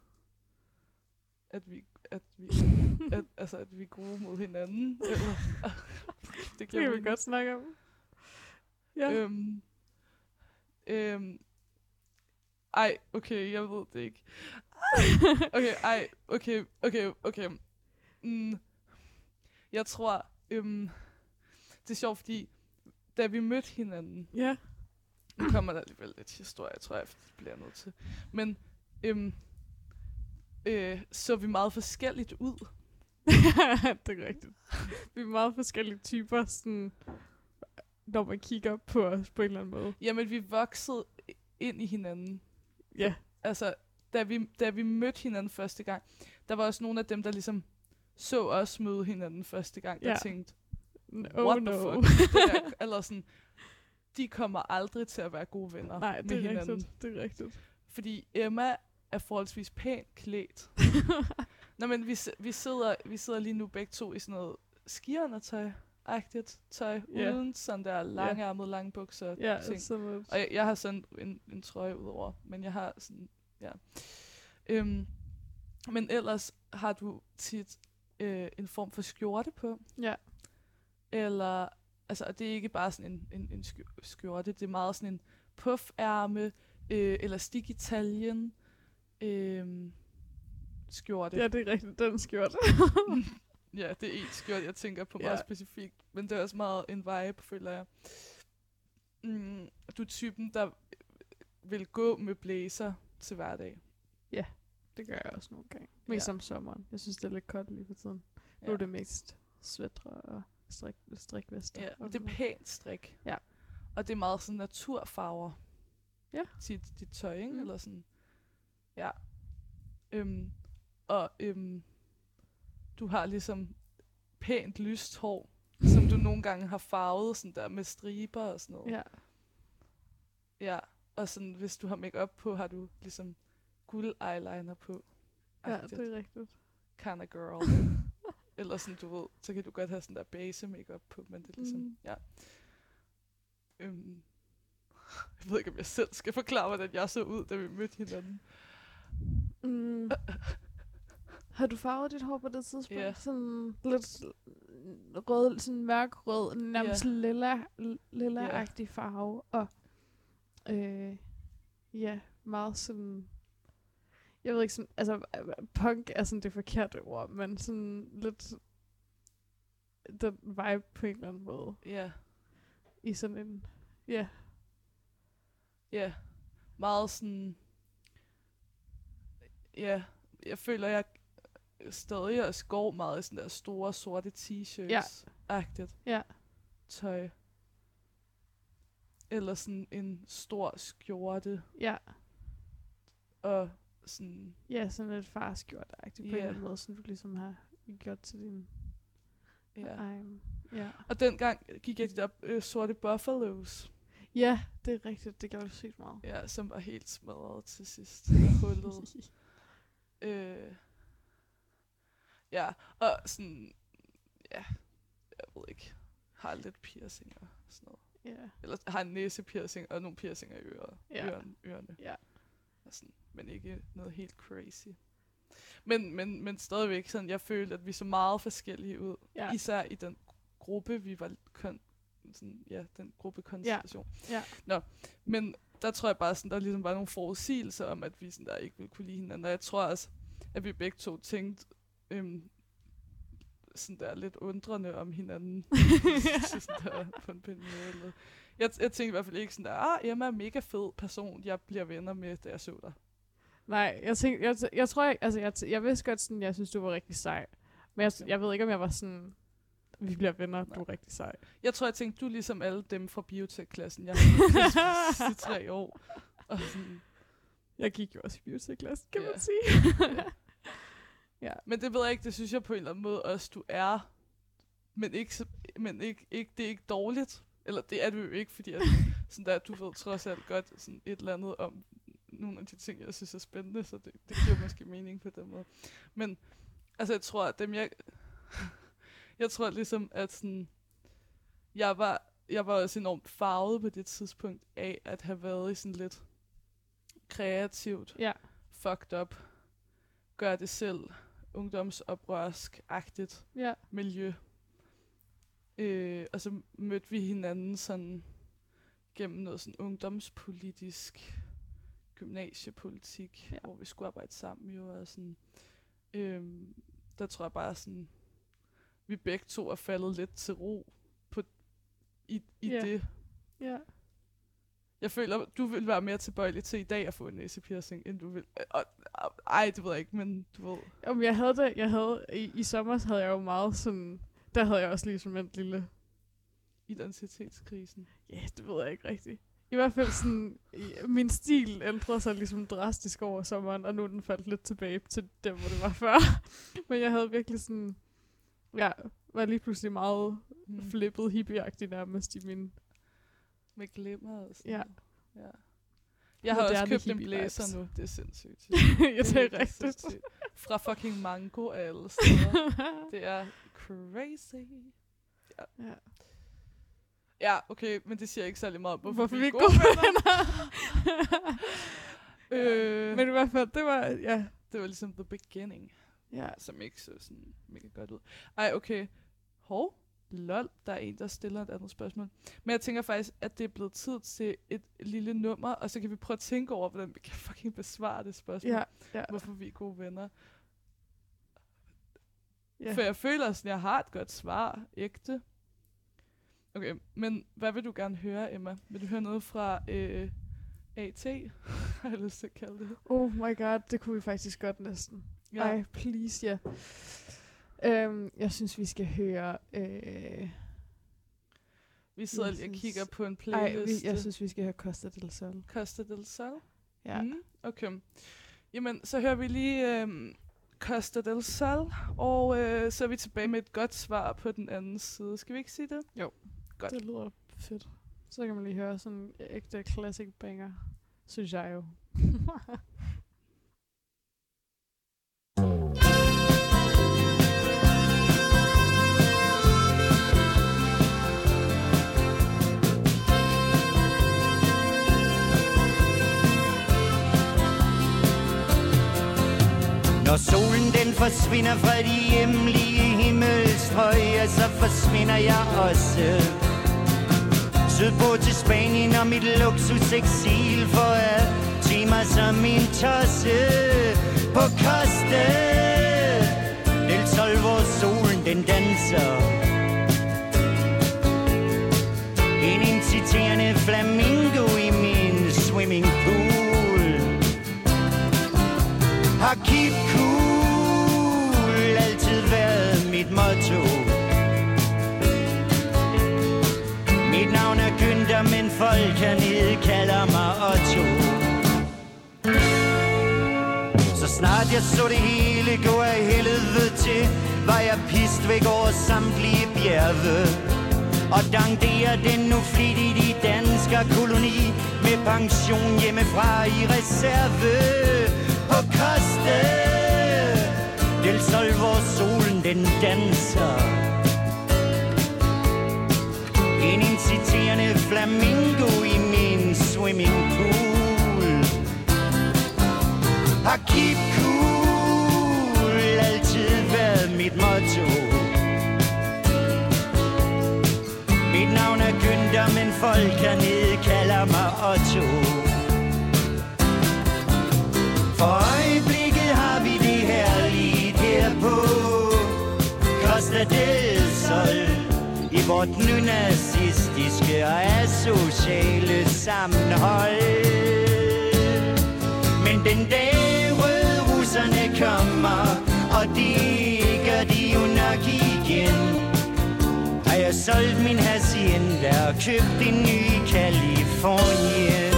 Speaker 1: at vi, at vi, at, altså, at vi er gode mod hinanden. Eller, det
Speaker 2: kan vi godt snakke om. Ja.
Speaker 1: Øhm, øhm, ej, okay, jeg ved det ikke. Okay, ej, okay, okay, okay. Mm, jeg tror, øhm, det er sjovt, fordi da vi mødte hinanden,
Speaker 2: ja.
Speaker 1: Nu kommer der alligevel lidt historie, tror jeg, det bliver jeg nødt til. Men øhm, øh, så vi meget forskelligt ud.
Speaker 2: det er rigtigt. Vi er meget forskellige typer, sådan, når man kigger på os på en eller anden måde.
Speaker 1: Jamen, vi voksede ind i hinanden.
Speaker 2: Ja.
Speaker 1: Altså, da vi, da vi mødte hinanden første gang, der var også nogle af dem, der ligesom så os møde hinanden første gang, der
Speaker 2: Ja.
Speaker 1: tænkte,
Speaker 2: Oh
Speaker 1: what
Speaker 2: no.
Speaker 1: the fuck? det der, eller sådan, de kommer aldrig til at være gode venner
Speaker 2: Nej, det er
Speaker 1: hinanden.
Speaker 2: rigtigt. Det er rigtigt.
Speaker 1: Fordi Emma er forholdsvis pænt klædt. Nå, men vi, vi, sidder, vi sidder lige nu begge to i sådan noget skierne agtigt tøj,
Speaker 2: Ja.
Speaker 1: uden sådan der langærmet, lange bukser
Speaker 2: ja,
Speaker 1: ting.
Speaker 2: sådan noget.
Speaker 1: Og jeg, jeg har sådan en, en trøje udover, men jeg har sådan, ja. Øhm, men ellers har du tit øh, en form for skjorte på,
Speaker 2: Ja.
Speaker 1: eller, altså, og det er ikke bare sådan en, en, en skj- skjorte, det er meget sådan en puffærme, øh, elastik i taljen, øh, skjorte.
Speaker 2: Ja, det er rigtigt. Den skjorte.
Speaker 1: Ja, det er en skjort, jeg tænker på
Speaker 2: Ja.
Speaker 1: meget specifikt. Men det er også meget en vibe, føler jeg. Mm, du er typen, der vil gå med blæser til hverdag.
Speaker 2: det gør jeg også nogle gange. Mest
Speaker 1: Ja.
Speaker 2: om sommeren. Jeg synes, det er lidt koldt lige for tiden. Nu er det mest svætre og strik, strikvester.
Speaker 1: ja, det er pænt strik.
Speaker 2: Ja.
Speaker 1: Og det er meget sådan naturfarver.
Speaker 2: Ja.
Speaker 1: Dit, dit tøj, ikke?
Speaker 2: Mm.
Speaker 1: Eller sådan. Ja. Øhm, og øhm, du har ligesom pænt lyst hår, som du nogle gange har farvet sådan der med striber og sådan noget.
Speaker 2: Ja.
Speaker 1: Ja, og sådan, hvis du har makeup på, har du ligesom guld eyeliner på.
Speaker 2: ja, det er rigtigt.
Speaker 1: Kind of girl. Eller sådan, du ved, så kan du godt have sådan der base makeup på, men det er ligesom,
Speaker 2: Mm.
Speaker 1: ja. Øhm, jeg ved ikke, om jeg selv skal forklare, hvordan jeg så ud, da vi mødte hinanden.
Speaker 2: Mm. Har du farvet dit hår på det tidspunkt?
Speaker 1: Ja.
Speaker 2: Sådan lidt rød, sådan mørkrød, nærmest
Speaker 1: Ja.
Speaker 2: lilla, lilla-agtig farve. Og øh, ja, meget sådan... Jeg ved ikke sådan, altså punk er sådan det forkerte ord, men sådan lidt den vibe på en eller anden måde.
Speaker 1: Ja,
Speaker 2: I sådan en, ja,
Speaker 1: ja. Meget sådan, ja, jeg føler, jeg stadig også går meget i sådan der store, sorte t-shirts-agtigt.
Speaker 2: ja,
Speaker 1: tøj. Eller sådan en stor skjorte.
Speaker 2: ja,
Speaker 1: Og sådan,
Speaker 2: ja, sådan lidt farskjort-agtigt på en
Speaker 1: Ja.
Speaker 2: eller anden måde, som du ligesom har gjort til din
Speaker 1: ja.
Speaker 2: ej, ja.
Speaker 1: Og dengang gik jeg de der øh, sorte buffalos.
Speaker 2: Ja, det er rigtigt. Det gjorde du sygt meget.
Speaker 1: Ja, som var helt smadret til sidst. Hullet. øh, ja, og sådan, ja, jeg ved ikke, har lidt piercinger og sådan noget.
Speaker 2: ja,
Speaker 1: Eller har en næsepiercing og nogle piercinger i øret,
Speaker 2: Ja.
Speaker 1: ørerne. ørerne.
Speaker 2: ja.
Speaker 1: Sådan, men ikke noget helt crazy. Men, men, men stadigvæk sådan, jeg følte, at vi så meget forskellige ud.
Speaker 2: Ja.
Speaker 1: Især i den gruppe, vi var kon, sådan, ja, den gruppekonstellation.
Speaker 2: Ja.
Speaker 1: Nå, men der tror jeg bare, sådan, der ligesom var nogle forudsigelser om, at vi sådan der ikke ville kunne lide hinanden. Og jeg tror også, at vi begge to tænkte øhm, sådan der lidt undrende om hinanden. sådan der, på en pæn måde. Eller. Jeg, jeg tænkte i hvert fald ikke sådan ah, Emma er en mega fed person, jeg bliver venner med, da jeg så dig.
Speaker 2: Nej, jeg tænkte, jeg, jeg tror ikke, altså jeg, jeg vidste godt sådan, jeg synes, du var rigtig sej. Men jeg, jeg ved ikke, om jeg var sådan, vi bliver venner, du er rigtig sej.
Speaker 1: Jeg tror, jeg tænkte, du er ligesom alle dem fra biotekklassen, jeg har sidste tre år. Og sådan,
Speaker 2: Jeg gik jo også i biotekklassen, kan
Speaker 1: Ja.
Speaker 2: man sige.
Speaker 1: ja. Men det ved jeg ikke, det synes jeg på en eller anden måde også, du er. Men, ikke, men ikke, ikke, det er ikke dårligt. Eller det er du jo ikke, fordi at, sådan der, du ved trods alt godt sådan et eller andet om nogle af de ting, jeg synes er spændende, så det, det giver måske mening på den måde. Men altså, jeg tror, at dem jeg... Jeg tror ligesom, at sådan, jeg var, jeg var også enormt farvet på det tidspunkt af at have været i sådan lidt kreativt,
Speaker 2: ja,
Speaker 1: fucked up, gør det selv, ungdomsoprørsk-agtigt
Speaker 2: Ja.
Speaker 1: miljø. Øh, og så mødte vi hinanden sådan gennem noget sådan ungdomspolitisk gymnasiepolitik,
Speaker 2: Ja.
Speaker 1: hvor vi skulle arbejde sammen jo, og sådan, øhm, der tror jeg bare sådan, vi begge to er faldet lidt til ro på, i, i
Speaker 2: Ja.
Speaker 1: det.
Speaker 2: Ja.
Speaker 1: Jeg føler, du vil være mere tilbøjelig til i dag at få en næsepiercing, end du vil. Og, ej, det ved jeg ikke, men du ved.
Speaker 2: Om jeg havde det, jeg havde, i, i sommer havde jeg jo meget sådan, der havde jeg også ligesom en lille,
Speaker 1: Identitetskrisen.
Speaker 2: ja, det ved jeg ikke rigtigt. I hvert fald sådan, min stil ændrede sig ligesom drastisk over sommeren, og nu den faldt lidt tilbage til der, hvor det var før. Men jeg havde virkelig sådan, ja, var lige pludselig meget
Speaker 1: Mm.
Speaker 2: flippet hippieagtig nærmest i min,
Speaker 1: Med glimmer og sådan
Speaker 2: Ja.
Speaker 1: ja. Jeg har også købt en blæser nu. Det er sindssygt.
Speaker 2: er
Speaker 1: virkelig
Speaker 2: rigtigt.
Speaker 1: sindssygt. Fra fucking Mango og alle steder. det er crazy.
Speaker 2: ja.
Speaker 1: Ja, okay, men det siger ikke særlig meget om, hvorfor,
Speaker 2: Hvorfor
Speaker 1: vi er gode
Speaker 2: gode
Speaker 1: venner.
Speaker 2: venner.
Speaker 1: øh,
Speaker 2: Men i hvert fald, det var, ja,
Speaker 1: det var ligesom the beginning,
Speaker 2: ja.
Speaker 1: som ikke så sådan mega godt ud. Ej, okay. Hov, lol, der er en, der stiller et andet spørgsmål. Men jeg tænker faktisk, at det er blevet tid til et lille nummer, og så kan vi prøve at tænke over, hvordan vi kan fucking besvare det spørgsmål.
Speaker 2: Ja, ja,
Speaker 1: Hvorfor vi er gode venner.
Speaker 2: Ja.
Speaker 1: For jeg føler sådan, jeg har et godt svar, ægte. Okay, men hvad vil du gerne høre, Emma? Vil du høre noget fra øh, AT? har jeg lyst til at kalde det.
Speaker 2: Oh my god, det kunne vi faktisk godt næsten. Ja. Ej, please, ja. Øhm, jeg synes, vi skal høre... Øh,
Speaker 1: vi sidder lige og kigger på en
Speaker 2: ej,
Speaker 1: playlist.
Speaker 2: vi, jeg synes, vi skal høre Costa del Sol.
Speaker 1: Costa del Sol.
Speaker 2: Ja.
Speaker 1: Mm, okay. Jamen, så hører vi lige øh, Costa del Sol, og øh, så er vi tilbage med et godt svar på den anden side. Skal vi ikke sige det? Godt.
Speaker 2: Det lyder fedt. Så kan man lige høre sådan en ægte classic banger, synes jeg jo.
Speaker 5: Når solen den forsvinder fra de hjemlige himmelstrøg, så forsvinder jeg også. Sydpå til Spanien og mit luksus eksil for at timer som min tosse på koste. del Sol, hvor solen den danser. En inciterende flamingo i min swimmingpool har keep cool altid været mit motto. Mit navn er Günther, men folk hernede kalder mig Otto. Så snart jeg så det hele gå af helvede til, var jeg pist væk over samtlige bjerge. Og dankderer den nu flittigt i dansker koloni Med pension hjemmefra i reserve på kastet Del Sol, hvor solen den danser. En inciterende flamingo i min swimming pool Har keep cool altid været mit motto. Mit navn er Günther, men folk hernede kalder mig Otto. For øjeblikket har vi det herligt her på Costa del Sol. I vort nynazistiske og asociale sammenhold. Men den dag røde russerne kommer, og det gør de jo nok igen. Har jeg solgt min hacienda og købt en ny Kalifornien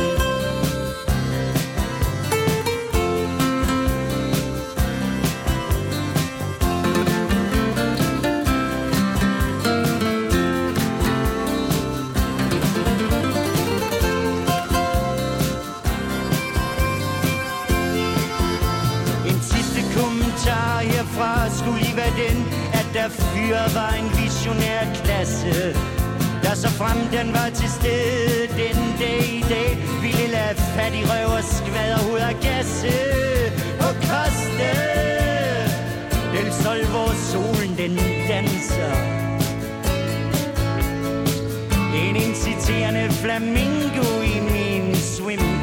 Speaker 5: dafür war ein Visionär klasse, der så frem den var til stede den dag i dag. Vi lille fattig røver skvader ud af gasse og oh, koste. Den sol, hvor solen den danser. En inciterende flamingo i min swim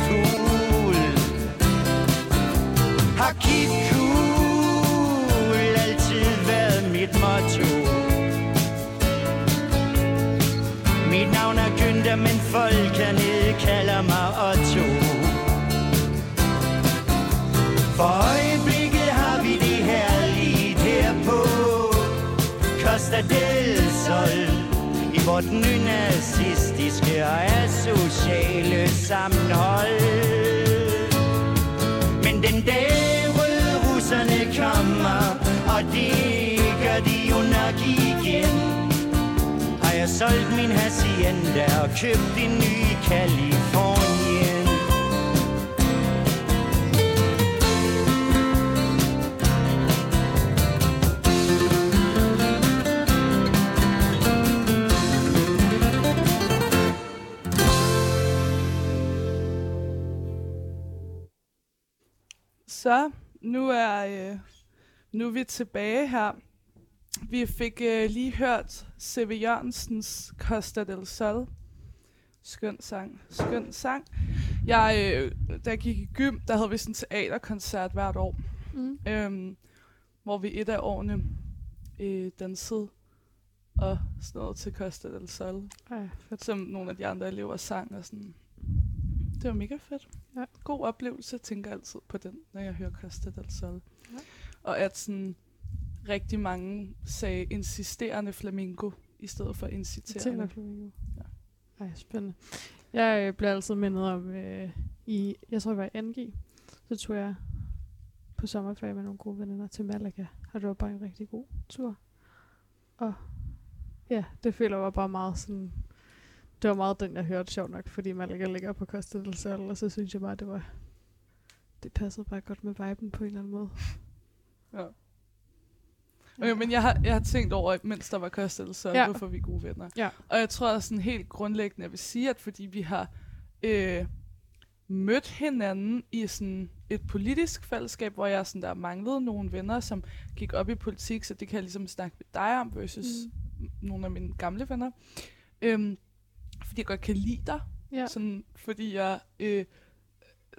Speaker 5: folk hernede kalder mig Otto. For øjeblikket har vi det herligt her på Costa del Sol I vort nynazistiske og asociale sammenhold Men den dag røde russerne kommer Og det jeg solgt min hacienda og købt en ny i Kalifornien
Speaker 1: Så nu er, øh, nu er vi tilbage her. Vi fik øh, lige hørt C.V. Jørgensens Costa del Sol. Skøn sang. Skøn sang. Jeg, øh, da jeg gik i gym, der havde vi sådan en teaterkoncert hvert år.
Speaker 2: Mm.
Speaker 1: Øhm, hvor vi et af årene øh, dansede og sådan noget til Costa del Sol.
Speaker 2: Ej, fedt.
Speaker 1: Som nogle af de andre elever sang og sådan. Det var mega fedt.
Speaker 2: Ja.
Speaker 1: God oplevelse, tænker jeg altid på den, når jeg hører Costa del Sol.
Speaker 2: Ja.
Speaker 1: Og at sådan rigtig mange sagde insisterende flamingo i stedet for inciterende.
Speaker 2: Flamingo.
Speaker 1: Ja.
Speaker 2: Ej, spændende. Jeg øh, bliver altid mindet om, øh, i, jeg tror, det var i NG, så tog jeg på sommerferie med nogle gode veninder til Malaga, og det var bare en rigtig god tur. Og ja, det føler jeg var bare meget sådan, det var meget den, jeg hørte sjovt nok, fordi Malaga ligger på Costa del Sol, og så synes jeg bare, det var, det passede bare godt med viben på en eller anden måde.
Speaker 1: Ja. Okay, men jeg har, jeg har tænkt over, mens der var
Speaker 2: Ja.
Speaker 1: ja. hvorfor vi er gode venner.
Speaker 2: Ja.
Speaker 1: Og jeg tror sådan helt grundlæggende, jeg vil sige, at fordi vi har øh, mødt hinanden i sådan et politisk fællesskab, hvor jeg sådan der manglede nogle venner, som gik op i politik, så det kan jeg ligesom snakke med dig om, versus mm. nogle af mine gamle venner. Øhm, fordi jeg godt kan lide dig,
Speaker 2: Ja.
Speaker 1: sådan, fordi jeg øh,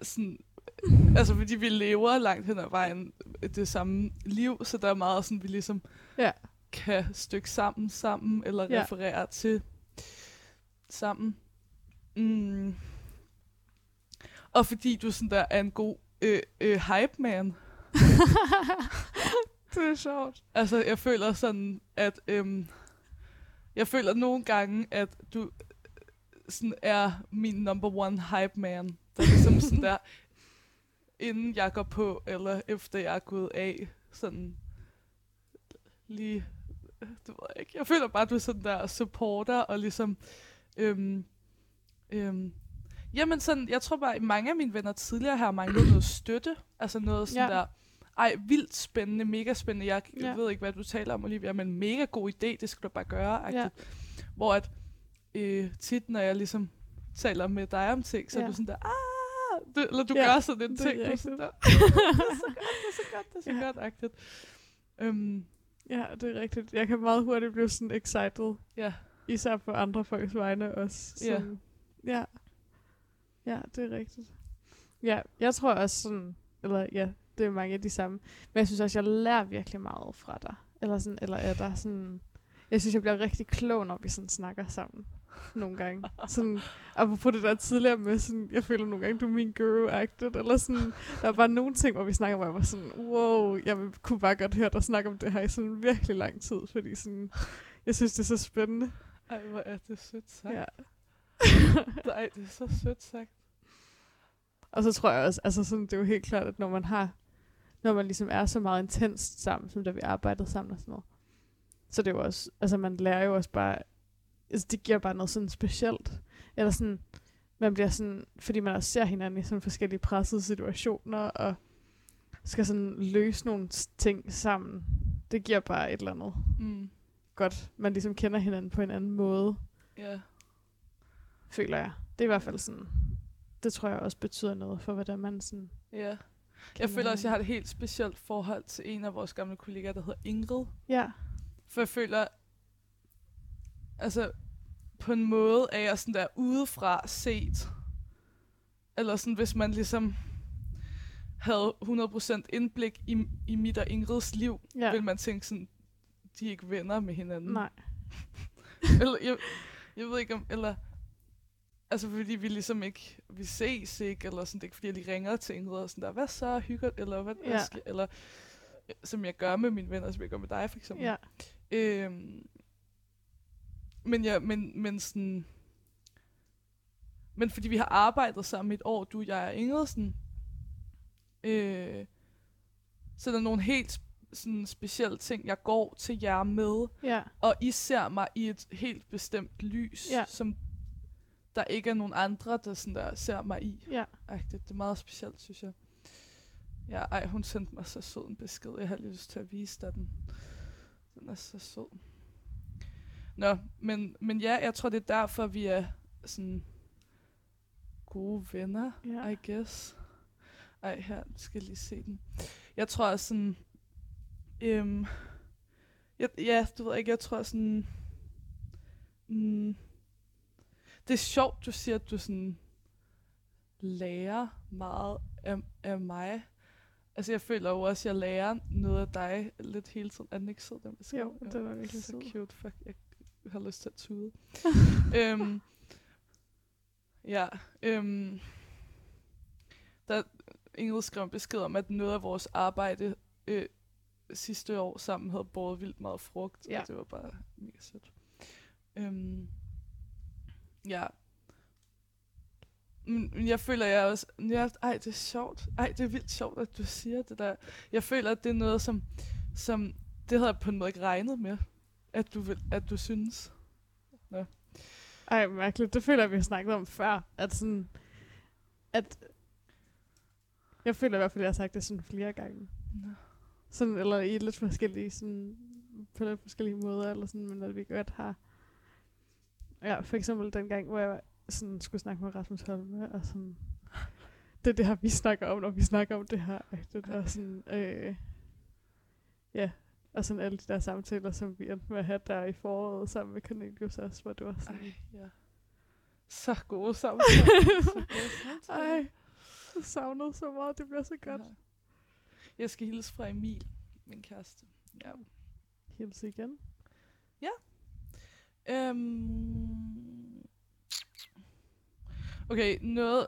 Speaker 1: sådan, altså fordi vi lever langt hen ad vejen det samme liv, så der er meget sådan, vi ligesom
Speaker 2: Ja.
Speaker 1: kan stykke sammen sammen, eller
Speaker 2: Ja.
Speaker 1: referere til sammen. Mm. Og fordi du sådan der er en god øh, øh, hype man.
Speaker 2: det er sjovt.
Speaker 1: Altså, jeg føler sådan, at øhm, jeg føler nogle gange, at du øh, sådan er min number one hype man. Der er ligesom sådan der, inden jeg går på, eller efter jeg er gået af, sådan lige, det ved jeg ikke. Jeg føler bare, at du er sådan der supporter, og ligesom, øhm, øhm, jamen sådan, jeg tror bare, at mange af mine venner tidligere har manglet noget støtte, altså noget sådan
Speaker 2: Ja.
Speaker 1: der, ej, vildt spændende, mega spændende. Jeg
Speaker 2: Ja.
Speaker 1: ja. ved ikke, hvad du taler om, Olivia, men mega god idé, det skal du bare gøre.
Speaker 2: Ja.
Speaker 1: Ja. Hvor at, øh, tit, når jeg ligesom taler med dig om ting, så. Ja. er du sådan der, ah, du, eller du
Speaker 2: Ja,
Speaker 1: ja, gør sådan en
Speaker 2: det
Speaker 1: ting, det er så godt, det er så godt, det er så
Speaker 2: Ja.
Speaker 1: ja. godt, agtigt. Øhm,
Speaker 2: Ja, det er rigtigt. Jeg kan meget hurtigt blive sådan excited.
Speaker 1: ja,
Speaker 2: Især på andre folks vegne også.
Speaker 1: Ja.
Speaker 2: Sådan, ja. Ja, det er rigtigt. Ja, jeg tror også sådan, eller ja, det er mange af de samme. Men jeg synes også, jeg lærer virkelig meget fra dig. Eller sådan, eller er der sådan, jeg synes, jeg bliver rigtig klog, når vi sådan snakker sammen. Nogle gange. Sådan, apropos det der tidligere med, sådan, jeg føler nogle gange, du er min guru-agtigt, eller sådan, der er bare nogle ting, hvor vi snakker, hvor jeg var sådan, wow, jeg kunne bare godt høre dig snakke om det her i sådan virkelig lang tid, fordi sådan, jeg synes, det er så spændende.
Speaker 1: ej, hvor er det sødt sagt.
Speaker 2: Ja.
Speaker 1: Ja. Ej, det er så sødt sagt.
Speaker 2: Og så tror jeg også, altså sådan, det er jo helt klart, at når man har, når man ligesom er så meget intenst sammen, som da vi arbejdede sammen og sådan noget, så det er jo også, altså man lærer jo også bare, altså det giver bare noget sådan specielt. Eller sådan, man bliver sådan, fordi man også ser hinanden i sådan forskellige pressede situationer, og skal sådan løse nogle ting sammen. Det giver bare et eller andet
Speaker 1: Mm.
Speaker 2: godt. Man ligesom kender hinanden på en anden måde,
Speaker 1: Ja.
Speaker 2: føler jeg. Det er i hvert fald sådan, det tror jeg også betyder noget for, hvordan man sådan
Speaker 1: Ja. Jeg
Speaker 2: kender
Speaker 1: føler også, at jeg har et helt specielt forhold til en af vores gamle kollegaer, der hedder Ingrid.
Speaker 2: Ja,
Speaker 1: For jeg føler, altså, på en måde er jeg sådan der udefra set. Eller sådan, hvis man ligesom havde 100% indblik i, i mit og Ingrids liv,
Speaker 2: Ja.
Speaker 1: ja. vil man tænke sådan, de er ikke venner med hinanden.
Speaker 2: Nej.
Speaker 1: eller, jeg, jeg ved ikke om, eller, altså fordi vi ligesom ikke, vi ses ikke, eller sådan, det er ikke fordi, jeg lige ringer til Ingrid og sådan der, hvad så, hygger, eller hvad,
Speaker 2: Ja.
Speaker 1: hvad sker, eller som jeg gør med mine venner, som jeg gør med dig for eksempel.
Speaker 2: Ja.
Speaker 1: Øhm, men ja, men, men sådan... Men fordi vi har arbejdet sammen et år, du, jeg og Ingrid, sådan, øh, så er der nogle helt sådan specielle ting, jeg går til jer med,
Speaker 2: Ja.
Speaker 1: og I ser mig i et helt bestemt lys,
Speaker 2: Ja.
Speaker 1: som der ikke er nogen andre, der, sådan der ser mig i.
Speaker 2: Ja.
Speaker 1: Ej, det, det er meget specielt, synes jeg. Ja, ej, hun sendte mig så sød en besked. Jeg har lige lyst til at vise dig den. Den er så sød. Nå, men, men ja, jeg tror, det er derfor, vi er sådan gode venner,
Speaker 2: Ja.
Speaker 1: I guess. Ej, her skal jeg lige se den. Jeg tror sådan... Øhm, jeg, ja, du ved ikke, jeg tror sådan... Mm, det er sjovt, du siger, at du sådan lærer meget af, af mig. Altså, jeg føler jo også, at jeg lærer noget af dig lidt hele tiden. Er den ikke sød, den besked?
Speaker 2: Jo, den er virkelig
Speaker 1: så
Speaker 2: sød.
Speaker 1: cute. Fuck, jeg har lyst til at tude. øhm, ja, øhm, der Ingrid skrev en besked om, at noget af vores arbejde øh, sidste år sammen havde båret vildt meget frugt,
Speaker 2: Ja.
Speaker 1: og det var bare mega sødt. Øhm, ja. Men jeg føler, jeg også... Ja, ej, det er sjovt. Ej, det er vildt sjovt, at du siger det der. Jeg føler, at det er noget, som... som det havde jeg på en måde ikke regnet med, at du, vil, at du synes.
Speaker 2: Ej, mærkeligt. Det føler jeg, vi har snakket om før. At sådan... At... Jeg føler i hvert fald, at jeg har sagt det sådan flere gange.
Speaker 1: Nå.
Speaker 2: Sådan, eller i lidt forskellige, sådan, på lidt forskellige måder, eller sådan, men at vi godt har... Ja, for eksempel den gang, hvor jeg sådan, skulle snakke med Rasmus Holme, og sådan... Det er det her, vi snakker om, når vi snakker om det her. Det der sådan... Øh, ja, og sådan alle de der samtaler, som vi endte med at have der i foråret sammen med Cornelius også, hvor det var sådan...
Speaker 1: Ej, ja. Så gode samtaler. så gode samtaler.
Speaker 2: Ej, jeg savnede så meget, det bliver så godt.
Speaker 1: Ja. Jeg skal hilse fra Emil, min kæreste. Ja.
Speaker 2: Hils igen.
Speaker 1: Øhm. Okay, noget,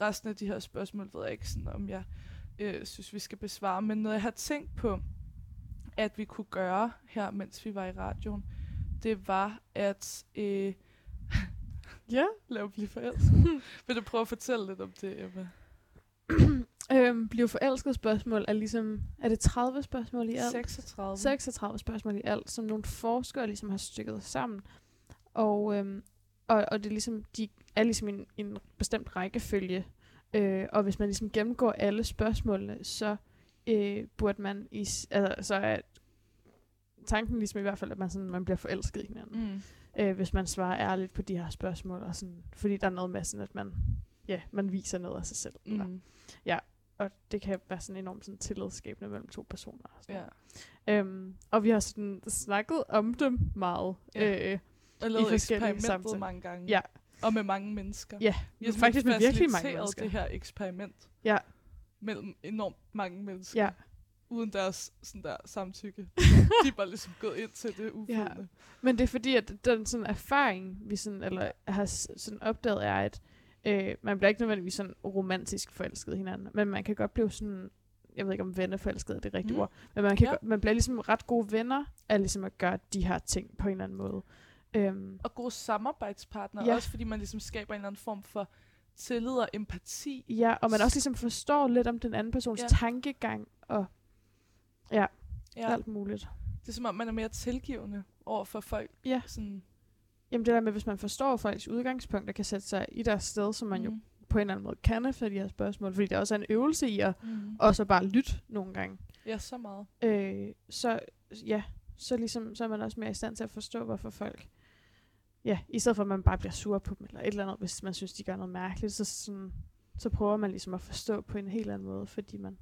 Speaker 1: resten af de her spørgsmål ved jeg ikke, sådan, om jeg øh, synes, vi skal besvare, men noget, jeg har tænkt på, at vi kunne gøre her, mens vi var i radioen, det var at øh,
Speaker 2: Ja.
Speaker 1: lave blive forelsket. Vil du prøve at fortælle lidt om det, Emma?
Speaker 2: Øhm, blive forelsket spørgsmål er ligesom, er det 30 spørgsmål i alt?
Speaker 1: 36.
Speaker 2: 36 spørgsmål i alt, som nogle forskere ligesom har stykket sammen. Og, øhm, og, og det er ligesom, de er ligesom en, en bestemt rækkefølge. Øh, og hvis man ligesom gennemgår alle spørgsmålene, så øh, burde man i, altså, så er tanken ligesom i hvert fald, at man, sådan, man bliver forelsket i hinanden.
Speaker 1: Mm.
Speaker 2: øh, hvis man svarer ærligt på de her spørgsmål. Og sådan, fordi der er noget med sådan, at man, ja, man viser noget af sig selv. Eller,
Speaker 1: Mm.
Speaker 2: og det kan være sådan enormt sådan tillidsskabende mellem to personer. Og, sådan
Speaker 1: Ja.
Speaker 2: noget. øhm, og vi har sådan snakket om dem meget.
Speaker 1: Ja.
Speaker 2: Øh,
Speaker 1: Og lavet eksperimentet
Speaker 2: samtaler.
Speaker 1: mange gange.
Speaker 2: Ja.
Speaker 1: Og med mange mennesker.
Speaker 2: Ja,
Speaker 1: Vi har
Speaker 2: faktisk med virkelig mange mennesker.
Speaker 1: det her eksperiment.
Speaker 2: Ja.
Speaker 1: Mellem enormt mange mennesker.
Speaker 2: Ja.
Speaker 1: Uden deres sådan der, samtykke. De er bare ligesom gået ind til det uvidende.
Speaker 2: Men det er fordi, at den sådan erfaring, vi sådan, eller har sådan opdaget, er, at øh, man bliver ikke nødvendigvis sådan romantisk forelsket hinanden, men man kan godt blive sådan, jeg ved ikke om venneforelsket er det rigtige mm. ord, men man, kan
Speaker 1: Ja.
Speaker 2: godt, man bliver ligesom ret gode venner af ligesom at gøre de her ting på en eller anden måde. Øhm,
Speaker 1: Og gode samarbejdspartnere.
Speaker 2: Ja.
Speaker 1: Også fordi man ligesom skaber en eller anden form for tillid og empati.
Speaker 2: ja, og man også ligesom forstår lidt om den anden persons
Speaker 1: Ja.
Speaker 2: tankegang og
Speaker 1: Ja.
Speaker 2: ja. alt muligt.
Speaker 1: Det er som om, man er mere tilgivende over for folk.
Speaker 2: Ja.
Speaker 1: Sådan,
Speaker 2: Jamen det der med, hvis man forstår folks udgangspunkt og kan sætte sig i deres sted, som man mm. jo
Speaker 1: mm.
Speaker 2: på en eller anden måde kan efter de her spørgsmål, fordi det også er en øvelse i at
Speaker 1: Mm.
Speaker 2: også bare lytte nogle gange.
Speaker 1: Ja, så meget.
Speaker 2: øh, så ja, så, ligesom, så er man også mere i stand til at forstå, hvorfor folk, ja, i stedet for at man bare bliver sur på dem, eller et eller andet, hvis man synes, de gør noget mærkeligt, så, sådan, så prøver man ligesom at forstå på en helt anden måde, fordi man,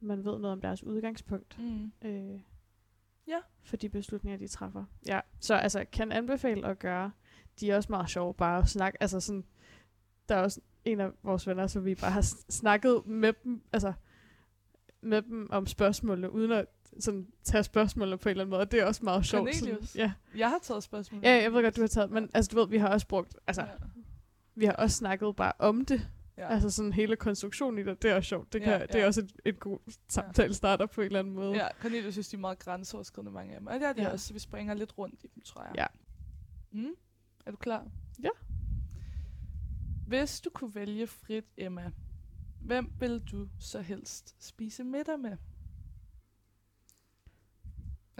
Speaker 2: man ved noget om deres udgangspunkt
Speaker 1: Mm.
Speaker 2: øh,
Speaker 1: Ja.
Speaker 2: for de beslutninger, de træffer. Ja, så altså, kan anbefale at gøre. de er også meget sjove bare at snakke. Altså sådan, der er også en af vores venner, som vi bare har snakket med dem, altså med dem om spørgsmålene, uden at sådan, tage spørgsmålene på en eller anden måde. Og det er også meget sjovt. Sådan, ja.
Speaker 1: Jeg har taget spørgsmål.
Speaker 2: ja, jeg ved godt, du har taget, men altså, du ved, vi har også brugt, altså,
Speaker 1: Ja.
Speaker 2: vi har også snakket bare om det.
Speaker 1: Ja.
Speaker 2: Altså sådan hele konstruktionen i det, det er også sjovt. Det, kan,
Speaker 1: Ja,
Speaker 2: ja, det er også et, et god samtale starter på en eller anden måde.
Speaker 1: Ja, Cornelius synes, de er meget grænseoverskridende, mange af dem. Og det er de
Speaker 2: Ja.
Speaker 1: også, så vi springer lidt rundt i dem, tror jeg.
Speaker 2: Ja.
Speaker 1: Mm? Er du klar?
Speaker 2: Ja.
Speaker 1: Hvis du kunne vælge frit, Emma, hvem vil du så helst spise middag med?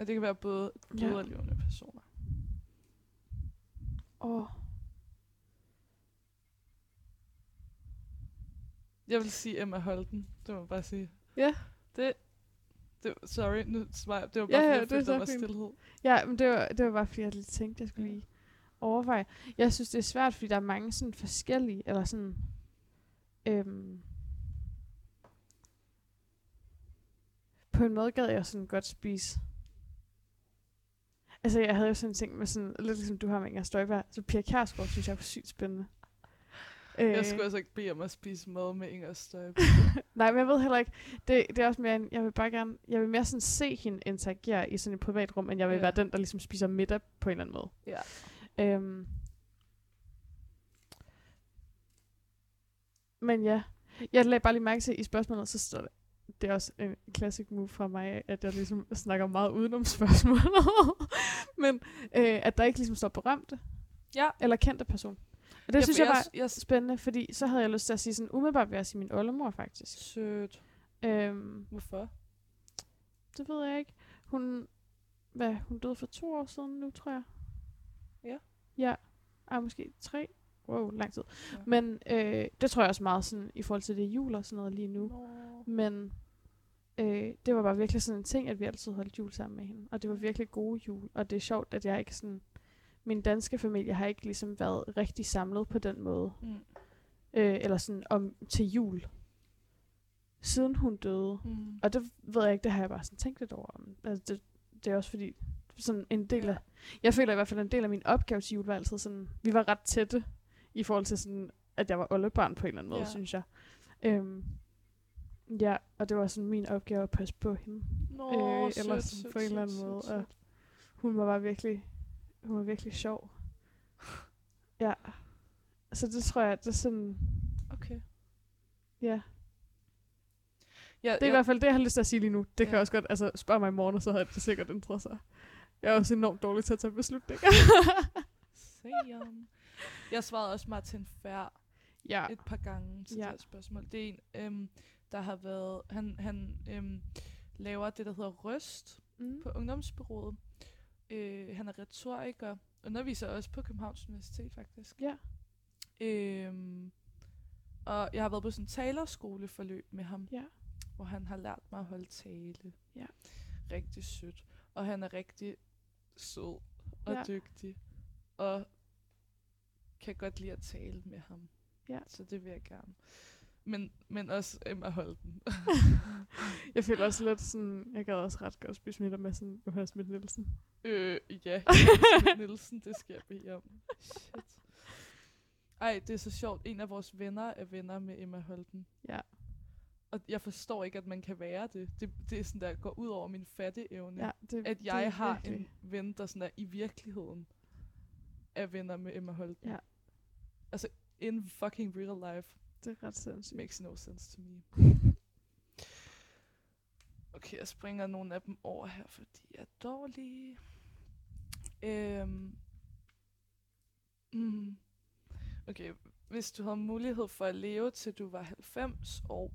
Speaker 1: Og det kan være både
Speaker 2: Ja.
Speaker 1: døde og levende personer.
Speaker 2: Åh,
Speaker 1: Jeg vil sige Emma Holten, det må jeg bare sige.
Speaker 2: Ja.
Speaker 1: Det, det sorry, nu svarer. Det var
Speaker 2: Ja,
Speaker 1: bare
Speaker 2: ja,
Speaker 1: fordi,
Speaker 2: er
Speaker 1: jeg følte, der var stillhed.
Speaker 2: Ja, men det var, det var bare fordi, jeg lige tænkte, jeg skulle
Speaker 1: Ja.
Speaker 2: lige overveje. Jeg synes, det er svært, fordi der er mange sådan forskellige, eller sådan... Øhm, på en måde gad jeg sådan godt spise. Altså, jeg havde jo sådan en ting med sådan, lidt ligesom du har med Inger Støjberg, så Pia Kjærsgaard synes jeg var sygt spændende. Øh,
Speaker 1: Jeg skulle altså ikke bede om at spise mad med Inger Støjberg.
Speaker 2: Nej, men jeg ved heller ikke. Det, det er også mere, en- jeg vil bare gerne, jeg vil mere sådan se hende interagere i sådan et privat rum, end jeg vil
Speaker 1: Ja.
Speaker 2: ja. være den, der ligesom spiser middag på en eller anden måde.
Speaker 1: Ja.
Speaker 2: Øhm. Men ja, jeg lagde bare lige mærke til i spørgsmålet, så står det, det er også en classic move fra mig, at jeg ligesom snakker meget udenom spørgsmålet. Men øh, at der ikke ligesom står berømte
Speaker 1: Ja.
Speaker 2: eller kendte person. Og det
Speaker 1: Ja,
Speaker 2: synes jeg var
Speaker 1: jeg,
Speaker 2: spændende, fordi så havde jeg lyst til at sige sådan, umiddelbart vil jeg sige min oldemor faktisk.
Speaker 1: Sødt.
Speaker 2: Øhm,
Speaker 1: Hvorfor?
Speaker 2: det ved jeg ikke. Hun, hvad, hun døde for to år siden nu, tror jeg.
Speaker 1: Ja.
Speaker 2: Ja, ej, måske tre. Wow, lang tid.
Speaker 1: Ja.
Speaker 2: Men øh, det tror jeg også meget sådan, i forhold til det jul og sådan noget lige nu.
Speaker 1: Nå.
Speaker 2: Men øh, det var bare virkelig sådan en ting, at vi altid holdt jul sammen med hende. Og det var virkelig gode jul. Og det er sjovt, at jeg ikke sådan... Min danske familie har ikke ligesom været rigtig samlet på den måde.
Speaker 1: Mm.
Speaker 2: Øh, eller sådan om til jul. Siden hun døde.
Speaker 1: Mm.
Speaker 2: Og det ved jeg ikke, det har jeg bare sådan tænkt lidt over. Altså det, det er også fordi, sådan en del af, jeg føler i hvert fald en del af min opgave til jul var altid sådan, vi var ret tætte i forhold til sådan, at jeg var oldebarn på en eller anden måde,
Speaker 1: Ja.
Speaker 2: ja. synes jeg. Øhm, ja, og det var sådan min opgave at passe på hende.
Speaker 1: Nå,
Speaker 2: øh,
Speaker 1: sødt,
Speaker 2: eller
Speaker 1: sødt,
Speaker 2: sådan på en eller anden
Speaker 1: sødt,
Speaker 2: måde.
Speaker 1: sødt,
Speaker 2: Og hun var bare virkelig, hun var virkelig sjov. Ja. Så det tror jeg, det er sådan,
Speaker 1: Okay.
Speaker 2: ja.
Speaker 1: Ja,
Speaker 2: Det er i hvert fald det, jeg har lyst til at sige lige nu. Det kan
Speaker 1: Ja.
Speaker 2: også godt, altså spørg mig i morgen, og så havde det sikkert ændret sig. Jeg er også enormt dårlig til at tage beslutninger.
Speaker 1: Sam. Jeg svarede også Martin Fær
Speaker 2: ja.
Speaker 1: et par gange til
Speaker 2: Ja.
Speaker 1: det her spørgsmål. Det er en, øhm, der har været... Han, han øhm, laver det, der hedder Røst
Speaker 2: Mm.
Speaker 1: på Ungdomsbyrået. Øh, han er retoriker. Underviser også på Københavns Universitet, faktisk.
Speaker 2: Ja.
Speaker 1: Øhm, og jeg har været på sådan en talerskoleforløb med ham,
Speaker 2: Ja.
Speaker 1: hvor han har lært mig at holde tale.
Speaker 2: Ja.
Speaker 1: Rigtig sødt. Og han er rigtig sød og
Speaker 2: Ja.
Speaker 1: dygtig. Og kan godt lide at tale med ham.
Speaker 2: Ja.
Speaker 1: Så det vil jeg gerne. Men, men også Emma Holten.
Speaker 2: Jeg føler også lidt sådan, jeg gad også ret godt spise middag med sådan Johannes Schmidt Nielsen.
Speaker 1: øh, ja, Johannes Nielsen, det skal jeg bede om. Shit. Ej, det er så sjovt. En af vores venner er venner med Emma Holten.
Speaker 2: Ja.
Speaker 1: Og jeg forstår ikke, at man kan være det. Det, det er sådan, der går ud over min fatteevne.
Speaker 2: Ja, det,
Speaker 1: at
Speaker 2: det
Speaker 1: jeg
Speaker 2: er
Speaker 1: har
Speaker 2: virkelig-
Speaker 1: en ven, der sådan er i virkeligheden er venner med Emma Holten.
Speaker 2: Ja.
Speaker 1: Altså, in fucking real life.
Speaker 2: Det er ret sindssygt.
Speaker 1: Makes no sense to me. Okay, jeg springer nogle af dem over her, for de er dårlige. Øhm. Mm. Okay, hvis du havde mulighed for at leve til du var 90 år,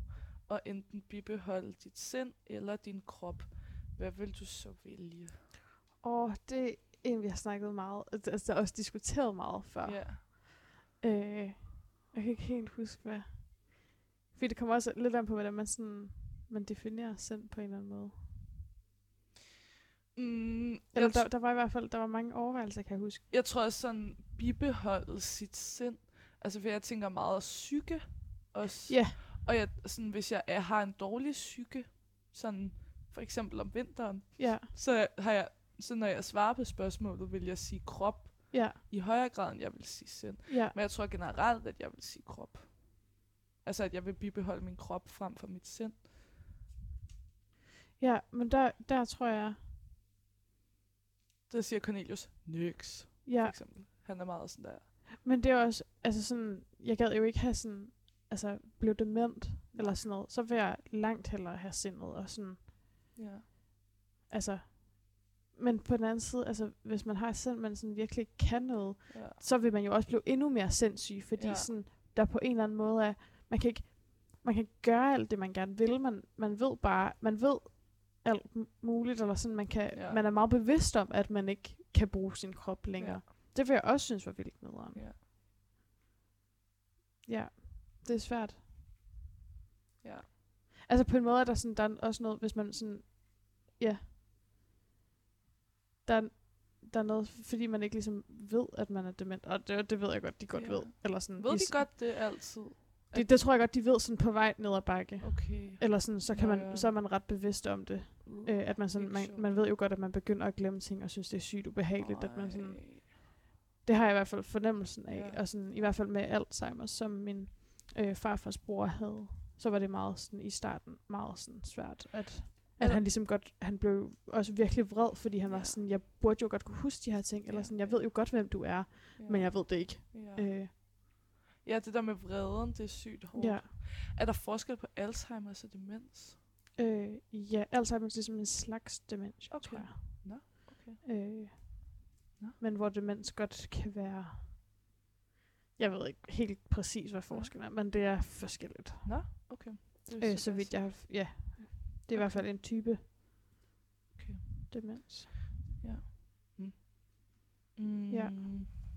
Speaker 1: og enten bibeholde dit sind eller din krop, hvad vil du så vælge?
Speaker 2: Åh, det er en, vi har snakket meget, altså også diskuteret meget før.
Speaker 1: Ja.
Speaker 2: Øh, jeg kan ikke helt huske, hvad... Fordi det kommer også lidt an på, hvordan man sådan man definerer sind på en eller anden måde.
Speaker 1: Mm,
Speaker 2: Eller
Speaker 1: jeg,
Speaker 2: der, der var i hvert fald der var mange overvejelser, kan jeg huske.
Speaker 1: jeg tror også sådan, bibeholde sit sind. Altså, for jeg tænker meget psyke også.
Speaker 2: Ja.
Speaker 1: Og jeg, sådan, hvis jeg er, har en dårlig psyke, sådan for eksempel om vinteren,
Speaker 2: Ja,
Speaker 1: så har jeg, så når jeg svarer på spørgsmålet, vil jeg sige krop.
Speaker 2: Ja,
Speaker 1: I højere grad, end jeg vil sige sind.
Speaker 2: ja.
Speaker 1: Men jeg tror generelt, at jeg vil sige krop. Altså, at jeg vil bibeholde min krop frem for mit sind.
Speaker 2: Ja, men der, der tror jeg,
Speaker 1: Det siger Cornelius Nyx, for
Speaker 2: ja,
Speaker 1: eksempel. Han er meget sådan der.
Speaker 2: men det er også, altså sådan, jeg gad jo ikke have sådan, altså blev dement, eller sådan noget, så vil jeg langt hellere have sindet, og sådan,
Speaker 1: Ja.
Speaker 2: altså, men på den anden side, altså, hvis man har sind, man sådan virkelig kan noget,
Speaker 1: ja.
Speaker 2: så vil man jo også blive endnu mere sindssyg, fordi
Speaker 1: Ja.
Speaker 2: sådan, der på en eller anden måde er, man kan ikke, man kan gøre alt det, man gerne vil, man, man ved bare, man ved alt muligt, eller sådan, man, kan,
Speaker 1: Ja.
Speaker 2: man er meget bevidst om, at man ikke kan bruge sin krop længere.
Speaker 1: Ja.
Speaker 2: Det vil jeg også synes var vildt nederen.
Speaker 1: Ja.
Speaker 2: Ja, det er svært.
Speaker 1: Ja.
Speaker 2: Altså på en måde er der, sådan, der er også noget, hvis man sådan, ja, der, er- der er noget, fordi man ikke ligesom ved, at man er dement, og det, det ved jeg godt, de godt
Speaker 1: Ja.
Speaker 2: ja. ved. Eller sådan,
Speaker 1: Ved de
Speaker 2: s-
Speaker 1: godt det altid?
Speaker 2: Det, det tror jeg godt, de ved sådan på vej ned ad bakke.
Speaker 1: Okay.
Speaker 2: Eller sådan, så, kan man,
Speaker 1: ja.
Speaker 2: så er man ret bevidst om det. Øh, at man, sådan, man, man ved jo godt, at man begynder at glemme ting, og synes, det er sygt ubehageligt. At man sådan, det har jeg i hvert fald fornemmelsen af.
Speaker 1: Ja.
Speaker 2: Ja. Og sådan, i hvert fald med Alzheimer, som min øh, farfars bror havde, så var det meget sådan, i starten meget sådan, svært. At, at
Speaker 1: Eller-
Speaker 2: han ligesom godt, han blev også virkelig vred, fordi han
Speaker 1: Ja.
Speaker 2: var sådan, jeg burde jo godt kunne huske de her ting, eller
Speaker 1: Ja.
Speaker 2: sådan, jeg ved jo godt, hvem du er,
Speaker 1: Ja.
Speaker 2: men jeg ved det ikke.
Speaker 1: Ja.
Speaker 2: Øh,
Speaker 1: ja, det der med vreden, det er sygt hårdt.
Speaker 2: ja.
Speaker 1: Er der forskel på Alzheimer's og demens?
Speaker 2: Øh, ja, Alzheimer's er ligesom en slags demens,
Speaker 1: Okay.
Speaker 2: tror jeg.
Speaker 1: Nå, okay.
Speaker 2: Øh,
Speaker 1: Nå.
Speaker 2: Men hvor demens godt kan være... Jeg ved ikke helt præcis, hvad forskellen er, men det er forskelligt.
Speaker 1: Nå, okay.
Speaker 2: Øh, så vidt jeg har... Ja, det er i hvert fald en type
Speaker 1: Okay.
Speaker 2: demens.
Speaker 1: Mm.
Speaker 2: Ja.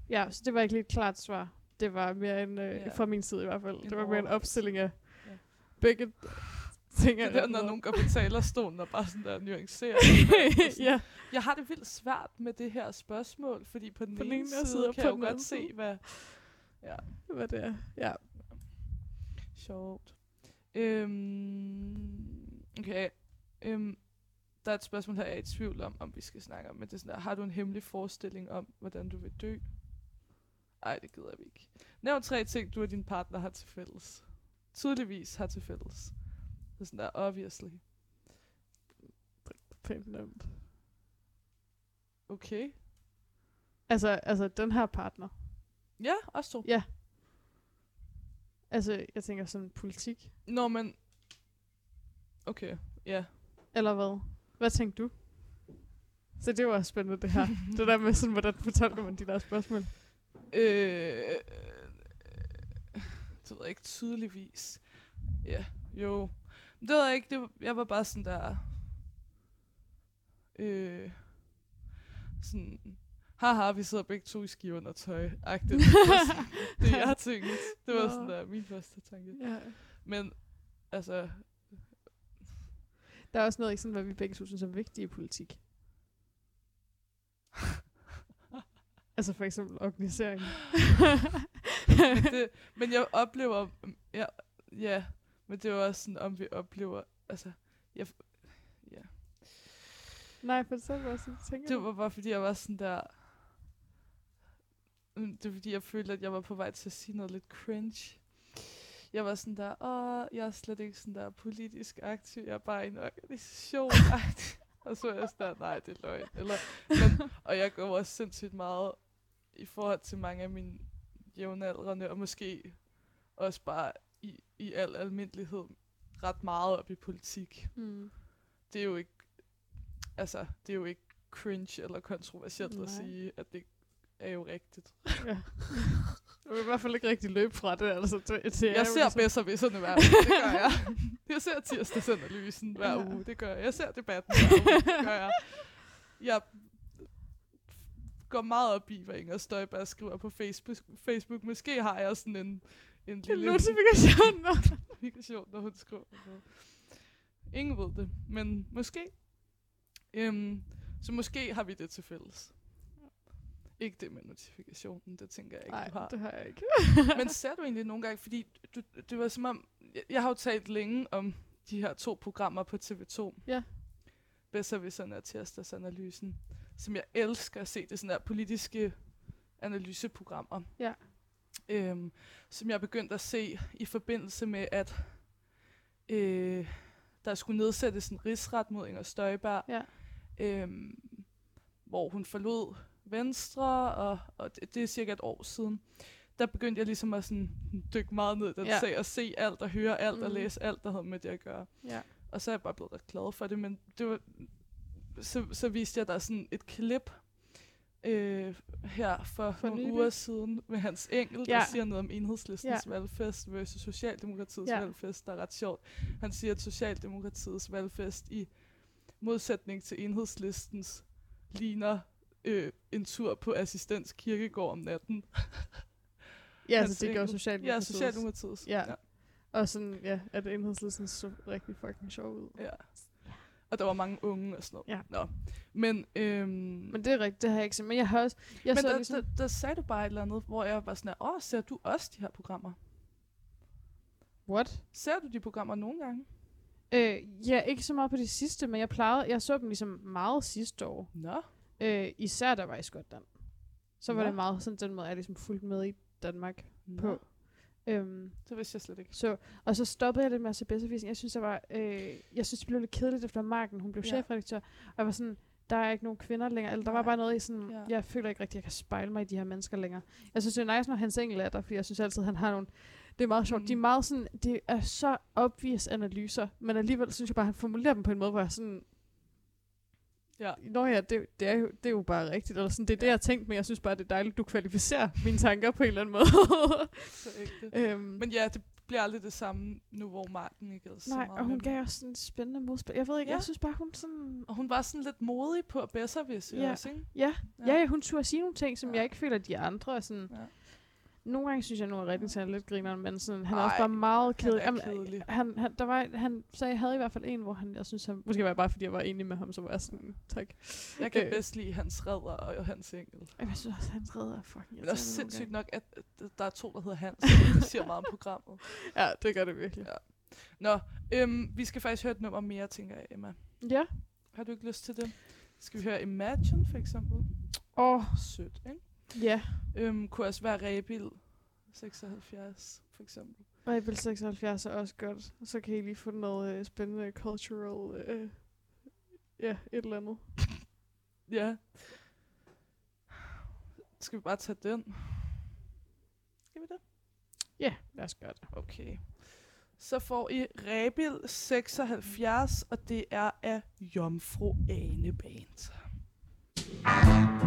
Speaker 2: Ja, så det var ikke lige et klart svar. Det var mere en, øh,
Speaker 1: Ja.
Speaker 2: fra min side i hvert fald.
Speaker 1: En
Speaker 2: det var mere en opstilling af
Speaker 1: Ja.
Speaker 2: begge ting.
Speaker 1: Det
Speaker 2: den
Speaker 1: når nogen går på talerstolen og bare sådan der nuancerer.
Speaker 2: ja,
Speaker 1: Jeg har det vildt svært med det her spørgsmål, fordi på den,
Speaker 2: På
Speaker 1: ene
Speaker 2: ene
Speaker 1: side,
Speaker 2: side
Speaker 1: kan jeg jo godt se, hvad... Ja,
Speaker 2: hvad det er. Ja.
Speaker 1: sjovt. Øhm, okay. Øhm, der er et spørgsmål her, jeg er i tvivl om, om vi skal snakke om, men det er sådan der, har du en hemmelig forestilling om, hvordan du vil dø? Ej, det gider vi ikke. Nævn tre ting, du og din partner har til fælles. Tydeligvis har til fælles. Det er sådan der, obviously.
Speaker 2: Pænt nemt.
Speaker 1: Okay.
Speaker 2: Altså, altså, den her partner.
Speaker 1: Ja, også to.
Speaker 2: Ja. Altså, jeg tænker sådan politik.
Speaker 1: Nå, men... Okay, ja.
Speaker 2: Eller hvad? Hvad tænkte du? Så det var også spændende, det her. det der med sådan, hvordan fortolker man de der spørgsmål.
Speaker 1: Øh, det ved jeg ikke tydeligvis. Ja, jo. Det ved jeg ikke. Det var, jeg var bare sådan der... Øh, sådan... Haha, vi sidder begge to i skiver og tøj. Agtigt. Det sådan det, jeg tænkte. Det var sådan der min første tanke.
Speaker 2: Ja.
Speaker 1: Men, altså...
Speaker 2: Der er også noget, ikke sådan, hvad vi begge to synes er vigtigt i politik. altså for eksempel organisering.
Speaker 1: men, det, men jeg oplever... Ja, ja, men det var også sådan, om vi oplever... Altså, jeg, ja.
Speaker 2: Nej, for så var sådan, tænker
Speaker 1: Det
Speaker 2: du?
Speaker 1: var bare fordi, jeg var sådan der... Mm, Det var fordi, jeg følte, at jeg var på vej til at sige noget lidt cringe. Jeg var sådan der, åh, jeg er slet ikke sådan der politisk aktiv, jeg er bare i en organisation. og så var jeg sådan der, nej, det er løgn. Eller, men, og jeg går også sindssygt meget i forhold til mange af mine jævnaldrende, og måske også bare i, i al almindelighed ret meget op i politik
Speaker 2: Mm.
Speaker 1: det er jo ikke, altså, det er jo ikke cringe eller kontroversielt
Speaker 2: Nej.
Speaker 1: at sige, at det er jo rigtigt.
Speaker 2: Ja. Jeg vil i hvert fald ikke rigtig løbe fra det. Altså, det er
Speaker 1: Jeg ser bedre ved sådan hver uge, det gør jeg. Jeg ser tirsdagsanalysen hver
Speaker 2: Ja.
Speaker 1: uge, det gør jeg. Jeg ser debatten hver uge, det gør jeg. Jeg går meget op i, hvad Inger Støjberg skriver på Facebook. Facebook. Måske har jeg sådan en, en
Speaker 2: En
Speaker 1: lille
Speaker 2: notifikation.
Speaker 1: notifikation, når hun skriver noget. Ingen ved det, men måske. Øhm, så måske har vi det til fælles. Ikke det med notifikationen, det tænker jeg ikke,
Speaker 2: Nej,
Speaker 1: du har.
Speaker 2: det har jeg ikke.
Speaker 1: Men ser du egentlig nogle gange, fordi du, det var som om, jeg, jeg har jo talt længe om de her to programmer på TV2.
Speaker 2: Ja.
Speaker 1: Besserwisserne og tirsdagsanalysen, som jeg elsker at se. Det er sådan der politiske analyseprogrammer.
Speaker 2: Ja.
Speaker 1: Øhm, som jeg begyndte at se i forbindelse med, at øh, der skulle nedsættes en rigsret mod Inger Støjberg,
Speaker 2: Ja.
Speaker 1: øhm, hvor hun forlod Venstre, og, og det, det er cirka et år siden. Der begyndte jeg ligesom at sådan dykke meget ned i den
Speaker 2: Ja.
Speaker 1: sag, og se alt, og høre alt, og
Speaker 2: Mhm.
Speaker 1: læse alt, der havde med det at gøre.
Speaker 2: Ja.
Speaker 1: Og så er jeg bare blevet ret glad for det, men det var, så, så viste jeg, der er sådan et klip øh, her for,
Speaker 2: For
Speaker 1: nogle
Speaker 2: nylig.
Speaker 1: uger siden med Hans Engel, der
Speaker 2: Ja.
Speaker 1: siger noget om enhedslistens
Speaker 2: Ja.
Speaker 1: valgfest versus Socialdemokratiets
Speaker 2: Ja.
Speaker 1: valgfest, der er ret sjovt. Han siger, at Socialdemokratiets valgfest i modsætning til enhedslistens ligner øh, en tur på assistens kirkegård om natten.
Speaker 2: Ja,
Speaker 1: Hans
Speaker 2: så det gør. Socialdemokratiet.
Speaker 1: Ja, Socialdemokratiets.
Speaker 2: Ja. Og sådan, ja, at enhedslisten så rigtig fucking sjov ud.
Speaker 1: ja. Og der var mange unge og sådan noget.
Speaker 2: Ja.
Speaker 1: Nå. Men, øhm,
Speaker 2: Men det er rigtigt, det har jeg ikke set. Men jeg har også... Jeg
Speaker 1: men
Speaker 2: så
Speaker 1: der,
Speaker 2: ligesom,
Speaker 1: der, der sagde du bare et eller andet, hvor jeg var sådan, åh, ser du også de her programmer?
Speaker 2: What?
Speaker 1: Ser du de programmer nogle gange?
Speaker 2: Øh, ja, ikke så meget på det sidste, men jeg plejede... Jeg så dem ligesom meget sidste år.
Speaker 1: Nå.
Speaker 2: Øh, især der var i Skotland. Så var
Speaker 1: Nå.
Speaker 2: det meget sådan den måde, jeg ligesom fulgte med i Danmark
Speaker 1: Nå.
Speaker 2: på. Øhm,
Speaker 1: Det vidste jeg slet ikke.
Speaker 2: så, og så stoppede jeg lidt med at se bedste Jeg synes, der var, øh, jeg synes, det blev lidt kedeligt efter Marken. Hun blev
Speaker 1: Ja.
Speaker 2: chefredaktør. Og jeg var sådan, der er ikke nogen kvinder længere. Eller der var
Speaker 1: Nej.
Speaker 2: bare noget i sådan,
Speaker 1: Ja.
Speaker 2: jeg føler ikke rigtig, at jeg kan spejle mig i de her mennesker længere. Jeg synes, det er nice, når Hans Engel er der, fordi jeg synes altid, han har nogle... Det er meget sjovt.
Speaker 1: Mm.
Speaker 2: De er meget sådan, det er så obvious analyser, men alligevel synes jeg bare, at han formulerer dem på en måde, hvor jeg sådan,
Speaker 1: Ja.
Speaker 2: Nå ja, det, det, er jo, det er jo bare rigtigt. Eller sådan, det er det, jeg har tænkt, men jeg synes bare, det er dejligt, du kvalificerer mine tanker på en eller anden måde.
Speaker 1: Så ægte.
Speaker 2: øhm,
Speaker 1: Men ja, det bliver aldrig det samme nu, hvor Marken ikke er så
Speaker 2: nej, og hun gav også sådan et spændende modspil. Jeg ved ikke,
Speaker 1: Ja.
Speaker 2: jeg synes bare, hun sådan...
Speaker 1: Og hun var sådan lidt modig på at bedre hvis
Speaker 2: Ja.
Speaker 1: også, ikke?
Speaker 2: Ja, ja, ja hun turde sige nogle ting, som
Speaker 1: Ja.
Speaker 2: ja. jeg ikke føler, de andre sådan...
Speaker 1: Ja.
Speaker 2: Nogle gange synes jeg, nu er redningstalen lidt griner, men sådan, han er også bare meget
Speaker 1: han er
Speaker 2: kedelig.
Speaker 1: kedelig.
Speaker 2: han, han, der var, han sagde, jeg havde i hvert fald en, hvor han, jeg synes, han, måske var det bare, fordi jeg var enig med ham, så var jeg sådan, tak.
Speaker 1: Jeg kan
Speaker 2: Øh.
Speaker 1: bedst lide hans redder og hans engel.
Speaker 2: Jeg synes også, han redder fucking
Speaker 1: Men det er også
Speaker 2: nogle
Speaker 1: sindssygt nok, at at der er to, der hedder Hans. Det siger meget om programmet.
Speaker 2: Ja, det gør det virkelig.
Speaker 1: Ja. Nå, øhm, vi skal faktisk høre et nummer mere, tænker jeg, Emma.
Speaker 2: Ja.
Speaker 1: Har du ikke lyst til det? Skal vi høre Imagine, for eksempel?
Speaker 2: Åh, oh,
Speaker 1: Sødt, ikke?
Speaker 2: Ja.
Speaker 1: Øhm, kunne også være Rebil 76, for eksempel.
Speaker 2: Rebel 76 er også godt. Så kan I lige få noget øh, spændende cultural... Øh, ja, et eller andet.
Speaker 1: Ja. Skal vi bare tage den? Skal vi det?
Speaker 2: Ja, lad os gøre det.
Speaker 1: Okay. Så får I Rebil 76, og det er af Jomfru Ane Band.
Speaker 6: Det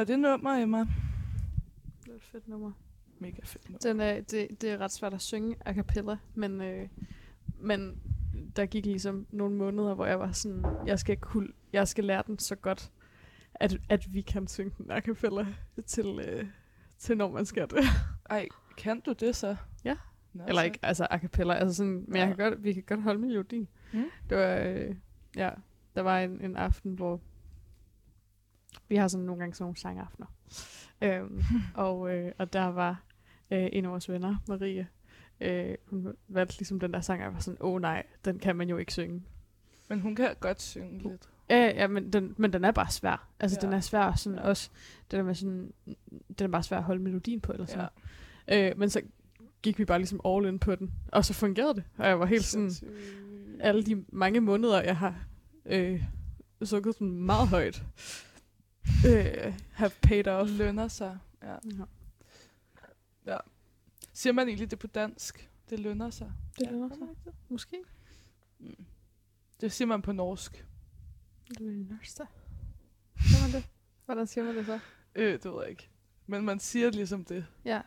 Speaker 6: var
Speaker 1: det nummer, Emma.
Speaker 2: Det er et fedt nummer.
Speaker 1: Mega fedt nummer.
Speaker 2: Den er, det, det er ret svært at synge a cappella, men, øh, men der gik ligesom nogle måneder, hvor jeg var sådan, jeg skal, kunne, jeg skal lære den så godt, at, at vi kan synge den a cappella til, øh, til når man skal det.
Speaker 1: Ej, kan du det så?
Speaker 2: Ja.
Speaker 1: Nå,
Speaker 2: Eller
Speaker 1: så-
Speaker 2: ikke, altså a cappella, altså sådan, men jeg kan godt, vi kan godt holde melodien.
Speaker 1: Mm.
Speaker 2: Det var, øh, ja, der var en, en aften, hvor vi har sådan nogle gange sådan nogle sangaftener. Øhm, og, øh, og der var øh, en af vores venner, Marie, øh, hun valgte ligesom den der sang, og jeg var sådan, åh oh, nej, den kan man jo ikke synge.
Speaker 1: Men hun kan godt synge lidt.
Speaker 2: Ja, ja, men den, men den er bare svær. Altså,
Speaker 1: Ja.
Speaker 2: den er svær sådan
Speaker 1: Ja.
Speaker 2: også, det der med sådan, den er bare svær at holde melodien på, eller sådan
Speaker 1: Ja.
Speaker 2: ja. øh, Men så gik vi bare ligesom all in på den, og så fungerede det. Og jeg var helt sådan,
Speaker 1: Sindssygt.
Speaker 2: alle de mange måneder, jeg har øh, sukket sådan meget højt, øh, have paid off.
Speaker 1: lønner sig. Ja.
Speaker 2: Ja.
Speaker 1: Siger man egentlig det på dansk? Det lønner sig.
Speaker 2: Det
Speaker 1: Ja,
Speaker 2: lønner
Speaker 1: gør
Speaker 2: sig.
Speaker 1: man ikke det?
Speaker 2: Måske.
Speaker 1: Mm. Det siger man på norsk.
Speaker 2: Det lønner sig. Siger man det? Hvordan siger man det så?
Speaker 1: Øh, det ved jeg ikke. Men man siger ligesom det.
Speaker 2: Ja,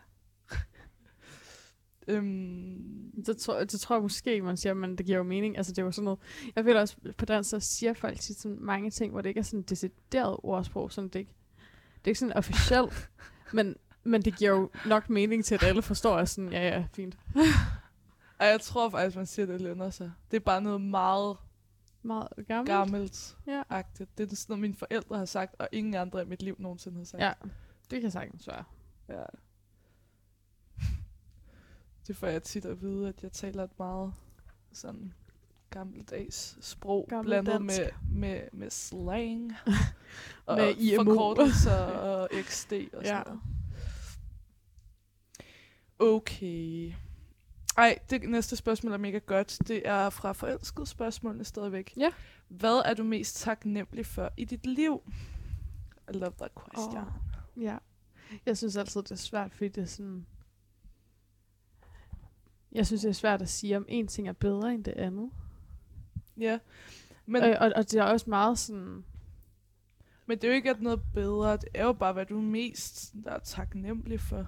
Speaker 1: Øhm,
Speaker 2: det tror, det tror jeg måske, man siger, men det giver jo mening. Altså, det er jo sådan noget... Jeg føler også, på dansk, så siger folk tit sådan mange ting, hvor det ikke er sådan decideret ordsprog. Sådan, det, ikke, det er ikke sådan officielt, men, men det giver jo nok mening til, at alle forstår, at sådan, ja, ja, fint.
Speaker 1: ej, jeg tror faktisk, man siger, det lønner sig. Det er bare noget meget
Speaker 2: Meget gammelt.
Speaker 1: gammelt
Speaker 2: Ja.
Speaker 1: agtigt. Det er sådan noget, mine forældre har sagt, og ingen andre i mit liv nogensinde har sagt.
Speaker 2: Ja, det kan sagtens være.
Speaker 1: ja. Det får jeg tit at vide, at jeg taler et meget sådan gammeldags sprog, blandet
Speaker 2: Gammeldansk.
Speaker 1: med, med, med slang. og
Speaker 2: Med IMO.
Speaker 1: forkortelser og XD og sådan
Speaker 2: Ja.
Speaker 1: noget. Okay. Ej, det næste spørgsmål er mega godt. Det er fra forelskede spørgsmålene stadigvæk.
Speaker 2: Ja.
Speaker 1: Hvad er du mest taknemmelig for i dit liv? I love that question.
Speaker 2: Åh. Ja. Jeg synes altid, det er svært, fordi det er sådan... Jeg synes, det er svært at sige, om en ting er bedre end det andet.
Speaker 1: Ja.
Speaker 2: Men, øh, og, og det er også meget sådan...
Speaker 1: men det er jo ikke at noget bedre. Det er jo bare, hvad du er mest der er taknemmelig for.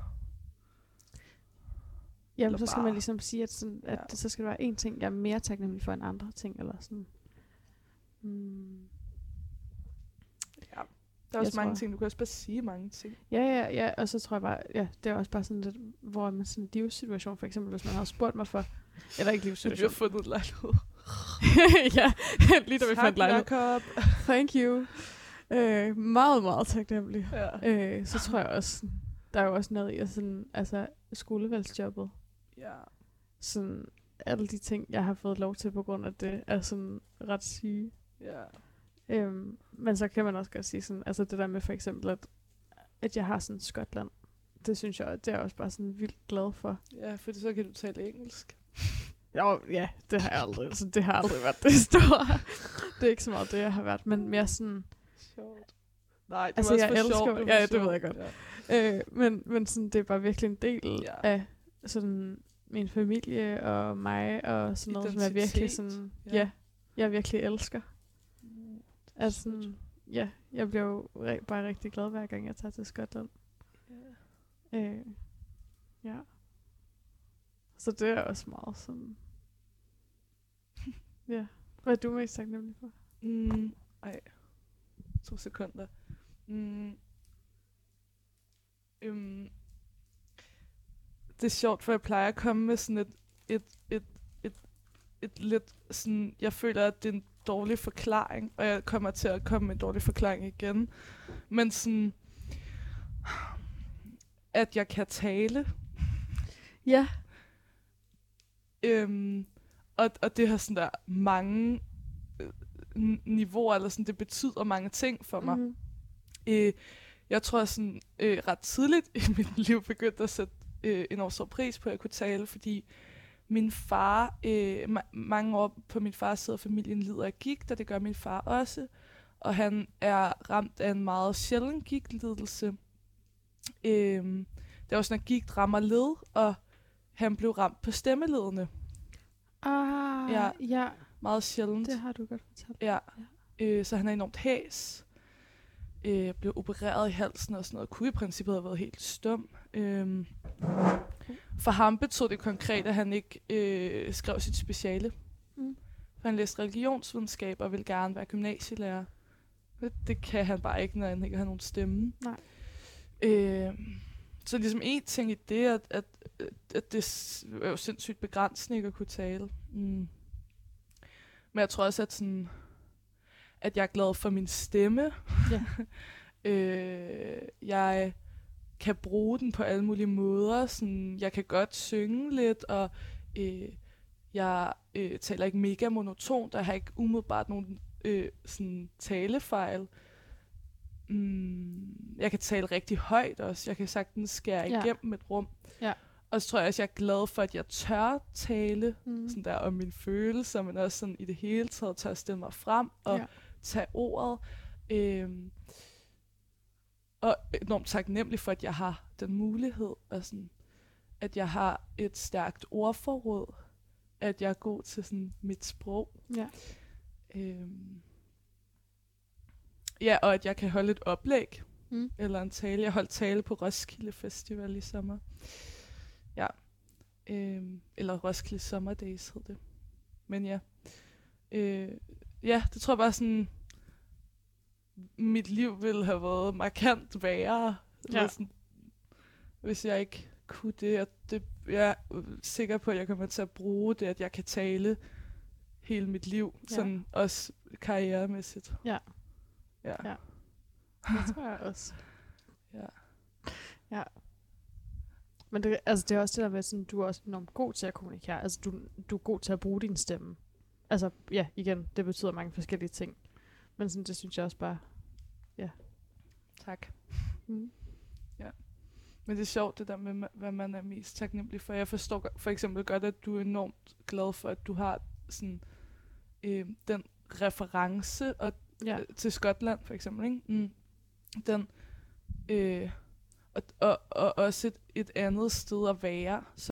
Speaker 2: Jamen,
Speaker 1: Eller
Speaker 2: så skal
Speaker 1: bare-
Speaker 2: man ligesom sige, at, sådan, at
Speaker 1: Ja.
Speaker 2: så skal der være en ting, jeg er mere taknemmelig for end andre ting, eller sådan. Mm.
Speaker 1: Der er også
Speaker 2: Jeg
Speaker 1: mange
Speaker 2: tror-
Speaker 1: ting. Du kan også bare sige mange ting.
Speaker 2: Ja, ja, ja, og så tror jeg bare, ja, det er også bare sådan lidt, hvor man sådan en livssituation, for eksempel, hvis man havde spurgt mig for, eller ikke
Speaker 1: Så vi har
Speaker 2: livssituation.
Speaker 1: fundet lejlighed.
Speaker 2: ja, lige da vi fandt lejlighed.
Speaker 1: Jacob.
Speaker 2: Thank you. Øh, meget, meget taknemmelig.
Speaker 1: Ja.
Speaker 2: Øh, så tror jeg også, der er jo også noget i, at sådan, altså, skolevalgsjobbet,
Speaker 1: ja.
Speaker 2: sådan, alle de ting, jeg har fået lov til på grund af det, er sådan ret syge.
Speaker 1: Ja.
Speaker 2: Øhm, men så kan man også godt sige sådan, altså det der med for eksempel, at, at jeg har sådan Skotland, det synes jeg, det er jeg også bare sådan vildt glad for.
Speaker 1: Ja, for så kan du tale engelsk.
Speaker 2: Jo, ja, det har jeg aldrig, altså det har aldrig været det store. det er ikke så meget det, jeg har været, men mere sådan,
Speaker 1: Sjovt. Nej, det
Speaker 2: Altså,
Speaker 1: var også
Speaker 2: jeg
Speaker 1: for
Speaker 2: elsker-
Speaker 1: sjovt.
Speaker 2: ja, det ved jeg godt.
Speaker 1: Ja.
Speaker 2: øh, men, men sådan, det er bare virkelig en del
Speaker 1: Ja.
Speaker 2: af sådan min familie og mig, og sådan noget, som jeg virkelig
Speaker 1: Identitet.
Speaker 2: sådan,
Speaker 1: ja.
Speaker 2: ja, jeg virkelig elsker. At sådan, ja, jeg bliver jo re- bare rigtig glad, hver gang jeg tager til Skotland.
Speaker 1: Ja.
Speaker 2: Øh, ja. Så det er også meget sådan... ja. Hvad er du mest taknemmelig for?
Speaker 1: Mm, ej. To sekunder. Mm. Øhm. Det er sjovt, for jeg plejer at komme med sådan et, et, et, et, et lidt sådan, jeg føler, at det er en dårlig forklaring, og jeg kommer til at komme med en dårlig forklaring igen. Men sådan, at jeg kan tale,
Speaker 2: Ja.
Speaker 1: Øhm, og, og det har sådan der mange øh, niveauer, eller sådan, det betyder mange ting for mig. Mm. Øh, jeg tror sådan øh, ret tidligt i mit liv begyndte at sætte øh, enormt stor pris på, at jeg kunne tale, fordi min far, øh, ma- mange år på min fars side af familien lider af gigt, og det gør min far også. Og han er ramt af en meget sjælden gigtlidelse. Øh, det er også sådan, at gigt rammer led, og han blev ramt på stemmeledene.
Speaker 2: Ah,
Speaker 1: Ja.
Speaker 2: ja. ja,
Speaker 1: Meget sjældent.
Speaker 2: det har du godt fortalt.
Speaker 1: Ja. Øh, så han er enormt hæs. øh, blev opereret i halsen og sådan noget, kunne i princippet have været helt stum. Øhm, for ham betød det konkret, at han ikke øh, skrev sit speciale.
Speaker 2: Mm.
Speaker 1: For han læste religionsvidenskab og ville gerne være gymnasielærer. Det, kan han bare ikke, når han ikke har nogen stemme.
Speaker 2: Nej.
Speaker 1: Øh, så ligesom en ting i det, at, at, at det er jo sindssygt begrænsende ikke at kunne tale. Mm. Men jeg tror også, at, sådan, at jeg er glad for min stemme.
Speaker 2: Ja.
Speaker 1: øh, jeg kan bruge den på alle mulige måder. Sådan, jeg kan godt synge lidt, og øh, jeg øh, taler ikke mega monotont, og jeg har ikke umiddelbart nogen øh, sådan, talefejl. Mm, jeg kan tale rigtig højt også. Jeg kan sagtens skære
Speaker 2: Ja.
Speaker 1: igennem et rum.
Speaker 2: Ja.
Speaker 1: Og så tror jeg også, jeg er glad for, at jeg tør tale
Speaker 2: Mm.
Speaker 1: sådan der om mine følelser, men også sådan i det hele taget tør stille mig frem og
Speaker 2: Ja.
Speaker 1: ja. tage ordet. Øhm, og enormt taknemmelig for, at jeg har den mulighed, og sådan, at jeg har et stærkt ordforråd, at jeg er god til sådan mit sprog.
Speaker 2: Ja.
Speaker 1: Øhm, ja, og at jeg kan holde et oplæg,
Speaker 2: Mm.
Speaker 1: eller en tale. Jeg holdt tale på Roskilde Festival i sommer. Ja. Øhm, eller Roskilde Summer Days hed det. Men ja. Øh, ja, det tror jeg bare sådan, mit liv ville have været markant værre,
Speaker 2: Ja.
Speaker 1: sådan, hvis jeg ikke kunne det. Og det. Jeg er sikker på, at jeg kommer til at bruge det, at jeg kan tale hele mit liv,
Speaker 2: Ja.
Speaker 1: sådan også karrieremæssigt.
Speaker 2: Ja.
Speaker 1: Ja.
Speaker 2: Ja. Det tror jeg også.
Speaker 1: Ja.
Speaker 2: Ja. Men det, altså, det er også det der med, sådan, du er også enormt god til at kommunikere. Altså, du, du er god til at bruge din stemme. Altså, ja, igen, det betyder mange forskellige ting. Men sådan, det synes jeg også bare...
Speaker 1: Tak.
Speaker 2: Mm.
Speaker 1: Men det er sjovt, det der med, hvad man er mest taknemmelig for. Jeg forstår for eksempel godt, at du er enormt glad for, at du har sådan, øh, den reference og,
Speaker 2: Ja.
Speaker 1: øh, til Skotland, for eksempel. Ikke? Mm. Den, øh, og, og, og også et, et andet sted at være,